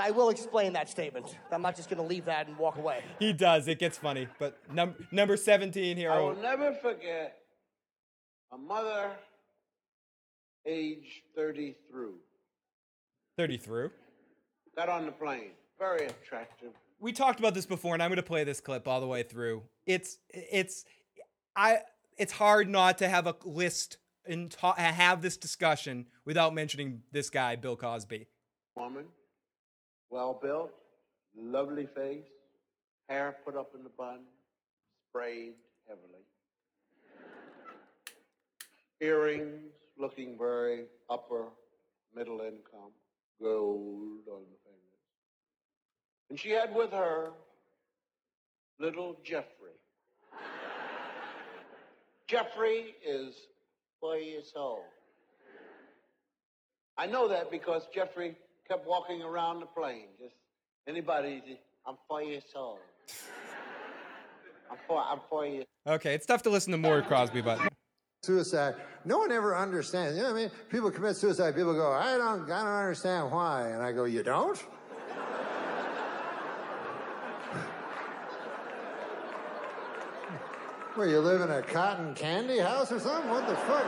And I will explain that statement. I'm not just going to leave that and walk away. He does. It gets funny. But num- number 17 here. I will never forget a mother, age 30 through, 30 through. got on the plane. Very attractive. We talked about this before, and I'm going to play this clip all the way through. It's it's I it's hard not to have a list and ta- have this discussion without mentioning this guy, Bill Cosby. Woman, well built, lovely face, hair put up in the bun, sprayed heavily. Earrings looking very upper middle income, gold on the fingers. And she had with her little Jeffrey. Jeffrey is four years old. I know that because Jeffrey kept walking around the plane. Just anybody, just, I'm four years old. I'm four, I'm four years Okay, it's tough to listen to more Crosby, but Suicide. No one ever understands. You know what I mean? People commit suicide. People go, I don't, I don't understand why. And I go, you don't? Where you live in a cotton candy house or something? What the fuck?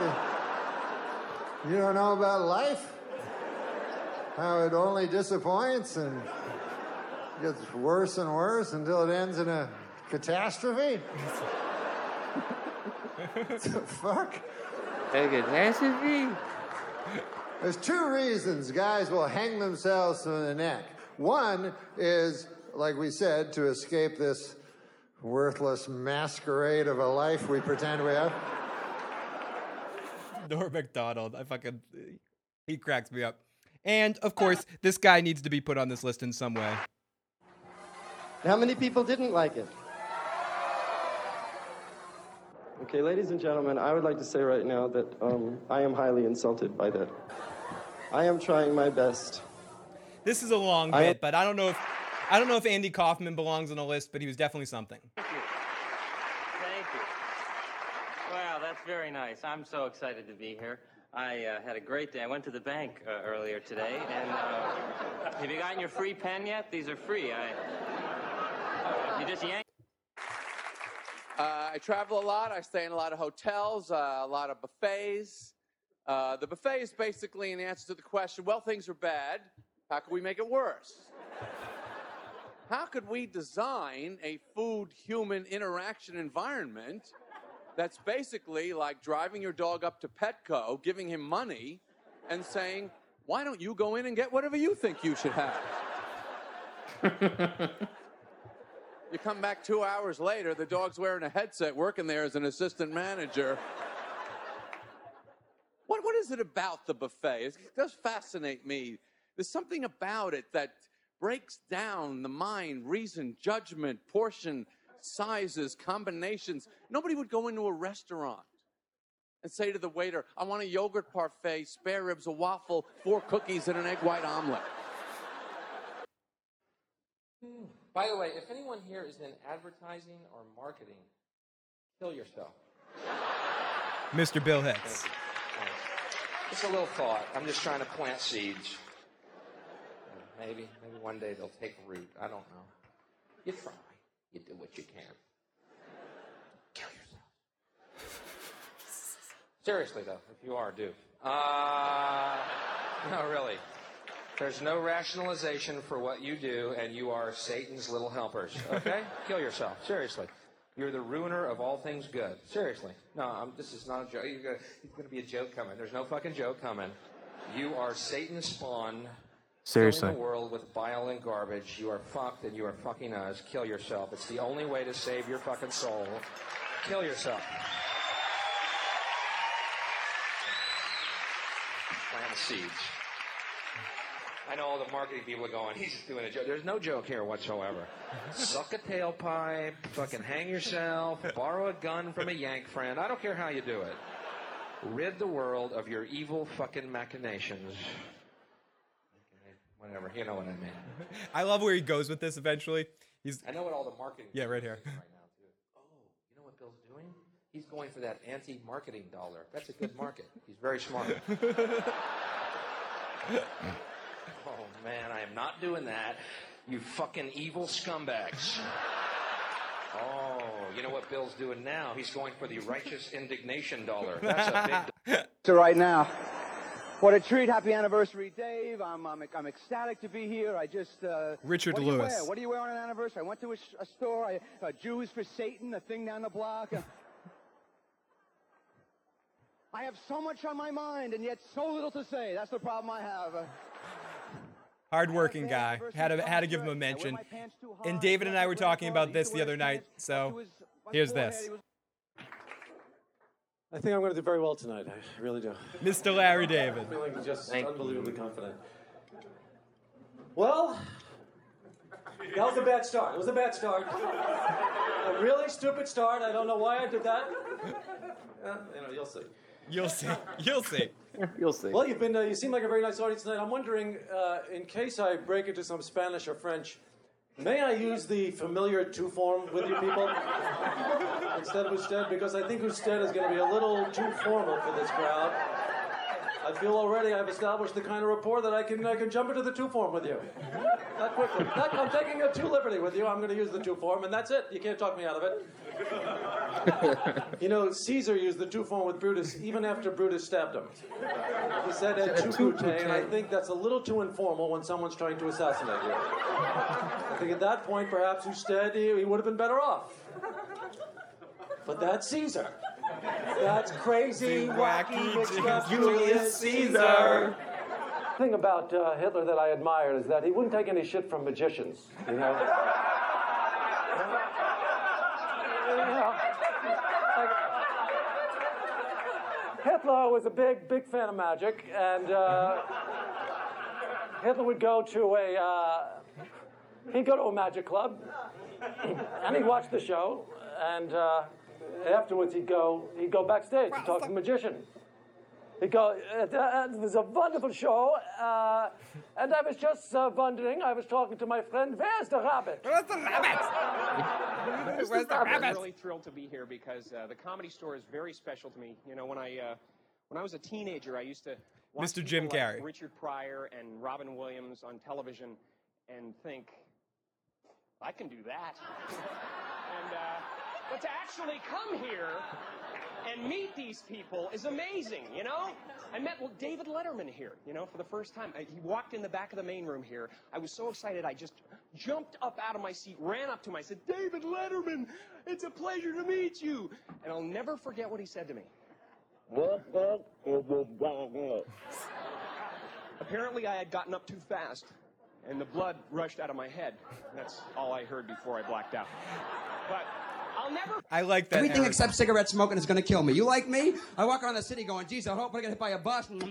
You don't know about life? How it only disappoints and gets worse and worse until it ends in a catastrophe? what the fuck? A catastrophe? There's two reasons guys will hang themselves from the neck. One is, like we said, to escape this worthless masquerade of a life we pretend we have. Norm Macdonald, I fucking he cracks me up. And of course, this guy needs to be put on this list in some way. How many people didn't like it? Okay, ladies and gentlemen, I would like to say right now that um, I am highly insulted by that. I am trying my best. This is a long I- bit, but I don't know if I don't know if Andy Kaufman belongs on the list, but he was definitely something. Thank you. Wow, that's very nice. I'm so excited to be here. I uh, had a great day. I went to the bank uh, earlier today, and uh, have you gotten your free pen yet? These are free. I, you just yank. Uh, I travel a lot. I stay in a lot of hotels, uh, a lot of buffets. Uh, the buffet is basically an answer to the question well, things are bad. How can we make it worse? How could we design a food human interaction environment that's basically like driving your dog up to Petco, giving him money, and saying, why don't you go in and get whatever you think you should have? You come back two hours later, the dog's wearing a headset, working there as an assistant manager. What, what is it about the buffet? It does fascinate me. There's something about it that breaks down the mind, reason, judgment, portion, sizes, combinations. Nobody would go into a restaurant and say to the waiter, I want a yogurt parfait, spare ribs, a waffle, four cookies, and an egg white omelet. By the way, if anyone here is in advertising or marketing, kill yourself. Mr. Bill Hicks. Thank Just a little thought. I'm just trying to plant seeds. Maybe, maybe one day they'll take root. I don't know. You try. You do what you can. Kill yourself. Seriously, though, if you are, do. Uh, no, really. There's no rationalization for what you do, and you are Satan's little helpers. Okay? Kill yourself. Seriously. You're the ruiner of all things good. Seriously. No, I'm, this is not a joke. Gonna, it's going to be a joke coming. There's no fucking joke coming. You are Satan's spawn. Seriously. Filling the world with bile and garbage. You are fucked, and you are fucking us. Kill yourself. It's the only way to save your fucking soul. Kill yourself. Plant seeds. I know all the marketing people are going, he's just doing a joke. There's no joke here whatsoever. Suck a tailpipe, fucking hang yourself, borrow a gun from a Yank friend. I don't care how you do it. Rid the world of your evil fucking machinations. Whatever, you know what I mean. I love where he goes with this eventually. He's I know what all the marketing. Yeah, right here. right now too. Oh, you know what Bill's doing? He's going for that anti-marketing dollar. That's a good market. He's very smart. Oh man, I am not doing that. You fucking evil scumbags. Oh, you know what Bill's doing now? He's going for the righteous indignation dollar. That's a big. So right now, what a treat! Happy anniversary, Dave. I'm I'm, I'm ecstatic to be here. I just uh, Richard what Lewis. What do you wear on an anniversary? I went to a, a store. I, uh, Jews for Satan, a thing down the block. Uh, I have so much on my mind and yet so little to say. That's the problem I have. Hardworking guy. Had to had to give him a mention. And David and I were talking about this the other night. So here's this. I think I'm going to do very well tonight. I really do. Mr. Larry David. I'm feeling just unbelievably confident. Well, that was a bad start. It was a bad start. a really stupid start. I don't know why I did that. Uh, you know, you'll see. You'll see. You'll see. You'll see. Well, you've been. Uh, you seem like a very nice audience tonight. I'm wondering, uh, in case I break into some Spanish or French, may I use the familiar tu form with you people instead of usted? Because I think usted is going to be a little too formal for this crowd. I feel already I've established the kind of rapport that I can I can jump into the tu form with you. That quickly. That, I'm taking a two liberty with you. I'm going to use the tu form, and that's it. You can't talk me out of it. You know, Caesar used the tu form with Brutus even after Brutus stabbed him. He said et tu brute, and I think that's a little too informal when someone's trying to assassinate you. I think at that point, perhaps instead he, he would have been better off. But that's Caesar. That's crazy, wacky, mixed up Julius Caesar. thing about uh, Hitler that I admired is that he wouldn't take any shit from magicians, you know? You know, like, Hitler was a big, big fan of magic, and uh, Hitler would go to a uh, he'd go to a magic club, and he'd watch the show, and uh, afterwards he'd go he'd go backstage and talk to the magician. He'd go, uh, uh, it was a wonderful show, uh, and I was just uh, wondering, I was talking to my friend, where's the rabbit? Where's the rabbit? Where's the rabbit? I'm really thrilled to be here because uh, the comedy store is very special to me. You know, when I uh, when I was a teenager, I used to watch Mr. Jim people like Carrey. Richard Pryor, and Robin Williams on television, and think, I can do that. and uh, but to actually come here and meet these people is amazing, you know? I met David Letterman here, you know, for the first time. I- He walked in the back of the main room here. I was so excited, I just jumped up out of my seat, ran up to him. I said, David Letterman, it's a pleasure to meet you. And I'll never forget what he said to me. Apparently, I had gotten up too fast, and the blood rushed out of my head. That's all I heard before I blacked out. But never. I like that. Everything Eric. except cigarette smoking is going to kill me. You like me? I walk around the city going, geez, I hope I get hit by a bus.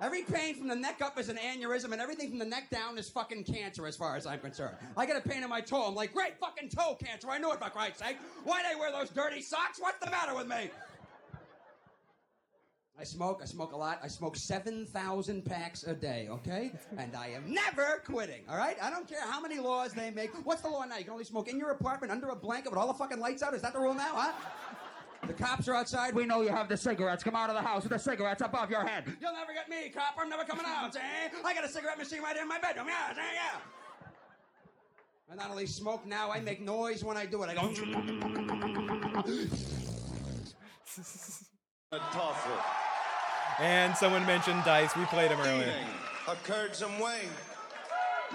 Every pain from the neck up is an aneurysm, and everything from the neck down is fucking cancer, as far as I'm concerned. I get a pain in my toe. I'm like, great fucking toe cancer. I knew it, for Christ's sake. Why they wear those dirty socks? What's the matter with me? I smoke. I smoke a lot. I smoke 7,000 packs a day, okay? And I am never quitting, all right? I don't care how many laws they make. What's the law now? You can only smoke in your apartment under a blanket with all the fucking lights out? Is that the rule now, huh? The cops are outside. We know you have the cigarettes. Come out of the house with the cigarettes above your head. You'll never get me, cop. I'm never coming out, eh? I got a cigarette machine right in my bedroom. Yeah, yeah, yeah. I not only smoke now, I make noise when I do it. I go. Tougher. And someone mentioned Dice. We played him earlier. Occurred some way.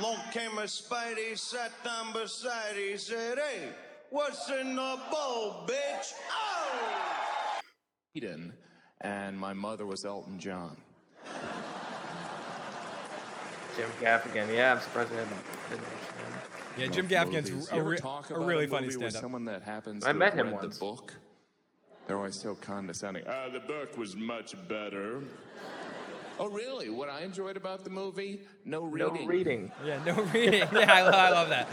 Long came a Spidey, sat down beside, he said, Hey, what's in the bowl, bitch? Oh! Eden, and my mother was Elton John. Jim Gaffigan. Yeah, I'm surprised I haven't. didn't mention him. Yeah, Jim Gaffigan's a, re- talk a really a funny movie stand-up. Someone that happens I to met him read once. the book. They're always so condescending. Uh, the book was much better. Oh, really? What I enjoyed about the movie? No reading. No reading. reading. Yeah, no reading. Yeah, I, I love that.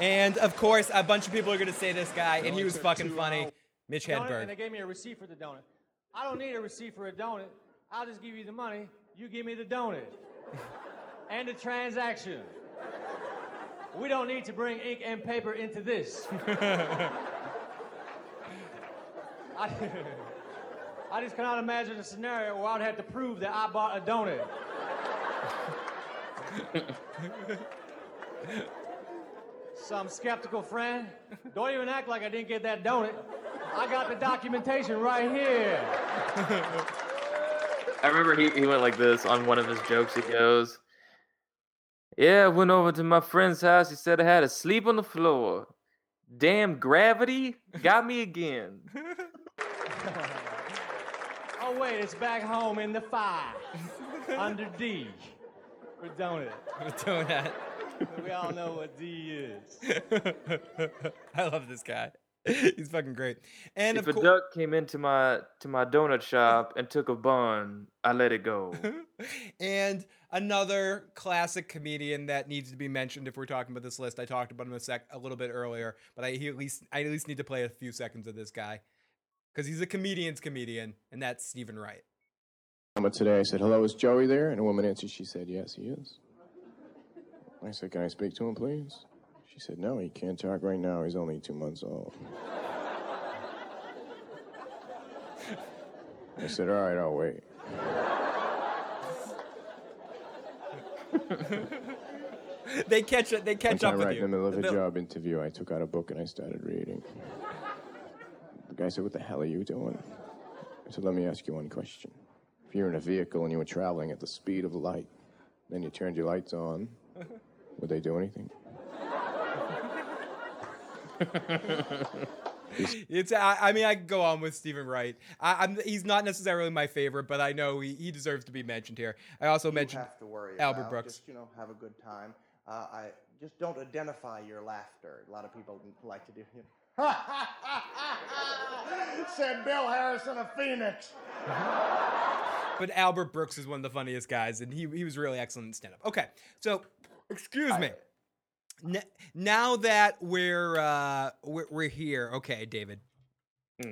And of course, a bunch of people are going to say this guy, and he was fucking funny. Mitch Donut, Hedberg. And they gave me a receipt for the donut. I don't need a receipt for a donut. I'll just give you the money. You give me the donut. and the transaction. We don't need to bring ink and paper into this. I, I just cannot imagine a scenario where I'd have to prove that I bought a donut. Some skeptical friend. Don't even act like I didn't get that donut. I got the documentation right here. I remember he, he went like this on one of his jokes. He goes, Yeah, I went over to my friend's house. He said I had to sleep on the floor. Damn gravity got me again. Oh wait, it's back home in the five. Under D. For donut. Donut. We all know what D is. I love this guy. He's fucking great. And if of a course, duck came into my to my donut shop and took a bun, I let it go. and another classic comedian that needs to be mentioned if we're talking about this list. I talked about him a sec a little bit earlier, but I he at least I at least need to play a few seconds of this guy because he's a comedian's comedian, and that's Steven Wright. Today I said, hello, is Joey there? And a woman answered, she said, yes, he is. I said, can I speak to him, please? She said, no, he can't talk right now. He's only two months old. I said, all right, I'll wait. they catch it. They One catch time up with right you. in the middle of a job interview, I took out a book and I started reading. The guy said, what the hell are you doing? I said, let me ask you one question. If you're in a vehicle and you were traveling at the speed of light, then you turned your lights on, would they do anything? It's. I, I mean, I could go on with Steven Wright. I, I'm. He's not necessarily my favorite, but I know he, he deserves to be mentioned here. I also you mentioned have to worry Albert about. Brooks. Just you know, have a good time. Uh, I just don't identify your laughter. A lot of people like to do. You know. Said Bill Harrison of Phoenix. But Albert Brooks is one of the funniest guys, and he he was really excellent in stand up. Okay, so excuse me. N- now that we're uh we're, we're here, okay, David,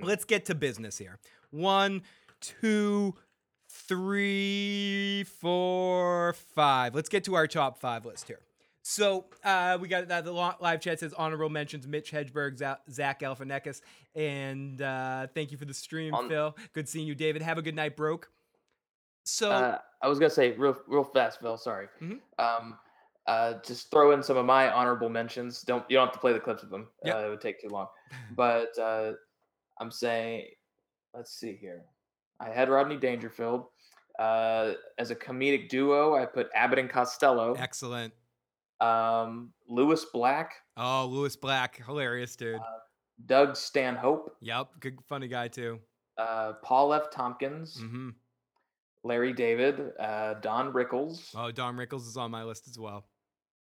let's get to business here. One, two, three, four, five. Let's get to our top five list here. So uh, we got that. The live chat says honorable mentions: Mitch Hedberg, Zach Galifianakis, and uh, thank you for the stream, On- Phil. Good seeing you, David. Have a good night, broke. So Uh, I was gonna say real real fast, Phil. Sorry. Mhm. Um, uh, just throw in some of my honorable mentions. Don't you don't have to play the clips of them. Yep. Uh, it would take too long. But uh, I'm saying, let's see here. I had Rodney Dangerfield. Uh, as a comedic duo, I put Abbott and Costello. Excellent. Um, Lewis Black, Oh, Lewis Black, hilarious dude. Doug Stanhope, yep, good funny guy too. uh, Paul F. Tompkins, hmm Larry David, uh, Don Rickles, Oh, Don Rickles is on my list as well.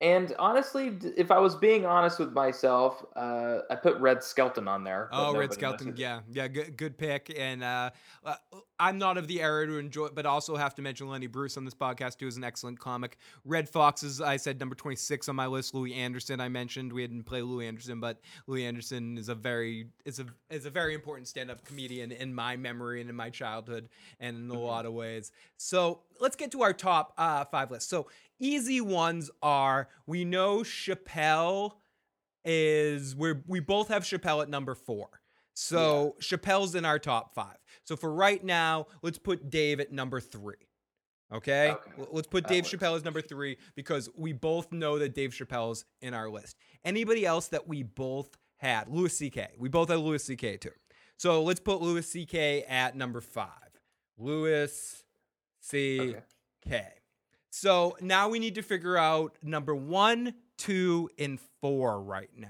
And honestly, if I was being honest with myself, uh, I put Red Skelton on there. Oh, Red Skelton, yeah, yeah, good, good pick. And uh, uh, I'm not of the era to enjoy, but also have to mention Lenny Bruce on this podcast too is an excellent comic. Redd Foxx is, I said, number 26 on my list. Louie Anderson, I mentioned we didn't play Louie Anderson, but Louie Anderson is a very is a is a very important stand up comedian in my memory and in my childhood, and in a lot of ways. So let's get to our top uh, five list. So easy ones are we know Chappelle is we're we both have Chappelle at number four. So Chappelle's in our top five. So for right now, let's put Dave at number three. Okay? L- Let's put That Dave works. Chappelle as number three because we both know that Dave Chappelle's in our list. Anybody else that we both had? Louis C.K. We both had Louis C.K. too. So let's put Louis C.K. at number five. Louis C.K. So now we need to figure out number one, two, and four right now.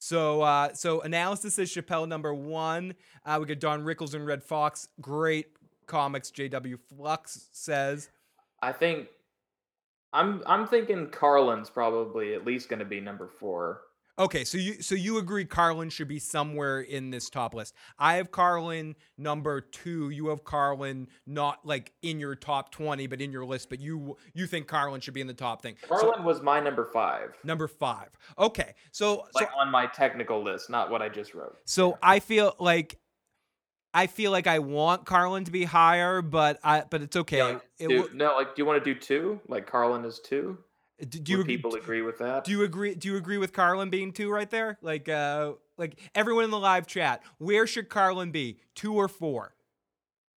So uh, so analysis is Chappelle number one. Uh, we got Don Rickles and Redd Foxx. Great comics. J.W. Flux says. I think I'm I'm thinking Carlin's probably at least going to be number four. Okay, so you so you agree Carlin should be somewhere in this top list. I have Carlin number two. You have Carlin not like in your top twenty, but in your list. But you you think Carlin should be in the top thing. So- Carlin was my number five, number five. Okay, so so like on my technical list, not what I just wrote. So I feel like I feel like I want Carlin to be higher, but I but it's okay. It Do- w- no, like, do you want to do two? Like Carlin is two? Do, do you people agree with that? Do you agree? Do you agree with Carlin being two right there? Like uh like everyone in the live chat, where should Carlin be? Two or four?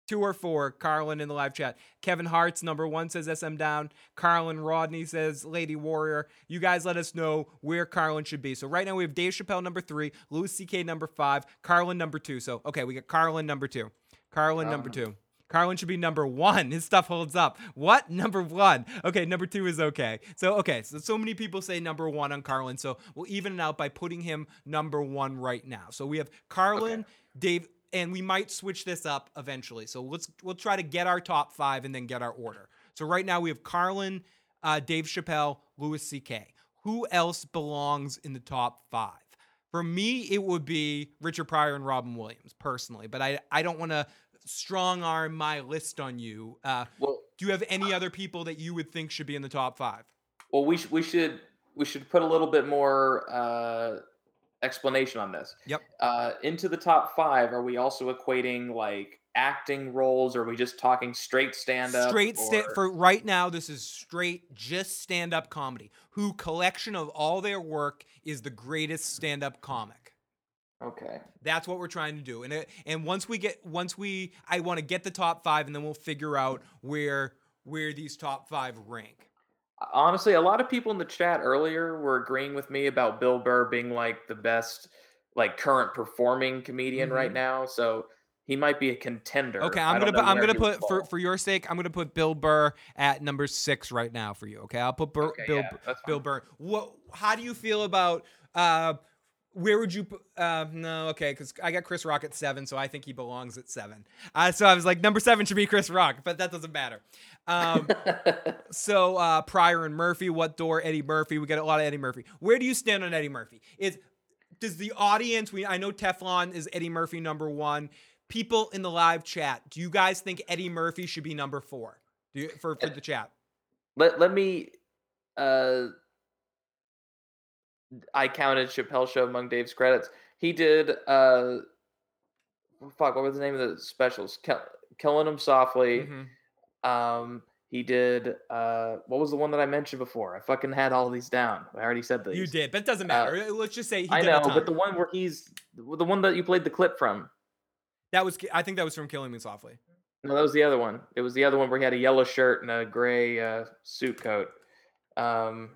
Two or four, Carlin in the live chat. Kevin Hart's number one says SM down. Carlin Rodney says Lady Warrior. You guys let us know where Carlin should be. So right now we have Dave Chappelle number three, Louis C.K. number five, Carlin number two. So okay, we got Carlin number two. Carlin number two. Carlin should be number one. His stuff holds up. What? Number one. Okay, number two is okay. So, okay, so so many people say number one on Carlin. So we'll even it out by putting him number one right now. So we have Carlin, Dave, and we might switch this up eventually. So let's we'll try to get our top five and then get our order. So right now we have Carlin, uh, Dave Chappelle, Louis C.K. Who else belongs in the top five? For me, it would be Richard Pryor and Robin Williams personally, but I I don't want to strong arm my list on you. Uh, well, do you have any other people that you would think should be in the top five? Well, we sh- we should we should put a little bit more uh, explanation on this. Yep. Uh, into the top five, are we also equating like acting roles, or are we just talking straight stand up? Straight sta- for right now, this is straight just stand up comedy. Who collection of all their work is the greatest stand up comic. Okay. That's what we're trying to do. And it, and once we get once we I want to get the top 5 and then we'll figure out where where these top 5 rank. Honestly, a lot of people in the chat earlier were agreeing with me about Bill Burr being like the best, like current performing comedian right Mhm. now. So he might be a contender. Okay, I'm gonna put I'm gonna put for for your sake I'm gonna put Bill Burr at number six right now for you. Okay, I'll put Bur- Okay, Bill yeah, Bill Burr. What? How do you feel about? uh where would you? Uh, no, okay, because I got Chris Rock at seven, so I think he belongs at seven. Uh, so I was like, number seven should be Chris Rock, but that doesn't matter. Um, so uh, Pryor and Murphy, what door? Eddie Murphy. We got a lot of Eddie Murphy. Where do you stand on Eddie Murphy? Is does the audience? We I know Teflon is Eddie Murphy number one. People in the live chat, do you guys think Eddie Murphy should be number four? Do you, for for the chat? Let let me. Uh, I counted Chappelle Show among Dave's credits. He did. Uh, fuck, what was the name of the specials? Kill, Killing Him Softly. Mm-hmm. Um, he did. Uh, what was the one that I mentioned before? I fucking had all these down. I already said these. You did, but it doesn't matter. Let's just say he Uh, I know, but the one where he's the one that you played the clip from. That was I think that was from Killing Me Softly. No, that was the other one. It was the other one where he had a yellow shirt and a gray uh, suit coat. Um,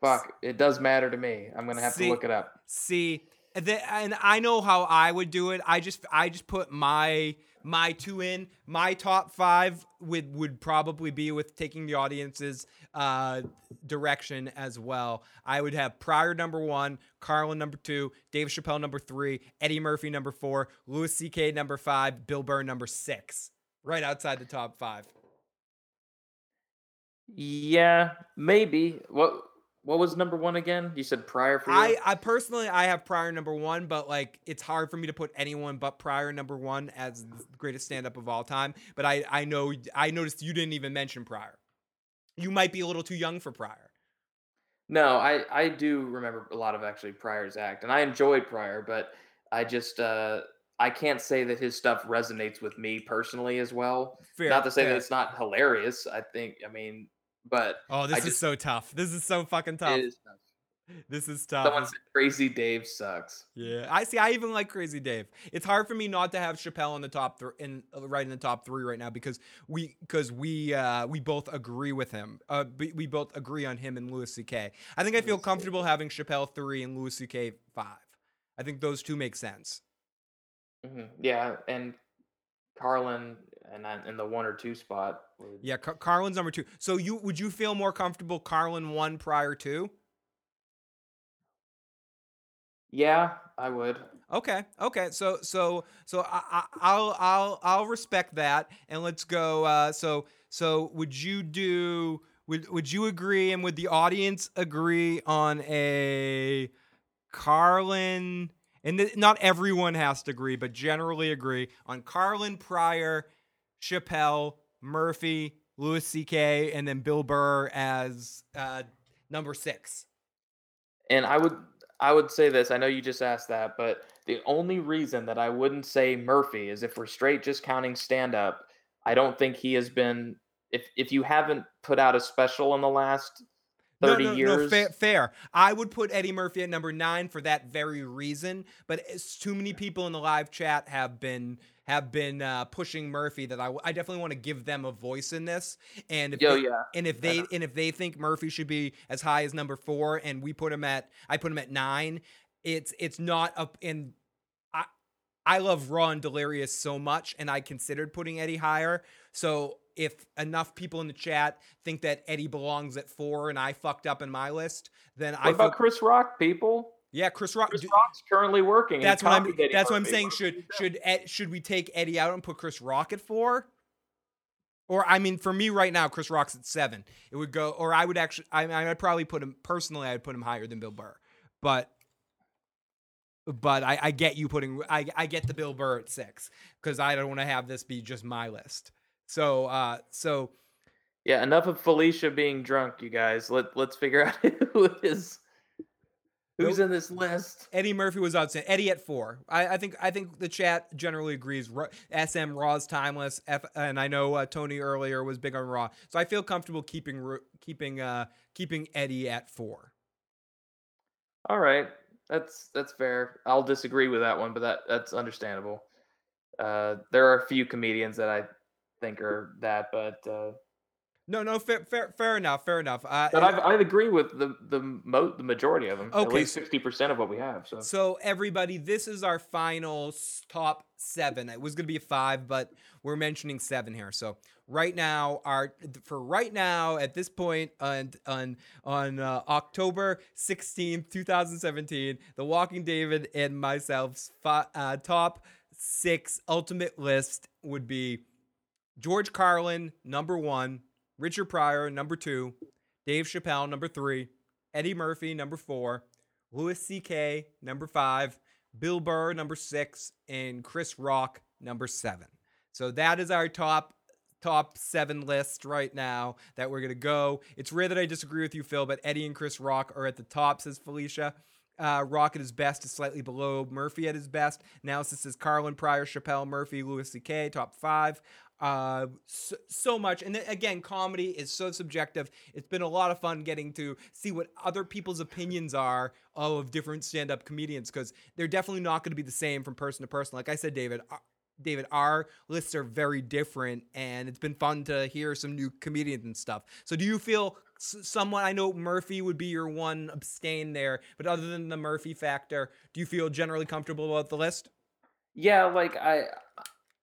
fuck, it does matter to me. I'm gonna have See- to look it up. See, the, and I know how I would do it. I just I just put my my two in. My top five would would probably be with taking the audience's uh, direction as well. I would have Pryor number one, Carlin number two, Dave Chappelle number three, Eddie Murphy number four, Louis C.K. number five, Bill Burr number six. Right outside the top five. Yeah, maybe. What what was number one again? You said Pryor for you. I, I personally I have Pryor number one, but like it's hard for me to put anyone but Pryor number one as the greatest stand up of all time. But I I know I noticed you didn't even mention Pryor. You might be a little too young for Pryor. No, I I do remember a lot of actually Pryor's act, and I enjoyed Pryor, but I just uh I can't say that his stuff resonates with me personally as well. Fair, not to say fair. that it's not hilarious. I think I mean, but Oh, this I is just, so tough. This is so fucking tough. Is tough. This is tough. Someone said Crazy Dave sucks. Yeah, I see. I even like Crazy Dave. It's hard for me not to have Chappelle in the top three, in uh, right in the top three right now because we because we uh, we both agree with him. Uh, we, we both agree on him and Louis C.K. I think I feel comfortable having Chappelle three and Louis C.K. five. I think those two make sense. hmm Yeah, and Carlin and I- in the one or two spot. would- Yeah, Car- Carlin's number two. So you would you feel more comfortable Carlin one prior to? Yeah, I would. Okay, okay. So so so I, I, I'll I'll I'll respect that, and let's go. Uh, so so would you do? Would would you agree, and would the audience agree on a Carlin? And th- not everyone has to agree, but generally agree on Carlin Pryor, Chappelle, Murphy, Louis C.K., and then Bill Burr as uh, number six. And I would I would say this. I know you just asked that, but the only reason that I wouldn't say Murphy is if we're straight just counting stand up. I don't think he has been if if you haven't put out a special in the last 30 no, no, years. No, fair, fair. I would put Eddie Murphy at number nine for that very reason. But it's too many people in the live chat have been have been uh, pushing Murphy that I, I definitely want to give them a voice in this. And if Yo, they, yeah. and if they and if they think Murphy should be as high as number four, and we put him at I put him at nine, it's it's not up in. I I love Raw and Delirious so much, and I considered putting Eddie higher. So if enough people in the chat think that Eddie belongs at four and I fucked up in my list, then what I about feel, Chris Rock, people? yeah, Chris Rock. Chris Rock's currently working. that's what I'm. Eddie That's what I'm saying. Should should Ed, should we take Eddie out and put Chris Rock at four? Or I mean, for me right now, Chris Rock's at seven. It would go, or I would actually, I, I'd probably put him personally. I'd put him higher than Bill Burr, but but I, I get you putting, I, I get the Bill Burr at six because I don't want to have this be just my list. So uh, so Yeah, enough of Felicia being drunk, you guys. Let let's figure out who is who's in this list. Eddie Murphy was outstanding. Eddie at four. I, I think I think the chat generally agrees. Ra- SM Raw's timeless. F, and I know uh, Tony earlier was big on Raw, so I feel comfortable keeping keeping uh keeping Eddie at four. All right, that's that's fair. I'll disagree with that one, but that that's understandable. Uh, there are a few comedians that I think are that, but uh, No, no, fair, fair, fair enough, fair enough. Uh, but I've, I agree with the the mo- the majority of them. At Okay, least sixty percent of what we have. So So everybody, this is our final top seven. It was going to be a five, but we're mentioning seven here. So right now, our for right now at this point on on on uh, October sixteenth, two thousand seventeen, the Walking David and myself's fi- uh, top six ultimate list would be George Carlin number one, Richard Pryor number two, Dave Chappelle number three, Eddie Murphy number four, Louis C.K. number five, Bill Burr number six, and Chris Rock number seven. So that is our top top seven list right now that we're gonna go. It's rare that I disagree with you, Phil, but Eddie and Chris Rock are at the top, says Felicia. Uh, Rock at his best is slightly below Murphy at his best. Analysis says Carlin, Pryor, Chappelle, Murphy, Louis C.K. top five. Uh, so, so much, and then, again, comedy is so subjective. It's been a lot of fun getting to see what other people's opinions are of different stand-up comedians because they're definitely not going to be the same from person to person. Like I said, David, uh, David, our lists are very different, and it's been fun to hear some new comedians and stuff. So, do you feel someone? I know Murphy would be your one abstain there, but other than the Murphy factor, do you feel generally comfortable about the list? yeah, like I.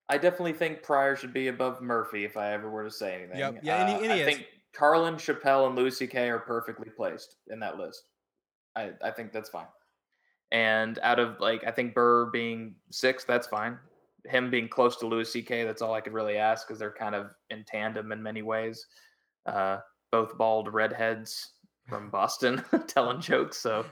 I definitely think Pryor should be above Murphy if I ever were to say anything. Yep. Yeah, and he- Uh, and he I is. think Carlin, Chappelle, and Louis C.K. are perfectly placed in that list. I, I think that's fine. And out of like, I think Burr being six, that's fine. Him being close to Louis C.K., that's all I could really ask because they're kind of in tandem in many ways. Uh, both bald redheads from Boston telling jokes. So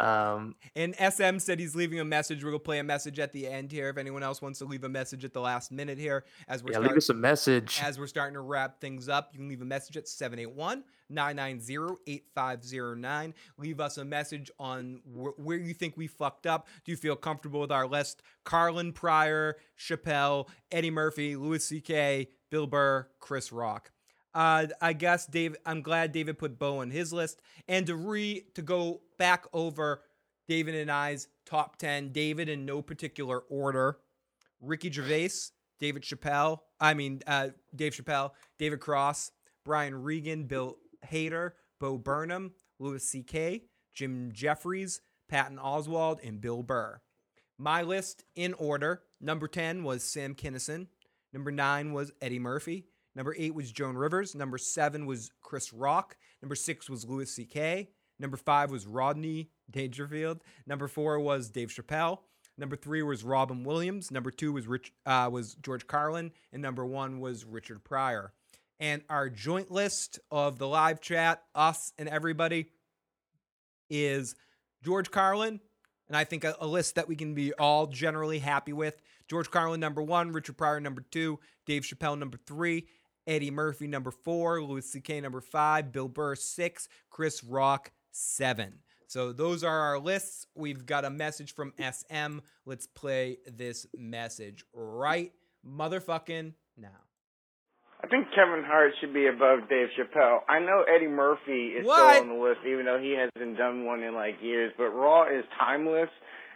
um, And SM said he's leaving a message. We're gonna play a message at the end here. If anyone else wants to leave a message at the last minute here, as we're yeah, start- leave us a message. as we're starting to wrap things up, you can leave a message at 781 990 8509. Leave us a message on wh- where you think we fucked up. Do you feel comfortable with our list? Carlin Pryor, Chappelle, Eddie Murphy, Louis C.K., Bill Burr, Chris Rock. Uh, I guess Dave. I'm glad David put Bo on his list, and to re to go back over David and I's top ten. David in no particular order. Ricky Gervais, David Chappelle. I mean, uh, Dave Chappelle, David Cross, Brian Regan, Bill Hader, Bo Burnham, Louis C.K., Jim Jefferies, Patton Oswalt, and Bill Burr. My list in order number 10 was Sam Kinison. Number 9 was Eddie Murphy. Number 8 was Joan Rivers. Number 7 was Chris Rock. Number 6 was Louis C.K. Number 5 was Rodney Dangerfield. Number 4 was Dave Chappelle. Number 3 was Robin Williams. Number 2 was Rich uh, was George Carlin and number 1 was Richard Pryor. And our joint list of the live chat, us and everybody is George Carlin, and I think a, a list that we can be all generally happy with. George Carlin number one, Richard Pryor number two, Dave Chappelle number three, Eddie Murphy number four, Louis C.K. number five, Bill Burr six, Chris Rock seven. So those are our lists. We've got a message from SM. Let's play this message right motherfucking now. I think Kevin Hart should be above Dave Chappelle. I know Eddie Murphy is What? still on the list, even though he hasn't done one in like years. But Raw is timeless,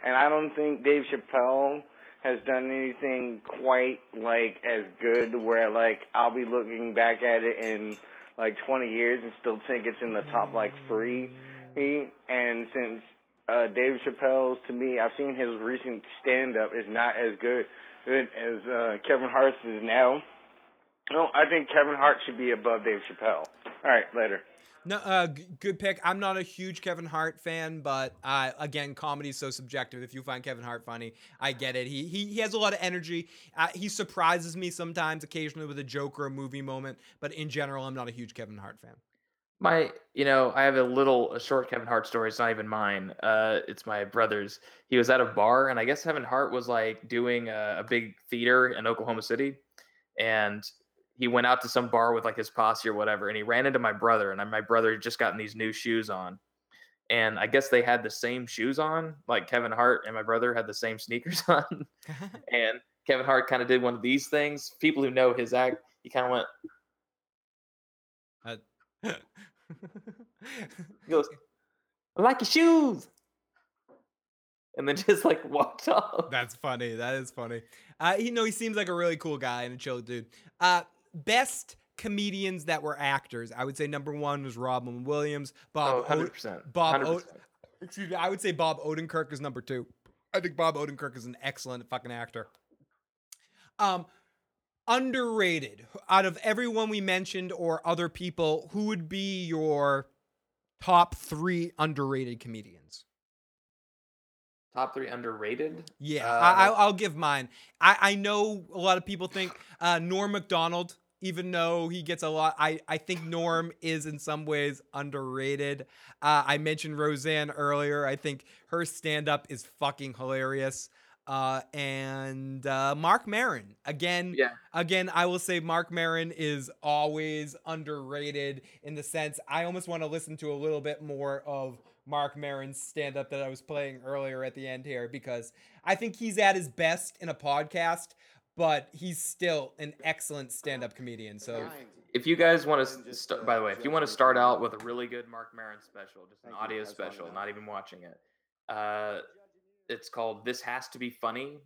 and I don't think Dave Chappelle has done anything quite like as good. Where like I'll be looking back at it in like 20 years and still think it's in the top like three. And since uh, Dave Chappelle's to me, I've seen his recent stand up is not as good as uh, Kevin Hart's is now. No, I think Kevin Hart should be above Dave Chappelle. All right, later. No, uh, g- good pick. I'm not a huge Kevin Hart fan, but uh, again, comedy is so subjective. If you find Kevin Hart funny, I get it. He he, he has a lot of energy. Uh, he surprises me sometimes, occasionally with a joke or a movie moment. But in general, I'm not a huge Kevin Hart fan. My, you know, I have a little, a short Kevin Hart story. It's not even mine. Uh, it's my brother's. He was at a bar, and I guess Kevin Hart was like doing a, a big theater in Oklahoma City, and he went out to some bar with like his posse or whatever, and he ran into my brother, and my brother had just gotten these new shoes on, and I guess they had the same shoes on, like Kevin Hart and my brother had the same sneakers on, and Kevin Hart kind of did one of these things. People who know his act, he kind of went. Uh, He goes, I like your shoes. And then just like walked off. That's funny. That is funny. Uh, you know, he seems like a really cool guy and a chill dude. Uh, best comedians that were actors. I would say number one was Robin Williams. Bob. Oh, 100%, Bob. O- 100. excuse me. I would say Bob Odenkirk is number two. I think Bob Odenkirk is an excellent fucking actor. Um, underrated. Out of everyone we mentioned or other people, who would be your top three underrated comedians? Top three underrated. Yeah, Uh, I, I- I'll give mine. I, I know a lot of people think uh, Norm Macdonald, even though he gets a lot, I, I think Norm is in some ways underrated. Uh, I mentioned Roseanne earlier. I think her stand up is fucking hilarious. Uh, and uh, Marc Maron again. Yeah. Again, I will say Marc Maron is always underrated in the sense I almost want to listen to a little bit more of Marc Maron's stand up that I was playing earlier at the end here because I think he's at his best in a podcast, but he's still an excellent stand up comedian. So if you guys want to, st- by the way, if you want to start out with a really good Marc Maron special, just an audio special, not even watching it, uh, it's called "This Has to Be Funny."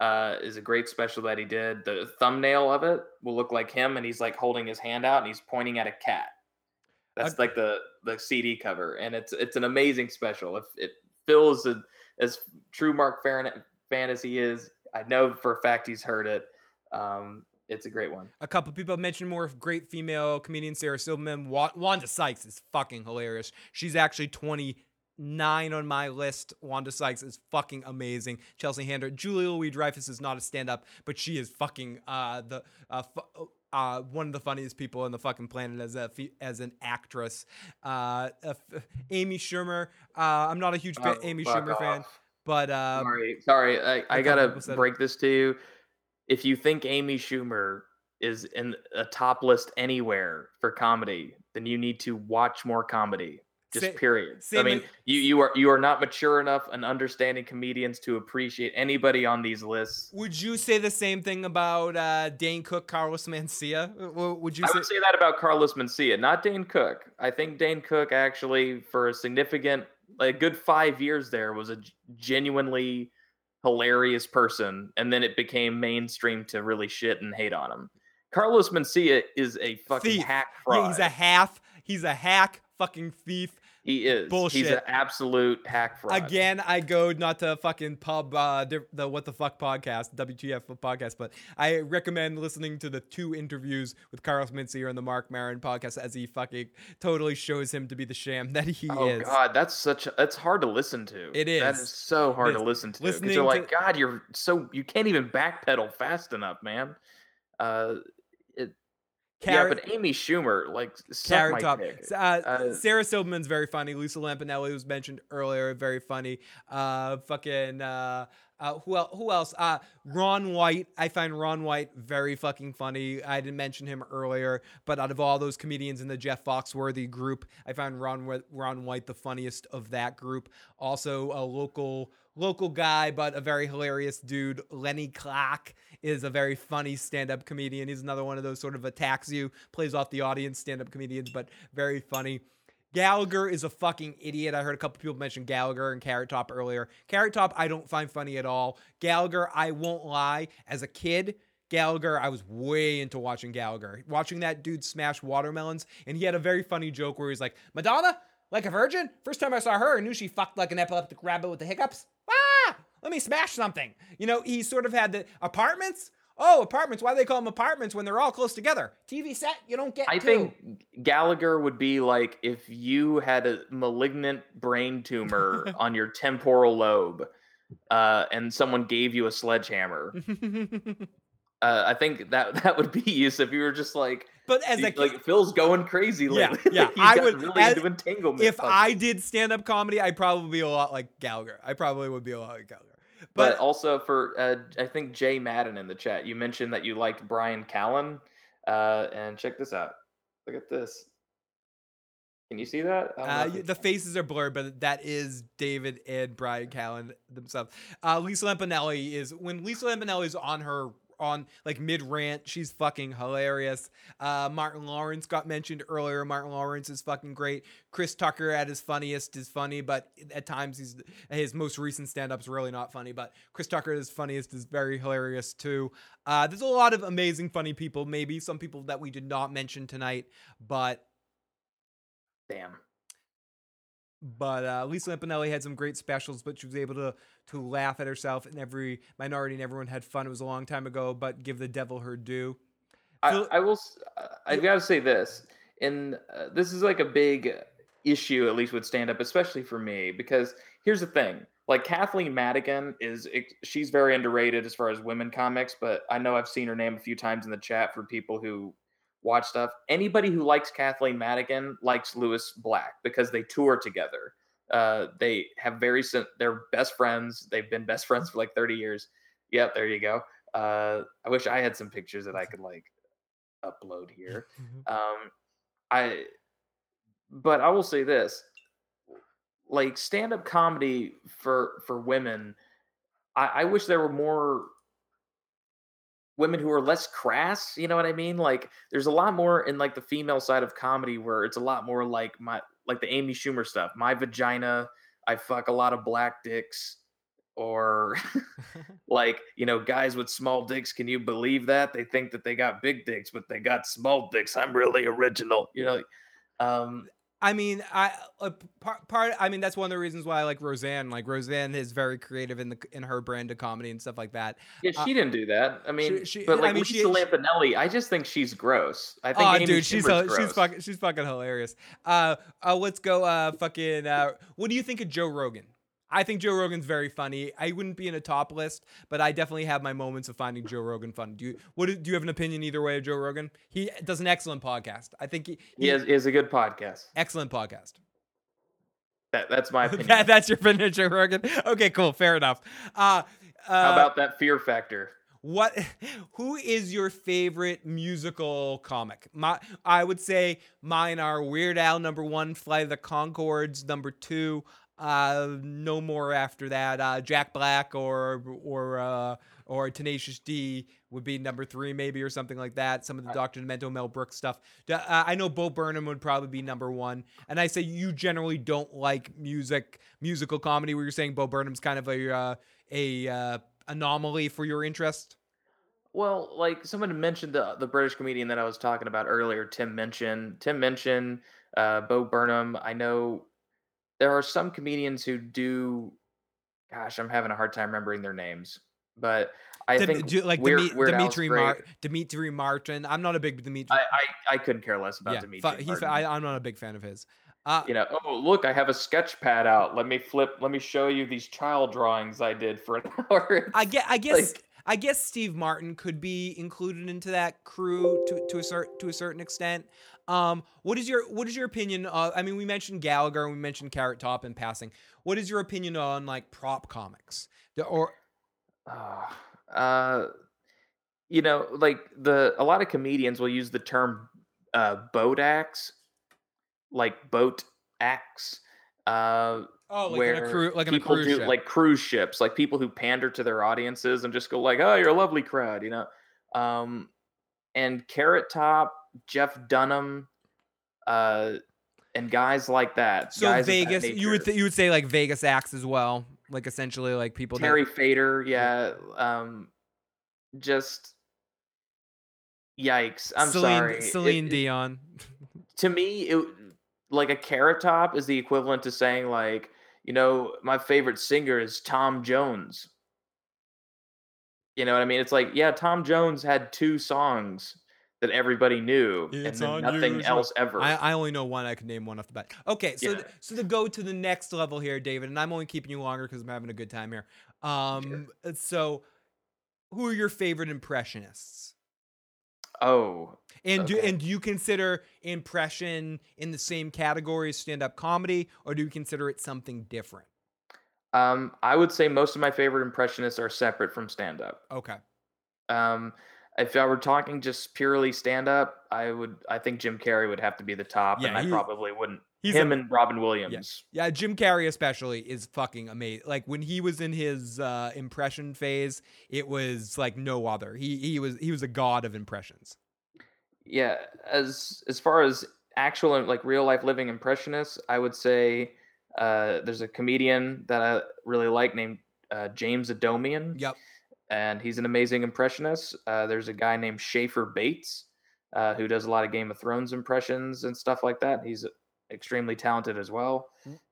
Uh, is a great special that he did. The thumbnail of it will look like him, and he's like holding his hand out, and he's pointing at a cat. That's like the the CD cover, and it's it's an amazing special. If it feels as, as true Marc Maron fan as he is, I know for a fact he's heard it. Um, it's a great one. a couple people mentioned more great female comedians. Sarah Silverman, Wa- Wanda Sykes is fucking hilarious. She's actually 29 on my list. Wanda Sykes is fucking amazing. Chelsea Handler, Julia Louis Dreyfus is not a stand up, but she is fucking uh, the uh, fu- uh, one of the funniest people on the fucking planet as a as an actress. Uh, uh, Amy Schumer. Uh, I'm not a huge Oh, Amy Schumer fan, off. But uh, sorry, sorry. I, I gotta people said it. break this to you. If you think Amy Schumer is in a top list anywhere for comedy, then you need to watch more comedy. Just Sa- period. I mean, with- you you are you are not mature enough and understanding comedians to appreciate anybody on these lists. would you say the same thing about uh, Dane Cook, Carlos Mencia? Would you I say? would say that about Carlos Mencia, not Dane Cook. I think Dane Cook actually, for a significant, like a good five years there, was a genuinely hilarious person, and then it became mainstream to really shit and hate on him. Carlos Mencia is a fucking Thief. hack Yeah, he's a half. He's a hack. Fucking thief. He is. Bullshit. He's an absolute hack fraud. Again, I go not to fucking pub uh the what the fuck podcast, WTF podcast, but I recommend listening to the two interviews with Carlos Mencia and the Marc Maron podcast as he fucking totally shows him to be the sham that he Oh is. God, that's such. A, that's hard to listen to. It That is. is so hard to listen to. Because you're like, to- God, you're so you can't even backpedal fast enough, man. Uh, yeah, but Amy Schumer, like, Carrot my Top. Uh, Uh, Sarah Silverman's very funny. Lisa Lampanelli was mentioned earlier, very funny. Uh, fucking uh, uh, who else? Who else? Uh, Ron White. I find Ron White very fucking funny. I didn't mention him earlier, but out of all those comedians in the Jeff Foxworthy group, I find Ron Ron White the funniest of that group. Also, a local local guy, but a very hilarious dude. Lenny Clarke is a very funny stand-up comedian. He's another one of those sort of attacks you, plays off the audience stand-up comedians, but very funny. Gallagher is a fucking idiot. I heard a couple people mention Gallagher and Carrot Top earlier. Carrot Top, I don't find funny at all. Gallagher, I won't lie. As a kid, Gallagher, I was way into watching Gallagher. Watching that dude smash watermelons. And he had a very funny joke where he's like, Madonna, like a virgin? First time I saw her, I knew she fucked like an epileptic rabbit with the hiccups. Let me smash something. You know, he sort of had the apartments. Oh, apartments. Why do they call them apartments when they're all close together? TV set, you don't get I two. think Gallagher would be like if you had a malignant brain tumor on your temporal lobe, uh, and someone gave you a sledgehammer. Uh, I think that that would be you. So if you were just like, But as a like Phil's going crazy lately. yeah. He's I would really as- into entanglement. If puzzles. I did stand up comedy, I'd probably be a lot like Gallagher. I probably would be a lot like Gallagher. But, But, also for uh, I think Jay Madden in the chat, you mentioned that you liked Brian Callen, uh, and check this out. Look at this. Can you see that? I don't know uh, the faces are blurred, but that is David and Brian Callen themselves. Uh, Lisa Lampanelli is when Lisa Lampanelli is on her on like mid rant, she's fucking hilarious. Uh, Martin Lawrence got mentioned earlier. Martin Lawrence is fucking great. Chris Tucker at his funniest is funny, but at times he's his most recent stand up's really not funny. But Chris Tucker at his funniest is very hilarious too. Uh, there's a lot of amazing funny people. Maybe some people that we did not mention tonight, but Damn. But uh, Lisa Lampanelli had some great specials, but she was able to to laugh at herself, and every minority and everyone had fun. It was a long time ago, but give the devil her due. I, I will. I've got to say this, and uh, this is like a big issue, at least with stand up, especially for me, because here's the thing: like Kathleen Madigan is, she's very underrated as far as women comics, but I know I've seen her name a few times in the chat for people who watch stuff. Anybody who likes Kathleen Madigan likes Lewis Black because they tour together. Uh, they have very they're best friends. They've been best friends for like 30 years. Yep, there you go. Uh, I wish I had some pictures that I could like upload here. Um, I, but I will say this: like stand-up comedy for for women, I, I wish there were more women who are less crass. You know what I mean? Like, there's a lot more in like the female side of comedy where it's a lot more like my like the Amy Schumer stuff. My vagina, I fuck a lot of black dicks. Or like, you know, guys with small dicks, can you believe that? They think that they got big dicks, but they got small dicks. I'm really original. You know, um I mean, I uh, part, part. I mean, that's one of the reasons why I like Roseanne. Like Roseanne is very creative in the in her brand of comedy and stuff like that. Yeah, Uh, she didn't do that. I mean, she- but I like mean, Lisa she- Lampanelli, I just think she's gross. I think oh, Amy dude, she's gross. she's fucking she's fucking hilarious. Uh, uh, let's go. Uh, fucking. Uh, what do you think of Joe Rogan? I think Joe Rogan's very funny. I wouldn't be in a top list, but I definitely have my moments of finding Joe Rogan funny. Do you what do you have an opinion either way of Joe Rogan? He does an excellent podcast. I think he, He has, he has a good podcast. excellent podcast. That, that's my opinion. that, that's your opinion, Joe Rogan. Okay, cool, fair enough. Uh, uh, How about that fear factor? What? Who is your favorite musical comic? My, I would say mine are Weird Al number one, Flight of the Conchords number two. Uh, no more after that. Uh, Jack Black or or uh, or Tenacious D would be number three, maybe or something like that. Some of the Doctor Demento, Mel Brooks stuff. Uh, I know Bo Burnham would probably be number one. And I say you generally don't like music, musical comedy. Where you're saying Bo Burnham's kind of a uh, a uh, anomaly for your interest. Well, like someone mentioned the the British comedian that I was talking about earlier, Tim Minchin. Tim Minchin, uh, Bo Burnham. I know there are some comedians who do. Gosh, I'm having a hard time remembering their names, but I Dem- think do- like Weird, Demi- Weird Demetri. Mar- Demetri Martin. I'm not a big Demetri. I, I I couldn't care less about yeah, Demetri. fu- he's, I, I'm not a big fan of his. Uh, you know, oh look, I have a sketch pad out. Let me flip. Let me show you these child drawings I did for an hour. I get. I guess. Like- I guess Steve Martin could be included into that crew to to a certain to a certain extent. Um, what is your what is your opinion? Of, I mean, we mentioned Gallagher and we mentioned Carrot Top in passing. What is your opinion on like prop comics? The- Or uh you know like the a lot of comedians will use the term uh boat acts like boat acts uh Oh, like where cru- like people cruise do ship. like cruise ships like people who pander to their audiences and just go like oh you're a lovely crowd you know um and carrot top jeff dunham uh and guys like that so guys of that Vegas, you would th- you would say like Vegas acts as well, like essentially like people. that- Terry Fator, yeah. Um, just yikes. I'm Celine, sorry. Celine it- Dion. to me, it like a carrot top is the equivalent to saying like, you know, my favorite singer is Tom Jones. You know what I mean? It's like, yeah, Tom Jones had two songs that everybody knew, It's and then nothing else ever. I, I only know one. I can name one off the bat. Okay, so Yeah. th- so to go to the next level here, David, and I'm only keeping you longer because I'm having a good time here. Um, so who are your favorite impressionists? oh, And do and do you consider impression in the same category as stand-up comedy, or do you consider it something different? Um, I would say most of my favorite impressionists are separate from stand up. Okay. Um, if I were talking just purely stand up, I would I think Jim Carrey would have to be the top, Yeah, and I probably wouldn't. he's Him a- and Robin Williams. Yeah, Jim Carrey especially is fucking amazing. Like when he was in his uh, impression phase, it was like no other. He he was he was a god of impressions. Yeah, as as far as actual like real life living impressionists, I would say uh, there's a comedian that I really like named uh, James Adomian. Yep. And he's an amazing impressionist. Uh, there's a guy named Schaefer Bates uh, who does a lot of Game of Thrones impressions and stuff like that. He's extremely talented as well.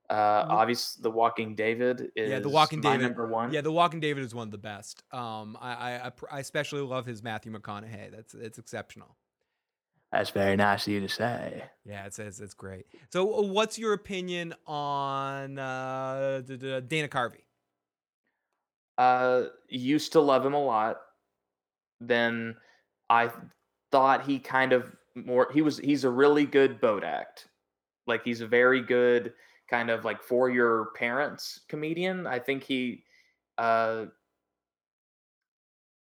Uh, obviously, The Walking David is yeah, The Walking my David number one. Yeah, The Walking David is one of the best. Um, I I, I, especially love his Matthew McConaughey. That's it's exceptional. That's very nice of you to say. Yeah, it's it's, it's great. So, uh, what's your opinion on uh, d- d- Dana Carvey? Uh, used to love him a lot. Then I thought he kind of more. He was. He's a really good boat act. Like he's a very good kind of like for your parents comedian. I think he. Uh,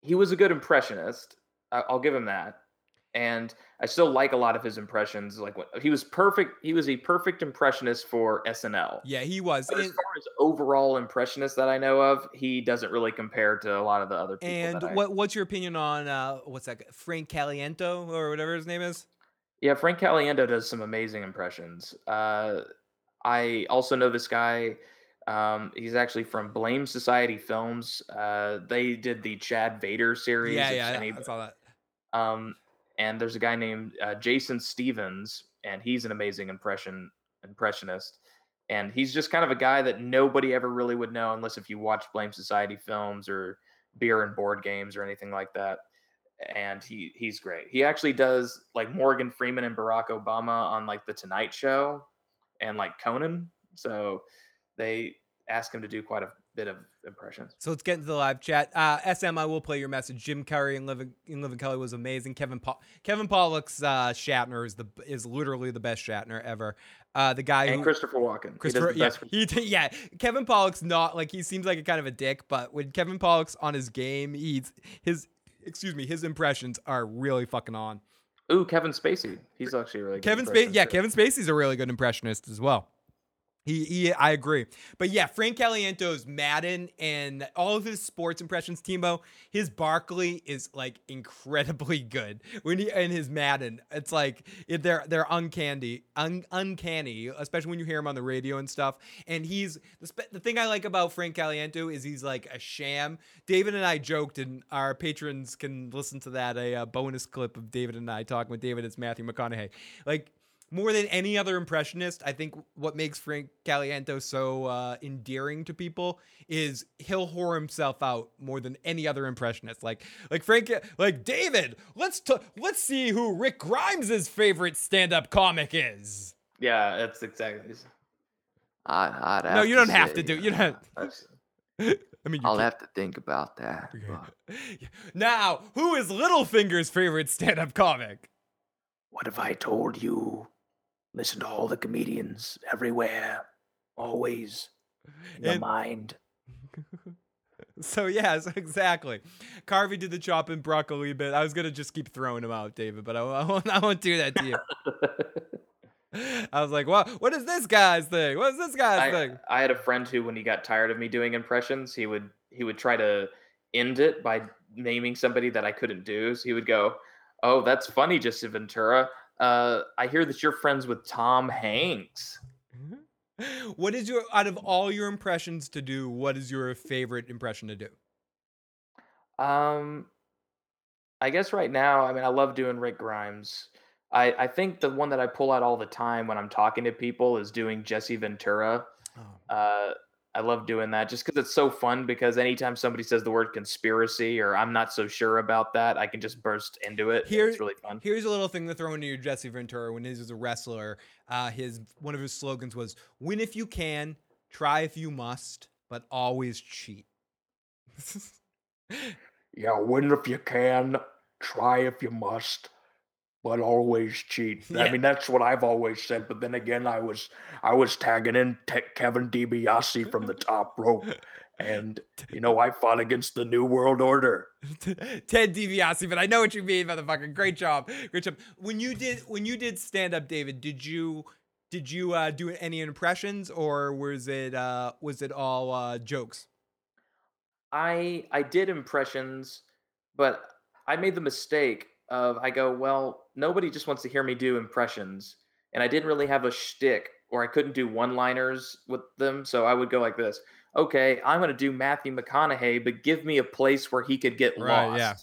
he was a good impressionist. I- I'll give him that. And I still like a lot of his impressions. Like what he was perfect. He was a perfect impressionist for SNL. Yeah, he was. But as far as overall impressionists that I know of, he doesn't really compare to a lot of the other people. And I- what what's your opinion on uh, what's that? Frank Caliendo or whatever his name is? Yeah, Frank Caliendo does some amazing impressions. Uh, I also know this guy. Um, he's actually from Blame Society Films. Uh, they did the Chad Vader series. Yeah, yeah, any- I saw that. Um, and there's a guy named uh, Jason Stevens, and he's an amazing impression impressionist. And he's just kind of a guy that nobody ever really would know unless if you watch Blame Society films or beer and board games or anything like that. And he he's great. He actually does like Morgan Freeman and Barack Obama on like the Tonight Show and like Conan. So they ask him to do quite a bit of impressions. So let's get into the live chat. Uh, SM, I will play your message. Jim Carrey and Living in Living Color was amazing. Kevin pa- Kevin Pollak's uh, Shatner is the is literally the best Shatner ever. Uh, the guy And who, Christopher Walken. Christopher, the yeah, he yeah. Kevin Pollak's not like he seems like a kind of a dick, but when Kevin Pollak's on his game, he's his excuse me, his impressions are really fucking on. Ooh, Kevin Spacey. He's actually really good Kevin Spacey, yeah, too. Kevin Spacey's a really good impressionist as well. He, he, I agree. But yeah, Frank Caliendo's Madden and all of his sports impressions, Timo, his Barkley is like incredibly good. When he in his Madden, it's like they're they're uncanny, un, uncanny, especially when you hear him on the radio and stuff. And he's the the thing I like about Frank Caliendo is he's like a sham. David and I joked, and our patrons can listen to that a, uh bonus clip of David and I talking with David. It's Matthew McConaughey, like more than any other impressionist, I think what makes Frank Caliendo so uh, endearing to people is he'll whore himself out more than any other impressionist. Like, like Frank, like David. Let's t- let's see who Rick Grimes' favorite stand-up comic is. Yeah, that's exactly. I, I'd no, you don't have say, to do. You don't. I mean, I'll can't- have to think about that. but- now. Who is Littlefinger's favorite stand-up comic? What if I told you? Listen to all the comedians everywhere, always in the And- mind. So yes, exactly. Carvey did the chop and broccoli bit. I was gonna just keep throwing him out, David, but I, I won't. I won't do that to you. I was like, "What? What is this guy's thing? What's this guy's I, thing?" I had a friend who, when he got tired of me doing impressions, he would he would try to end it by naming somebody that I couldn't do. So he would go, "Oh, that's funny, Jesse Ventura. Uh, I hear that you're friends with Tom Hanks." What is your out of all your impressions to do? What is your favorite impression to do? Um, I guess right now, I mean, I love doing Rick Grimes. I, I think the one that I pull out all the time when I'm talking to people is doing Jesse Ventura. Uh, I love doing that just because it's so fun. Because anytime somebody says the word conspiracy or I'm not so sure about that, I can just burst into it. Here- it's really fun. Here's a little thing to throw into your Jesse Ventura. When he was a wrestler, uh, his one of his slogans was "Win if you can, try if you must, but always cheat." Yeah, win if you can, try if you must, but always cheat. Yeah. I mean, that's what I've always said. But then again, I was I was tagging in Te- Kevin DiBiase from the top rope, and you know I fought against the New World Order. Ted DiBiase, but I know what you mean, motherfucker. Great job, great job. When you did when you did stand up, David, did you did you uh, do any impressions or was it uh, was it all uh, jokes? I I did impressions, but I made the mistake of I go, well, nobody just wants to hear me do impressions, and I didn't really have a shtick, or I couldn't do one-liners with them, so I would go like this. Okay, I'm gonna do Matthew McConaughey, but give me a place where he could get Right, lost, yeah.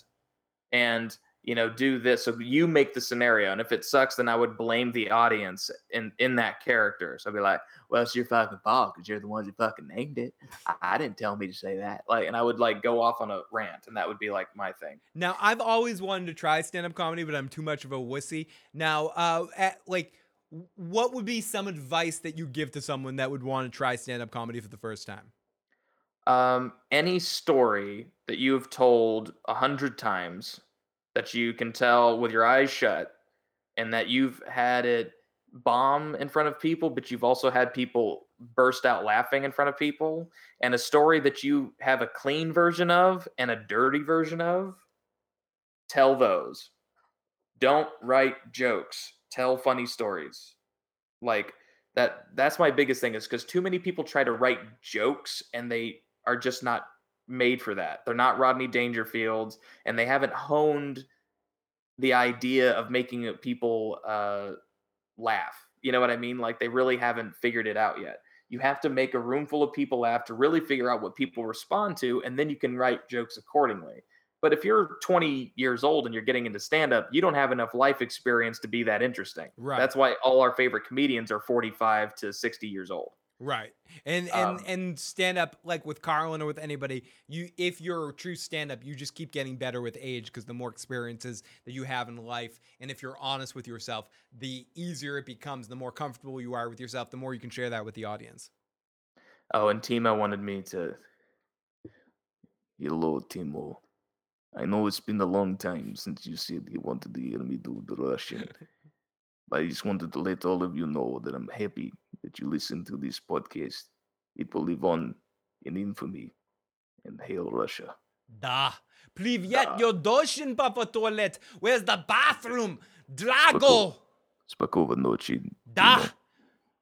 and you know, do this. So you make the scenario, and if it sucks, then I would blame the audience in in that character. So I'd be like, well, it's your fucking fault because you're the ones who fucking named it. I, I didn't tell me to say that. Like, and I would like go off on a rant, and that would be like my thing. Now, I've always wanted to try stand up comedy, but I'm too much of a wussy. Now, uh, at, like, what would be some advice that you give to someone that would want to try stand up comedy for the first time? Um, any story that you have told a hundred times that you can tell with your eyes shut, and that you've had it bomb in front of people, but you've also had people burst out laughing in front of people, and a story that you have a clean version of and a dirty version of, tell those. Don't write jokes. Tell funny stories. Like that that's my biggest thing is because too many people try to write jokes and they are just not made for that. They're not Rodney Dangerfields and they haven't honed the idea of making people uh, laugh. You know what I mean? Like they really haven't figured it out yet. You have to make a room full of people laugh to really figure out what people respond to, and then you can write jokes accordingly. But if you're 20 years old and you're getting into stand up, you don't have enough life experience to be that interesting. Right. That's why all our favorite comedians are 45 to 60 years old. Right. And and Um, and stand up like with Carlin or with anybody, you if you're a true stand up, you just keep getting better with age because the more experiences that you have in life and if you're honest with yourself, the easier it becomes, the more comfortable you are with yourself, the more you can share that with the audience. Oh, and Timo wanted me to. Hello, Timo. I know it's been a long time since you said you wanted to hear me do the Russian. but I just wanted to let all of you know that I'm happy that you listen to this podcast. It will live on in infamy and hail Russia. Da. Privyet, yo doshin papa toilet. Where's the bathroom? Drago. Spakova nochi. Da.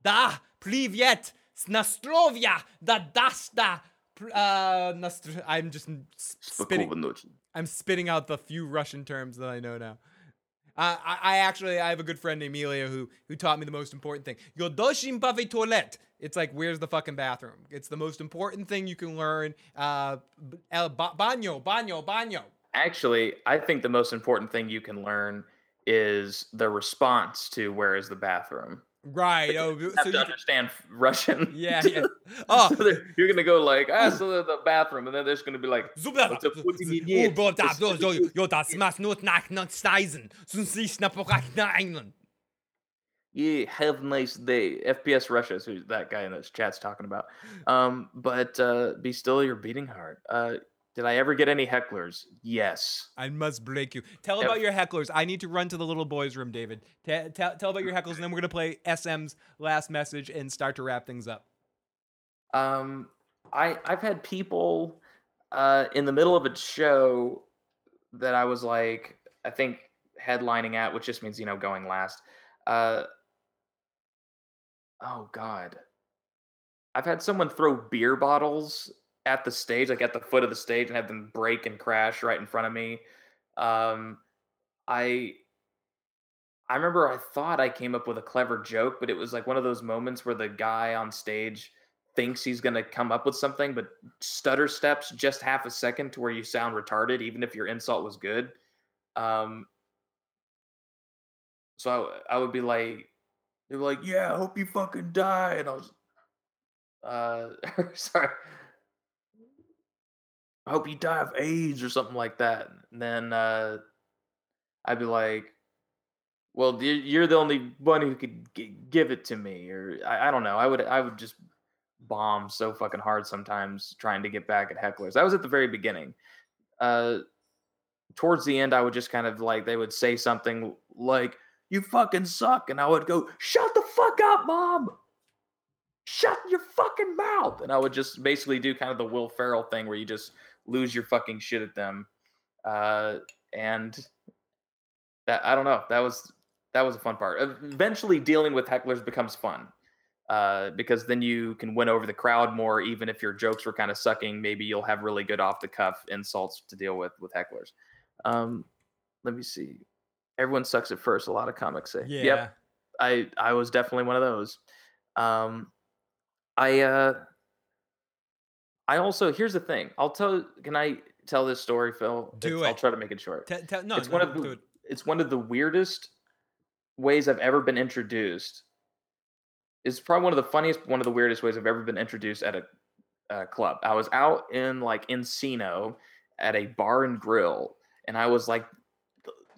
Da. Privyet. Snastrovia. Da dasta. Uh, nastr- I'm just spitting. I'm spitting out the few Russian terms that I know now. Uh, I, I actually I have a good friend Emilia who who taught me the most important thing. Yo doshim pave toilet. It's like where's the fucking bathroom? It's the most important thing you can learn. Uh, el ba- baño, baño, baño. Actually, I think the most important thing you can learn is the response to where is the bathroom. Right. Oh, You so have you to can- understand Russian. Yeah, yeah. Oh. So you're gonna go like, ah, so the, bathroom, and then there's gonna be like, Super. "What's a putting in yet?" bro, da, Just- bro, yo, yo, das mas not nach nach steisen. Sonst sich na porak na England. Yeah, have a nice day. FPS Russia is who that guy in the chat's talking about. Um, but uh, be still your beating heart. Uh, did I ever get any hecklers? Yes. I must break you. Tell about your hecklers. I need to run to the little boys' room, David. Te- tell tell about your hecklers, and then we're gonna play SM's last message and start to wrap things up. Um, I I've had people uh, in the middle of a show that I was like, I think headlining at, which just means you know going last. Uh, oh God, I've had someone throw beer bottles at the stage, like at the foot of the stage, and have them break and crash right in front of me. Um, I I remember I thought I came up with a clever joke, but it was like one of those moments where the guy on stage thinks he's going to come up with something, but stutter steps just half a second to where you sound retarded, even if your insult was good. Um, so I, I would be like, they were like, "Yeah, I hope you fucking die," and I was, uh, sorry, I hope you die of AIDS or something like that. And then uh, I'd be like, well, you're the only one who could g- give it to me, or I, I don't know. I would I would just bomb so fucking hard sometimes trying to get back at hecklers. That was at the very beginning. Uh, towards the end, I would just kind of like they would say something like "You fucking suck," and I would go, "Shut the fuck up, mom." Shut your fucking mouth. And I would just basically do kind of the Will Ferrell thing where you just lose your fucking shit at them. Uh, and that I don't know. That was that was a fun part. Eventually, dealing with hecklers becomes fun uh, because then you can win over the crowd more. Even if your jokes were kind of sucking, maybe you'll have really good off the cuff insults to deal with with hecklers. Um, let me see. Everyone sucks at first. A lot of comics say. Yeah. Yep. I I was definitely one of those. Um, I uh, I also here's the thing. I'll tell. Can I tell this story, Phil? Do It's- I'll try to make it short no, it's one of the it. it's one of the weirdest ways I've ever been introduced. It's probably one of the funniest, one of the weirdest ways I've ever been introduced at a, a club. I was out in like Encino at a bar and grill, and I was like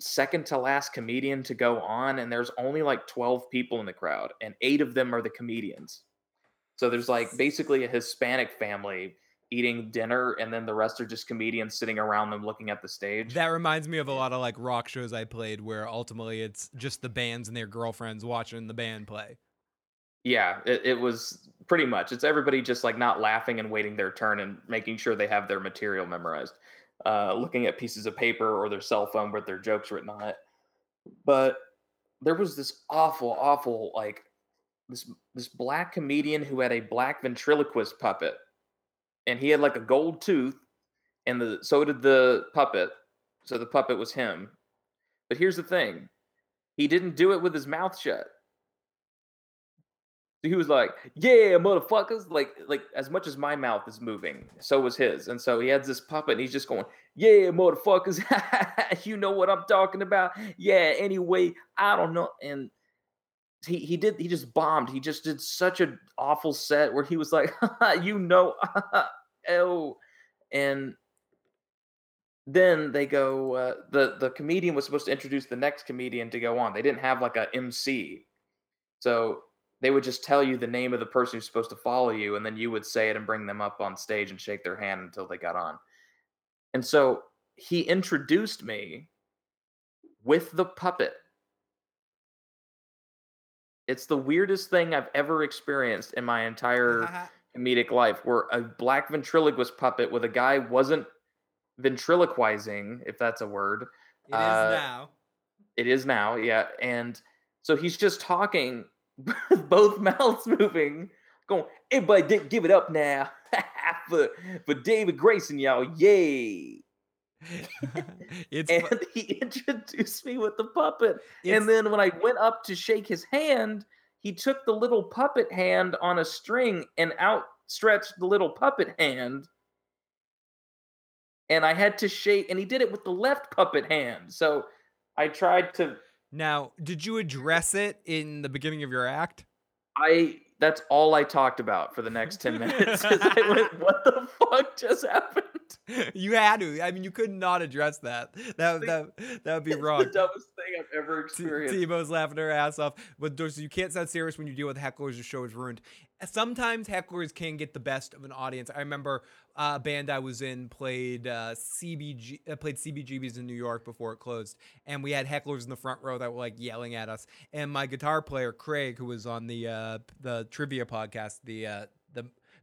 second to last comedian to go on, and there's only like 12 people in the crowd, and eight of them are the comedians. So there's like basically a Hispanic family eating dinner, and then the rest are just comedians sitting around them looking at the stage. That reminds me of a lot of like rock shows I played where ultimately it's just the bands and their girlfriends watching the band play. Yeah, it, it was pretty much. It's everybody just like not laughing and waiting their turn and making sure they have their material memorized, uh, looking at pieces of paper or their cell phone with their jokes written on it. But there was this awful, awful like this this black comedian who had a black ventriloquist puppet, and he had like a gold tooth, and the so did the puppet. So the puppet was him. But here's the thing, he didn't do it with his mouth shut. So he was like, "Yeah, motherfuckers!" Like, like as much as my mouth is moving, so was his. And so he had this puppet, and he's just going, "Yeah, motherfuckers! you know what I'm talking about? Yeah. Anyway, I don't know." And he he did he just bombed. He just did such an awful set where he was like, "You know, oh," and then they go. Uh, the the comedian was supposed to introduce the next comedian to go on. They didn't have like a MC, so they would just tell you the name of the person who's supposed to follow you, and then you would say it and bring them up on stage and shake their hand until they got on. And so he introduced me with the puppet. It's the weirdest thing I've ever experienced in my entire comedic life where a black ventriloquist puppet with a guy wasn't ventriloquizing, if that's a word. It is uh, now. It is now, yeah. And so he's just talking, both mouths moving, going, everybody give it up now for, for David Grayson, y'all. Yay. It's and fu- he introduced me with the puppet. It's- and then when I went up to shake his hand, he took the little puppet hand on a string and outstretched the little puppet hand. And I had to shake, and he did it with the left puppet hand. So I tried to. Now, did you address it in the beginning of your act? I. That's all I talked about for the next 10 minutes. I went, what the fuck just happened? You had to. I mean, you could not address that. That that that would be wrong. The dumbest thing I've ever T- experienced. Tebow's laughing her ass off. But you can't sound serious when you deal with hecklers. The show is ruined. Sometimes hecklers can get the best of an audience. I remember uh, a band I was in played uh, CBG uh, played CBGB's in New York before it closed, and we had hecklers in the front row that were like yelling at us. And my guitar player Craig, who was on the uh, the trivia podcast, the uh,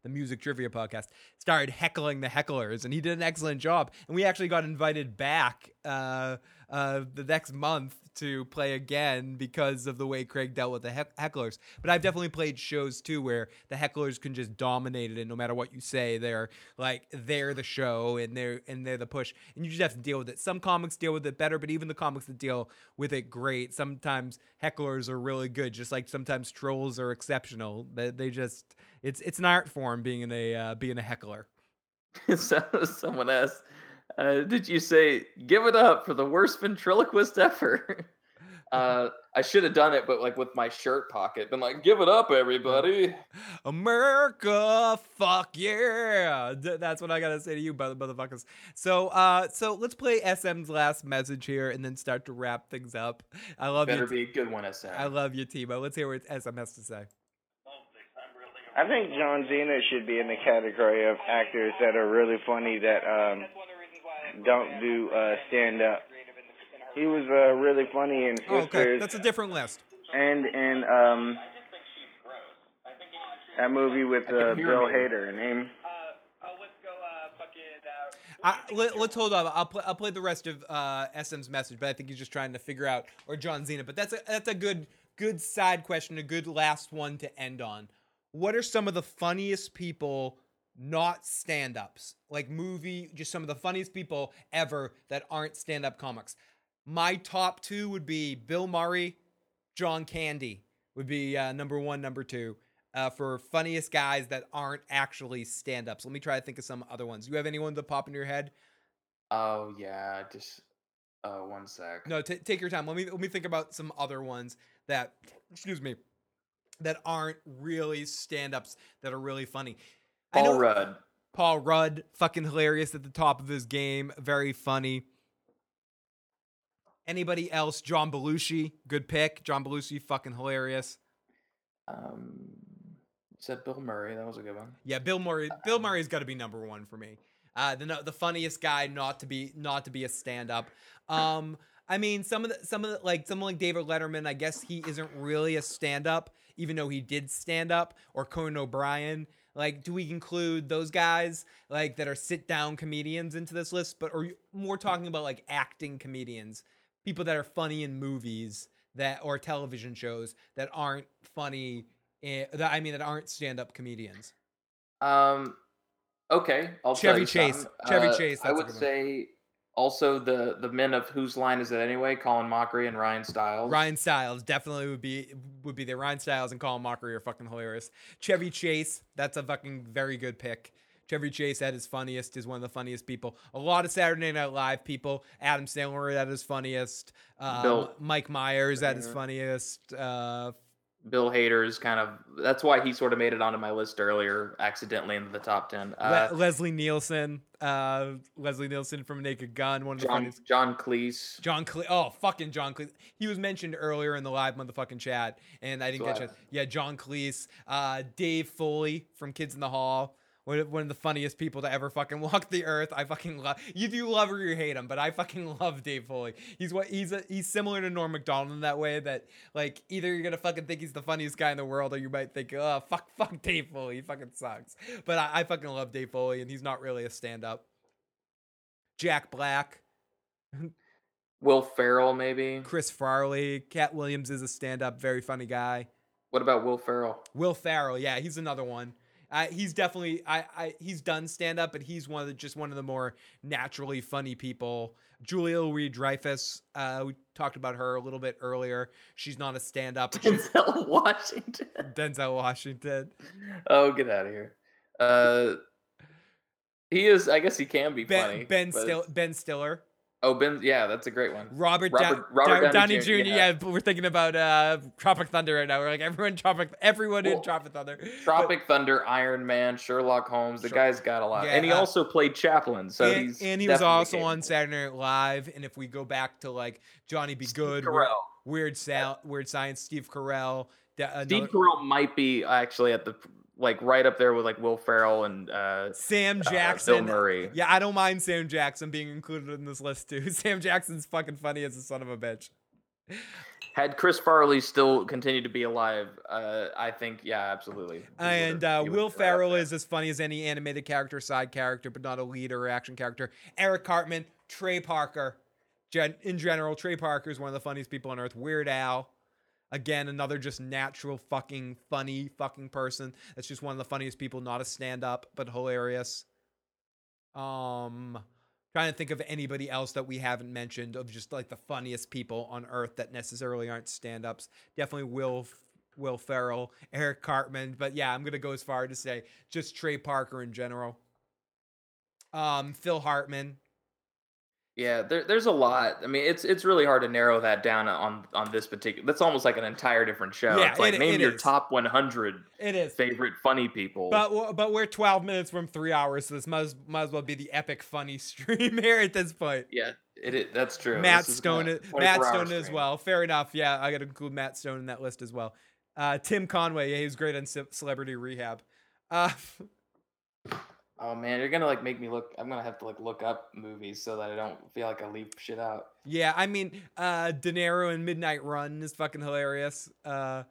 the music trivia podcast, started heckling the hecklers, and he did an excellent job. And we actually got invited back uh, uh, the next month to play again because of the way Craig dealt with the heck- hecklers. But I've definitely played shows too where the hecklers can just dominate it, and no matter what you say, they're like they're the show and they're and they're the push, and you just have to deal with it. Some comics deal with it better, but even the comics that deal with it great, sometimes hecklers are really good. Just like sometimes trolls are exceptional. They, they just it's it's an art form being a uh, being a heckler. so, someone asked, uh, "Did you say give it up for the worst ventriloquist ever?" uh, I should have done it, but like with my shirt pocket, been like, "Give it up, everybody!" America, fuck yeah! Th- That's what I gotta say to you, brother, motherfuckers. So, uh, so let's play SM's last message here, and then start to wrap things up. I love Better you. be a good one, SM. I love you, Timo. Let's hear what SM has to say. I think John Cena should be in the category of actors that are really funny that um, don't do uh, stand up. He was uh, really funny in Oh, okay, that's a different list. and in um, that movie with uh, hear Bill me. Hader. Name I, let, us hold on. I'll play. I'll play the rest of uh, SM's message, but I think he's just trying to figure out or John Cena. But that's a that's a good good side question, a good last one to end on. What are some of the funniest people, not stand-ups, like movie, just some of the funniest people ever that aren't stand-up comics? My top two would be Bill Murray, John Candy would be uh, number one, number two. Uh, for funniest guys that aren't actually stand-ups. Let me try to think of some other ones. You have anyone that pop in your head? Oh yeah, just uh, one sec. No, t- take your time. Let me let me think about some other ones that, excuse me, that aren't really stand-ups that are really funny. Paul know- Rudd. Paul Rudd, fucking hilarious at the top of his game, very funny. Anybody else? John Belushi, good pick. John Belushi, fucking hilarious. Um, said Bill Murray. That was a good one. Yeah, Bill Murray. Bill Murray's got to be number one for me. Uh, the the funniest guy not to be not to be a stand up. Um, I mean, some of the some of the like someone like David Letterman. I guess he isn't really a stand up, even though he did stand up. Or Conan O'Brien. Like, do we include those guys like that are sit down comedians into this list? But are you more talking about like acting comedians, people that are funny in movies that or television shows that aren't funny? In, that I mean, that aren't stand up comedians. Um, okay, I'll Chevy Chase. Chevy Uh, Chase, I would say also the the men of whose line is it anyway? Colin Mochrie and Ryan Stiles. Ryan Stiles definitely would be would be there. Ryan Stiles and Colin Mochrie are fucking hilarious. Chevy Chase, that's a fucking very good pick. Chevy Chase at his funniest is one of the funniest people. A lot of Saturday Night Live people. Adam Sandler at his funniest. Um, Mike Myers at his funniest. Uh, Bill Hader's kind of that's why he sort of made it onto my list earlier, accidentally into the top ten. Le- Uh, Leslie Nielsen, uh, Leslie Nielsen from Naked Gun, one of the John funniest. John Cleese. John Cle- oh fucking John Cleese. He was mentioned earlier in the live motherfucking chat, and I didn't So get I- you. Yeah, John Cleese, uh, Dave Foley from Kids in the Hall. One of, one of the funniest people to ever fucking walk the earth. I fucking love. You do love or you hate him, but I fucking love Dave Foley. He's what he's a, he's similar to Norm Macdonald in that way that like either you're gonna fucking think he's the funniest guy in the world, or you might think, oh fuck, fuck Dave Foley, he fucking sucks. But I, I fucking love Dave Foley, and he's not really a stand up. Jack Black. Will Ferrell, maybe. Chris Farley. Katt Williams is a stand-up, very funny guy. What about Will Ferrell? Will Ferrell, yeah, he's another one. Uh, he's definitely I, I he's done stand-up, but he's one of the just one of the more naturally funny people. Julia Louis Dreyfus, uh, we talked about her a little bit earlier. She's not a stand-up. but she's- Denzel Washington. Denzel Washington. Oh, get out of here. Uh, he is. I guess he can be Ben funny. Ben Still Ben Stiller. Oh, Ben. Yeah, that's a great one. Robert, Robert, Dow- Robert Dow- Downey, Downey Jr. Yeah. but we're thinking about uh, Tropic Thunder right now. We're like everyone Tropic, everyone in Tropic Thunder. But- Tropic Thunder, Iron Man, Sherlock Holmes. The Sure. guy's got a lot, Yeah, and he uh, also played Chaplin. So and, he's and he was also on Saturday Night Live. And if we go back to like Johnny Be Good, Weird. Weird, Sal- Weird Science, Steve Carell, da- Steve Carell might be actually at the like right up there with like Will Ferrell and uh, Sam uh, Jackson. Bill Murray. Yeah, I don't mind Sam Jackson being included in this list too. Sam Jackson's fucking funny as a son of a bitch. Had Chris Farley still continued to be alive, uh, I think yeah, absolutely. And uh, Will would've been right up Ferrell is as funny as any animated character, side character, but not a lead or action character. Eric Cartman, Trey Parker. Gen- in general, Trey Parker is one of the funniest people on earth. Weird Al. Again, another just natural fucking funny fucking person. That's just one of the funniest people, not a stand up, but hilarious. Um trying to think of anybody else that we haven't mentioned of just like the funniest people on earth that necessarily aren't stand ups. Definitely Will Will Ferrell, Eric Cartman, but yeah, I'm gonna go as far to say just Trey Parker in general. Um, Phil Hartman, Yeah, there, there's a lot. I mean, it's it's really hard to narrow that down on on this particular. That's almost like an entire different show. Yeah, it's like it- name it your is. top 100 It is. favorite funny people. But but we're 12 minutes from three hours, so this might as, might as well be the epic funny stream here at this point. yeah, it, is that's true. Matt This Stone, is, Matt 24-hour Stone as well. Fair enough. Yeah, I got to include Matt Stone in that list as well. Uh, Tim Conway, yeah, he was great on Celebrity Rehab. Uh, Oh man, you're gonna like make me look. I'm gonna have to like look up movies so that I don't feel like I leave shit out. yeah, I mean, uh, De Niro in Midnight Run is fucking hilarious. Uh,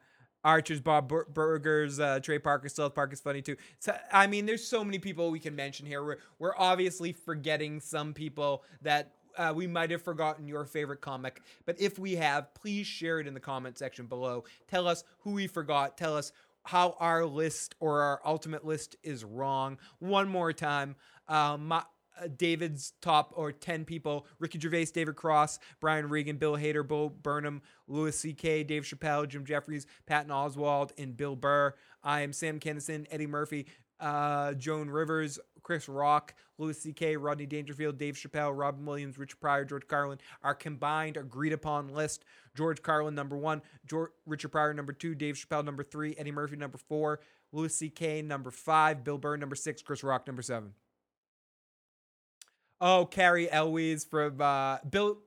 Archer's, Bob Bur- Burgers, uh, Trey Parker, South Park is funny too. So I mean, there's so many people we can mention here. We're we're obviously forgetting some people that uh, we might have forgotten your favorite comic, but if we have, please share it in the comment section below. Tell us who we forgot. Tell us how our list or our ultimate list is wrong. One more time, uh, my, uh, David's top or 10 people Ricky Gervais, David Cross, Brian Regan, Bill Hader, Bo Burnham, Louis C.K., Dave Chappelle, Jim Jefferies, Patton Oswalt, and Bill Burr. I am Sam Kinison, Eddie Murphy, uh, Joan Rivers, Chris Rock, Louis C.K., Rodney Dangerfield, Dave Chappelle, Robin Williams, Richard Pryor, George Carlin. Our combined agreed upon list George Carlin, number one, George, Richard Pryor, number two, Dave Chappelle, number three, Eddie Murphy, number four, Louis C.K., number five, Bill Burr, number six, Chris Rock, number seven. Oh, Cary Elwes from uh, Bill,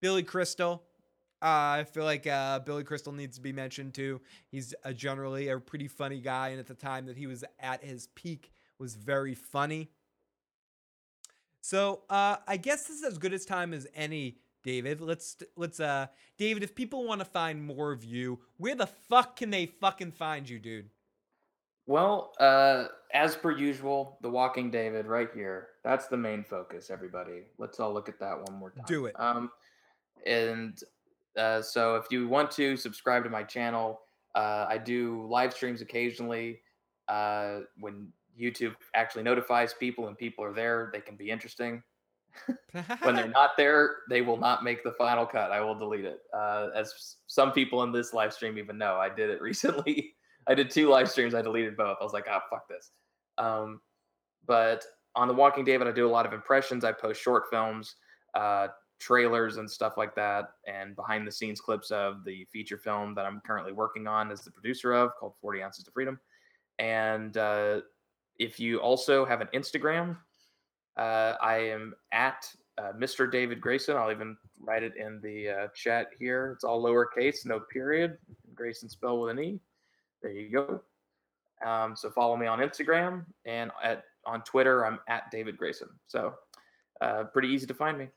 Billy Crystal. Uh, I feel like uh, Billy Crystal needs to be mentioned too. He's a generally a pretty funny guy, and at the time that he was at his peak, was very funny. So uh, I guess this is as good as time as any, David. Let's let's uh, David. If people want to find more of you, where the fuck can they fucking find you, dude? Well, uh, as per usual, The Walking David right here. That's the main focus, everybody. Let's all look at that one more time. Do it. Um, and uh, so if you want to subscribe to my channel, uh, I do live streams occasionally. Uh, when YouTube actually notifies people and people are there, they can be interesting. when they're not there, they will not make the final cut. I will delete it. Uh, as some people in this live stream even know, I did it recently. I did two live streams. I deleted both. I was like, ah, fuck this. Um, but on The Walking David, I do a lot of impressions. I post short films. Uh, trailers and stuff like that, and behind the scenes clips of the feature film that I'm currently working on as the producer of called 40 Ounces to Freedom. And uh, if you also have an Instagram, uh, I am at uh, Mr. David Grayson. I'll even write it in the uh, chat here. It's all lowercase, no period. Grayson spelled with an E. There you go. Um, so follow me on Instagram and at on Twitter. I'm at David Grayson. So uh, pretty easy to find me.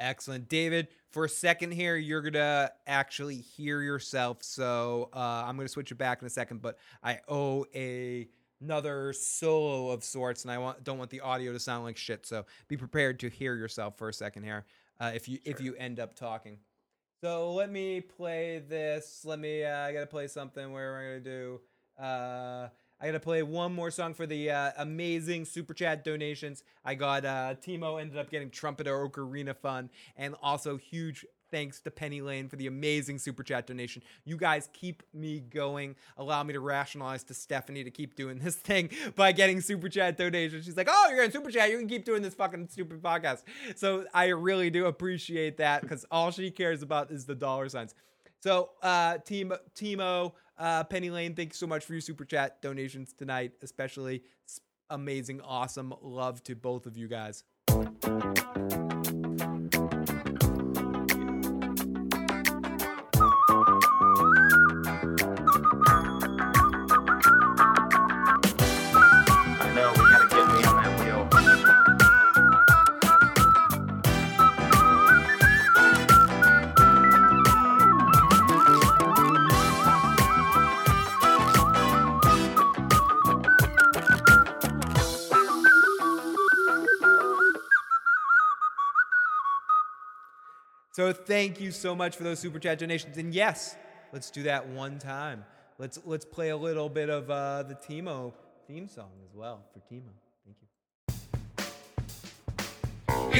Excellent. David, for a second here, you're going to actually hear yourself. So uh, I'm going to switch it back in a second, but I owe a another solo of sorts and I want don't want the audio to sound like shit. So be prepared to hear yourself for a second here uh, if you if you end up talking. So let me play this. Let me uh, I got to play something where we're going to do uh I gotta play one more song for the uh, amazing super chat donations. I got uh, Timo ended up getting Trumpeter Ocarina Fun, and also huge thanks to Penny Lane for the amazing super chat donation. You guys keep me going, allow me to rationalize to Stephanie to keep doing this thing by getting super chat donations. She's like, "Oh, you're getting super chat, you can keep doing this fucking stupid podcast." So I really do appreciate that because all she cares about is the dollar signs. So, uh, team Timo, uh, Penny Lane, thank you so much for your super chat donations tonight, especially amazing, awesome love to both of you guys. Thank you so much for those super chat donations. And yes, let's do that one time. Let's let's play a little bit of uh, the Timo theme song as well for Timo. Thank you.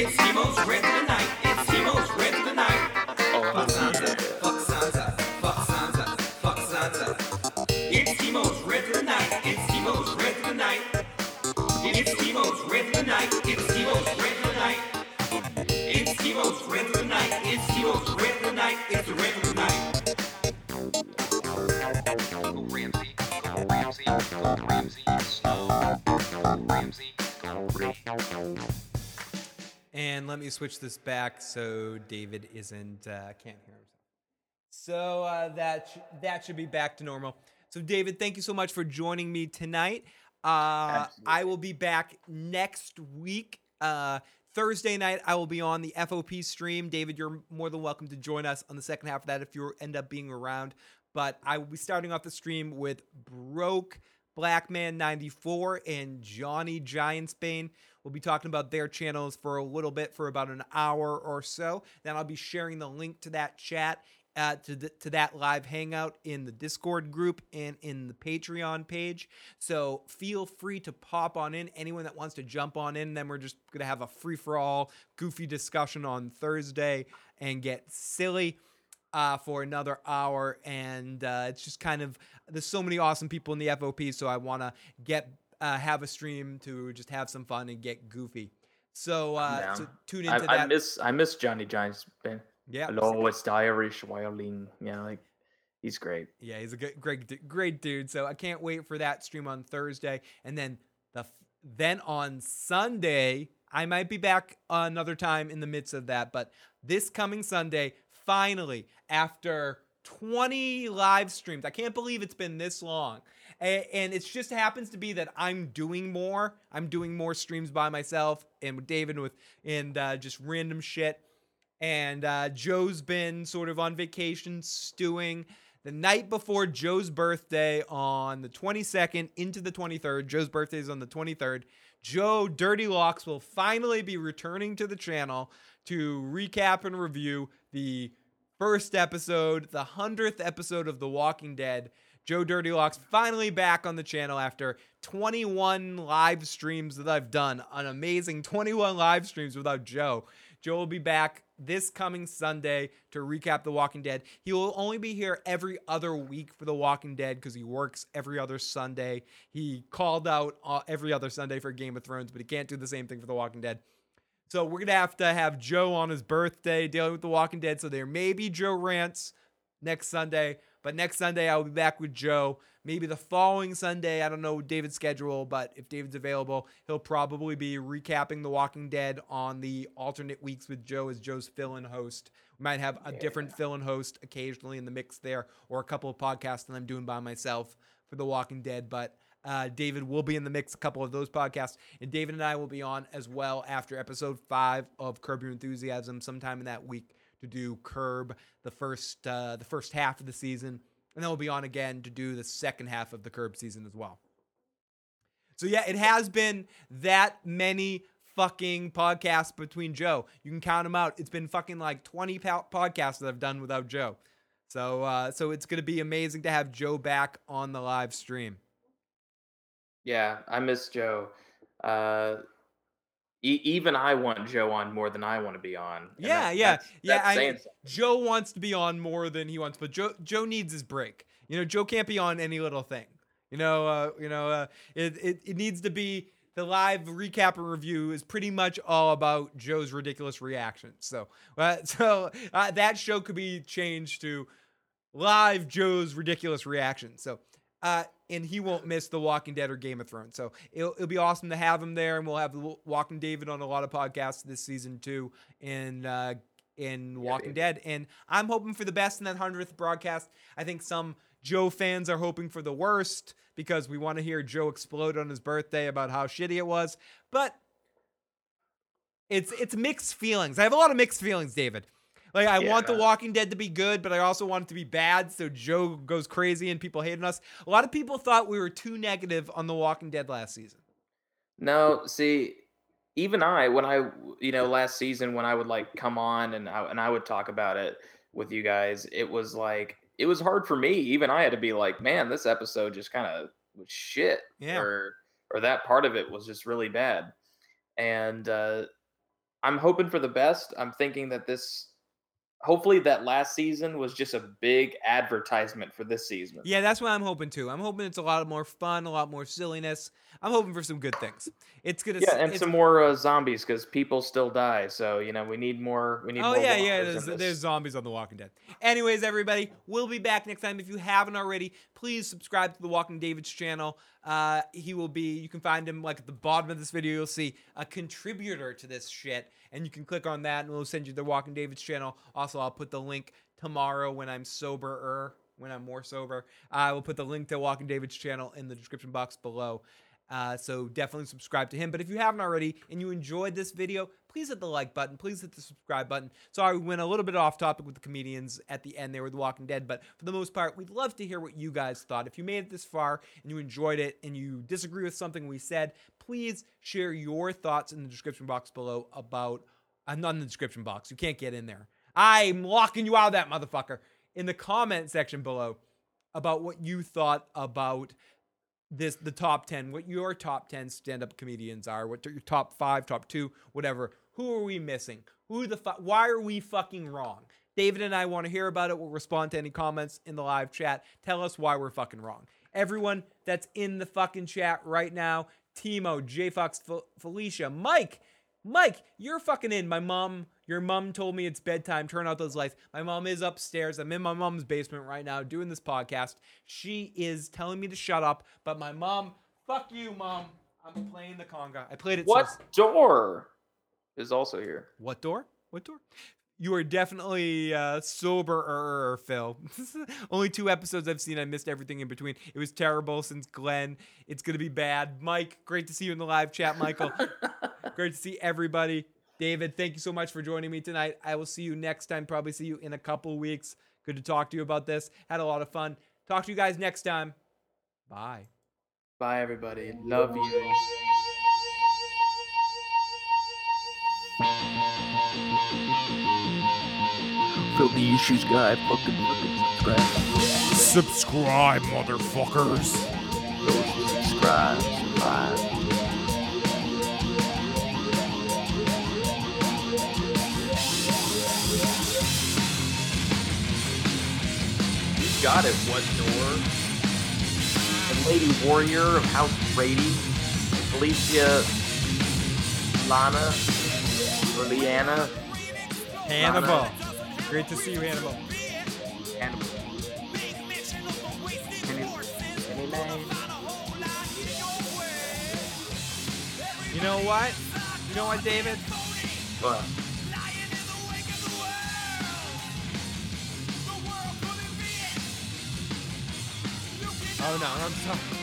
It's Timo's Red of the Night. It's Timo's Red of the Night. Sansa. Fuck Sansa. Fuck Sansa. Ramsay. Go Ramsay. Slow. Go Ramsay. Go Ramsay. And let me switch this back so David isn't uh, can't hear himself. So uh, that sh- that should be back to normal. So David, thank you so much for joining me tonight. Uh, I will be back next week. Uh, Thursday night, I will be on the FOP stream. David, you're more than welcome to join us on the second half of that if you end up being around. But I will be starting off the stream with Broke Blackman 94 and Johnny Giantsbane. We'll be talking about their channels for a little bit, for about an hour or so. Then I'll be sharing the link to that chat, uh, to, the, to that live hangout in the Discord group and in the Patreon page. So feel free to pop on in. Anyone that wants to jump on in, then we're just going to have a free for all, goofy discussion on Thursday and get silly uh, for another hour. And uh, it's just kind of there's so many awesome people in the FOP, so I want to get uh, have a stream to just have some fun and get goofy. So, uh, so tune I, into I that. miss I miss Johnny Giants. Man. Yeah. Hello, it's the Irish violin. Yeah, like he's great. Yeah, he's a good, great, great dude. So I can't wait for that stream on Thursday, and then the then on Sunday I might be back another time in the midst of that. But this coming Sunday, finally, after 20 live streams, I can't believe it's been this long. And it just happens to be that I'm doing more. I'm doing more streams by myself and with David with and uh, just random shit and uh, Joe's been sort of on vacation stewing. The night before Joe's birthday on the 22nd into the 23rd, Joe's birthday is on the 23rd. Joe Dirty Locks will finally be returning to the channel to recap and review the first episode, the 100th episode of The Walking Dead. Joe Dirty Locks finally back on the channel after 21 live streams that I've done. An amazing 21 live streams without Joe. Joe will be back this coming Sunday to recap The Walking Dead. He will only be here every other week for The Walking Dead because he works every other Sunday. He called out uh, every other Sunday for Game of Thrones, but he can't do the same thing for The Walking Dead. So we're gonna have to have Joe on his birthday dealing with The Walking Dead. So there may be Joe rants next Sunday, but next Sunday I'll be back with Joe. Maybe the following Sunday, I don't know David's schedule, but if David's available, he'll probably be recapping The Walking Dead on the alternate weeks with Joe as Joe's fill-in host. We might have a different fill-in host occasionally in the mix there, or a couple of podcasts that I'm doing by myself for The Walking Dead, but uh, David will be in the mix, a couple of those podcasts, and David and I will be on as well after episode five of Curb Your Enthusiasm, sometime in that week to do Curb, the first uh, the first half of the season, and then we'll be on again to do the second half of the Curb season as well. So yeah, it has been that many fucking podcasts between Joe. You can count them out. It's been fucking like 20 po- podcasts that I've done without Joe. So uh, so it's gonna be amazing to have Joe back on the live stream. Yeah, I miss Joe. Uh, e- even I want Joe on more than I want to be on. and Yeah, that- yeah, that's- yeah. that's I, Joe wants to be on more than he wants, but Joe Joe needs his break. You know, Joe can't be on any little thing. You know, uh, you know, uh, it, it it needs to be the live recap and review is pretty much all about Joe's ridiculous reactions. So, uh, so uh, that show could be changed to live Joe's ridiculous reactions. So, uh, and he won't miss The Walking Dead or Game of Thrones. So it'll, it'll be awesome to have him there, and we'll have Walking David on a lot of podcasts this season too, in uh, in Walking Dead. And I'm hoping for the best in that hundredth broadcast. I think some Joe fans are hoping for the worst because we want to hear Joe explode on his birthday about how shitty it was. But it's it's mixed feelings. I have a lot of mixed feelings, David. Like I want The Walking Dead to be good, but I also want it to be bad. So Joe goes crazy and people hating us. A lot of people thought we were too negative on The Walking Dead last season. No, see, even I, when I, you know, last season when I would like come on and I, and I would talk about it with you guys, it was like it was hard for me. Even I had to be like, man, this episode just kind of was shit, Yeah. or or that part of it was just really bad. And uh, I'm hoping for the best. I'm thinking that this, hopefully, that last season was just a big advertisement for this season. Yeah, that's what I'm hoping too. I'm hoping it's a lot more fun, a lot more silliness. I'm hoping for some good things. It's gonna. Yeah, and some more uh, zombies because people still die. So you know we need more. We need Oh more. yeah, yeah. There's, there's zombies on The Walking Dead. Anyways, everybody, we'll be back next time. If you haven't already, please subscribe to the Walking David's channel. Uh, he will be. You can find him like at the bottom of this video. You'll see a contributor to this shit, and you can click on that, and we'll send you the Walking David's channel. Also, I'll put the link tomorrow when I'm soberer, when I'm more sober. I will put the link to Walking David's channel in the description box below. Uh, so definitely subscribe to him. But if you haven't already and you enjoyed this video, please hit the like button. Please hit the subscribe button. Sorry, we went a little bit off topic with the comedians at the end there with The Walking Dead, but for the most part, we'd love to hear what you guys thought. If you made it this far and you enjoyed it and you disagree with something we said, please share your thoughts in the description box below about. I'm not in the description box. You can't get in there. I'm locking you out of that motherfucker. In the comment section below about what you thought about this the top 10 what your top 10 stand-up comedians are what your top 5 top 2 whatever. Who are we missing? Who the fuck why are we fucking wrong? David and i want to hear about it. We'll respond to any comments in the live chat. Tell us why we're fucking wrong. Everyone that's in the fucking chat right now timo j fox Fel- felicia mike Mike, you're fucking in. My mom, your mom told me it's bedtime. Turn out those lights. My mom is upstairs. I'm in my mom's basement right now doing this podcast. She is telling me to shut up, but my mom, fuck you, mom. I'm playing the conga. I played it. What so- door is also here? What door? What door? You are definitely uh, sober, Phil. Only two episodes I've seen. I missed everything in between. It was terrible since Glenn. It's gonna be bad. Mike, great to see you in the live chat. Michael, great to see everybody. David, thank you so much for joining me tonight. I will see you next time. Probably see you in a couple weeks. Good to talk to you about this. Had a lot of fun. Talk to you guys next time. Bye. Bye, everybody. Love you. Fill the issues guy. Fucking fucking subscribe. Subscribe, motherfuckers. Subscribe. Subscribe. You got it. What door? And Lady Warrior of House Brady, Felicia, Lana, or Leanna. Hannibal. Great to see you, Hannibal. Hannibal. You know what? You know what, David? What? Oh no, I'm sorry.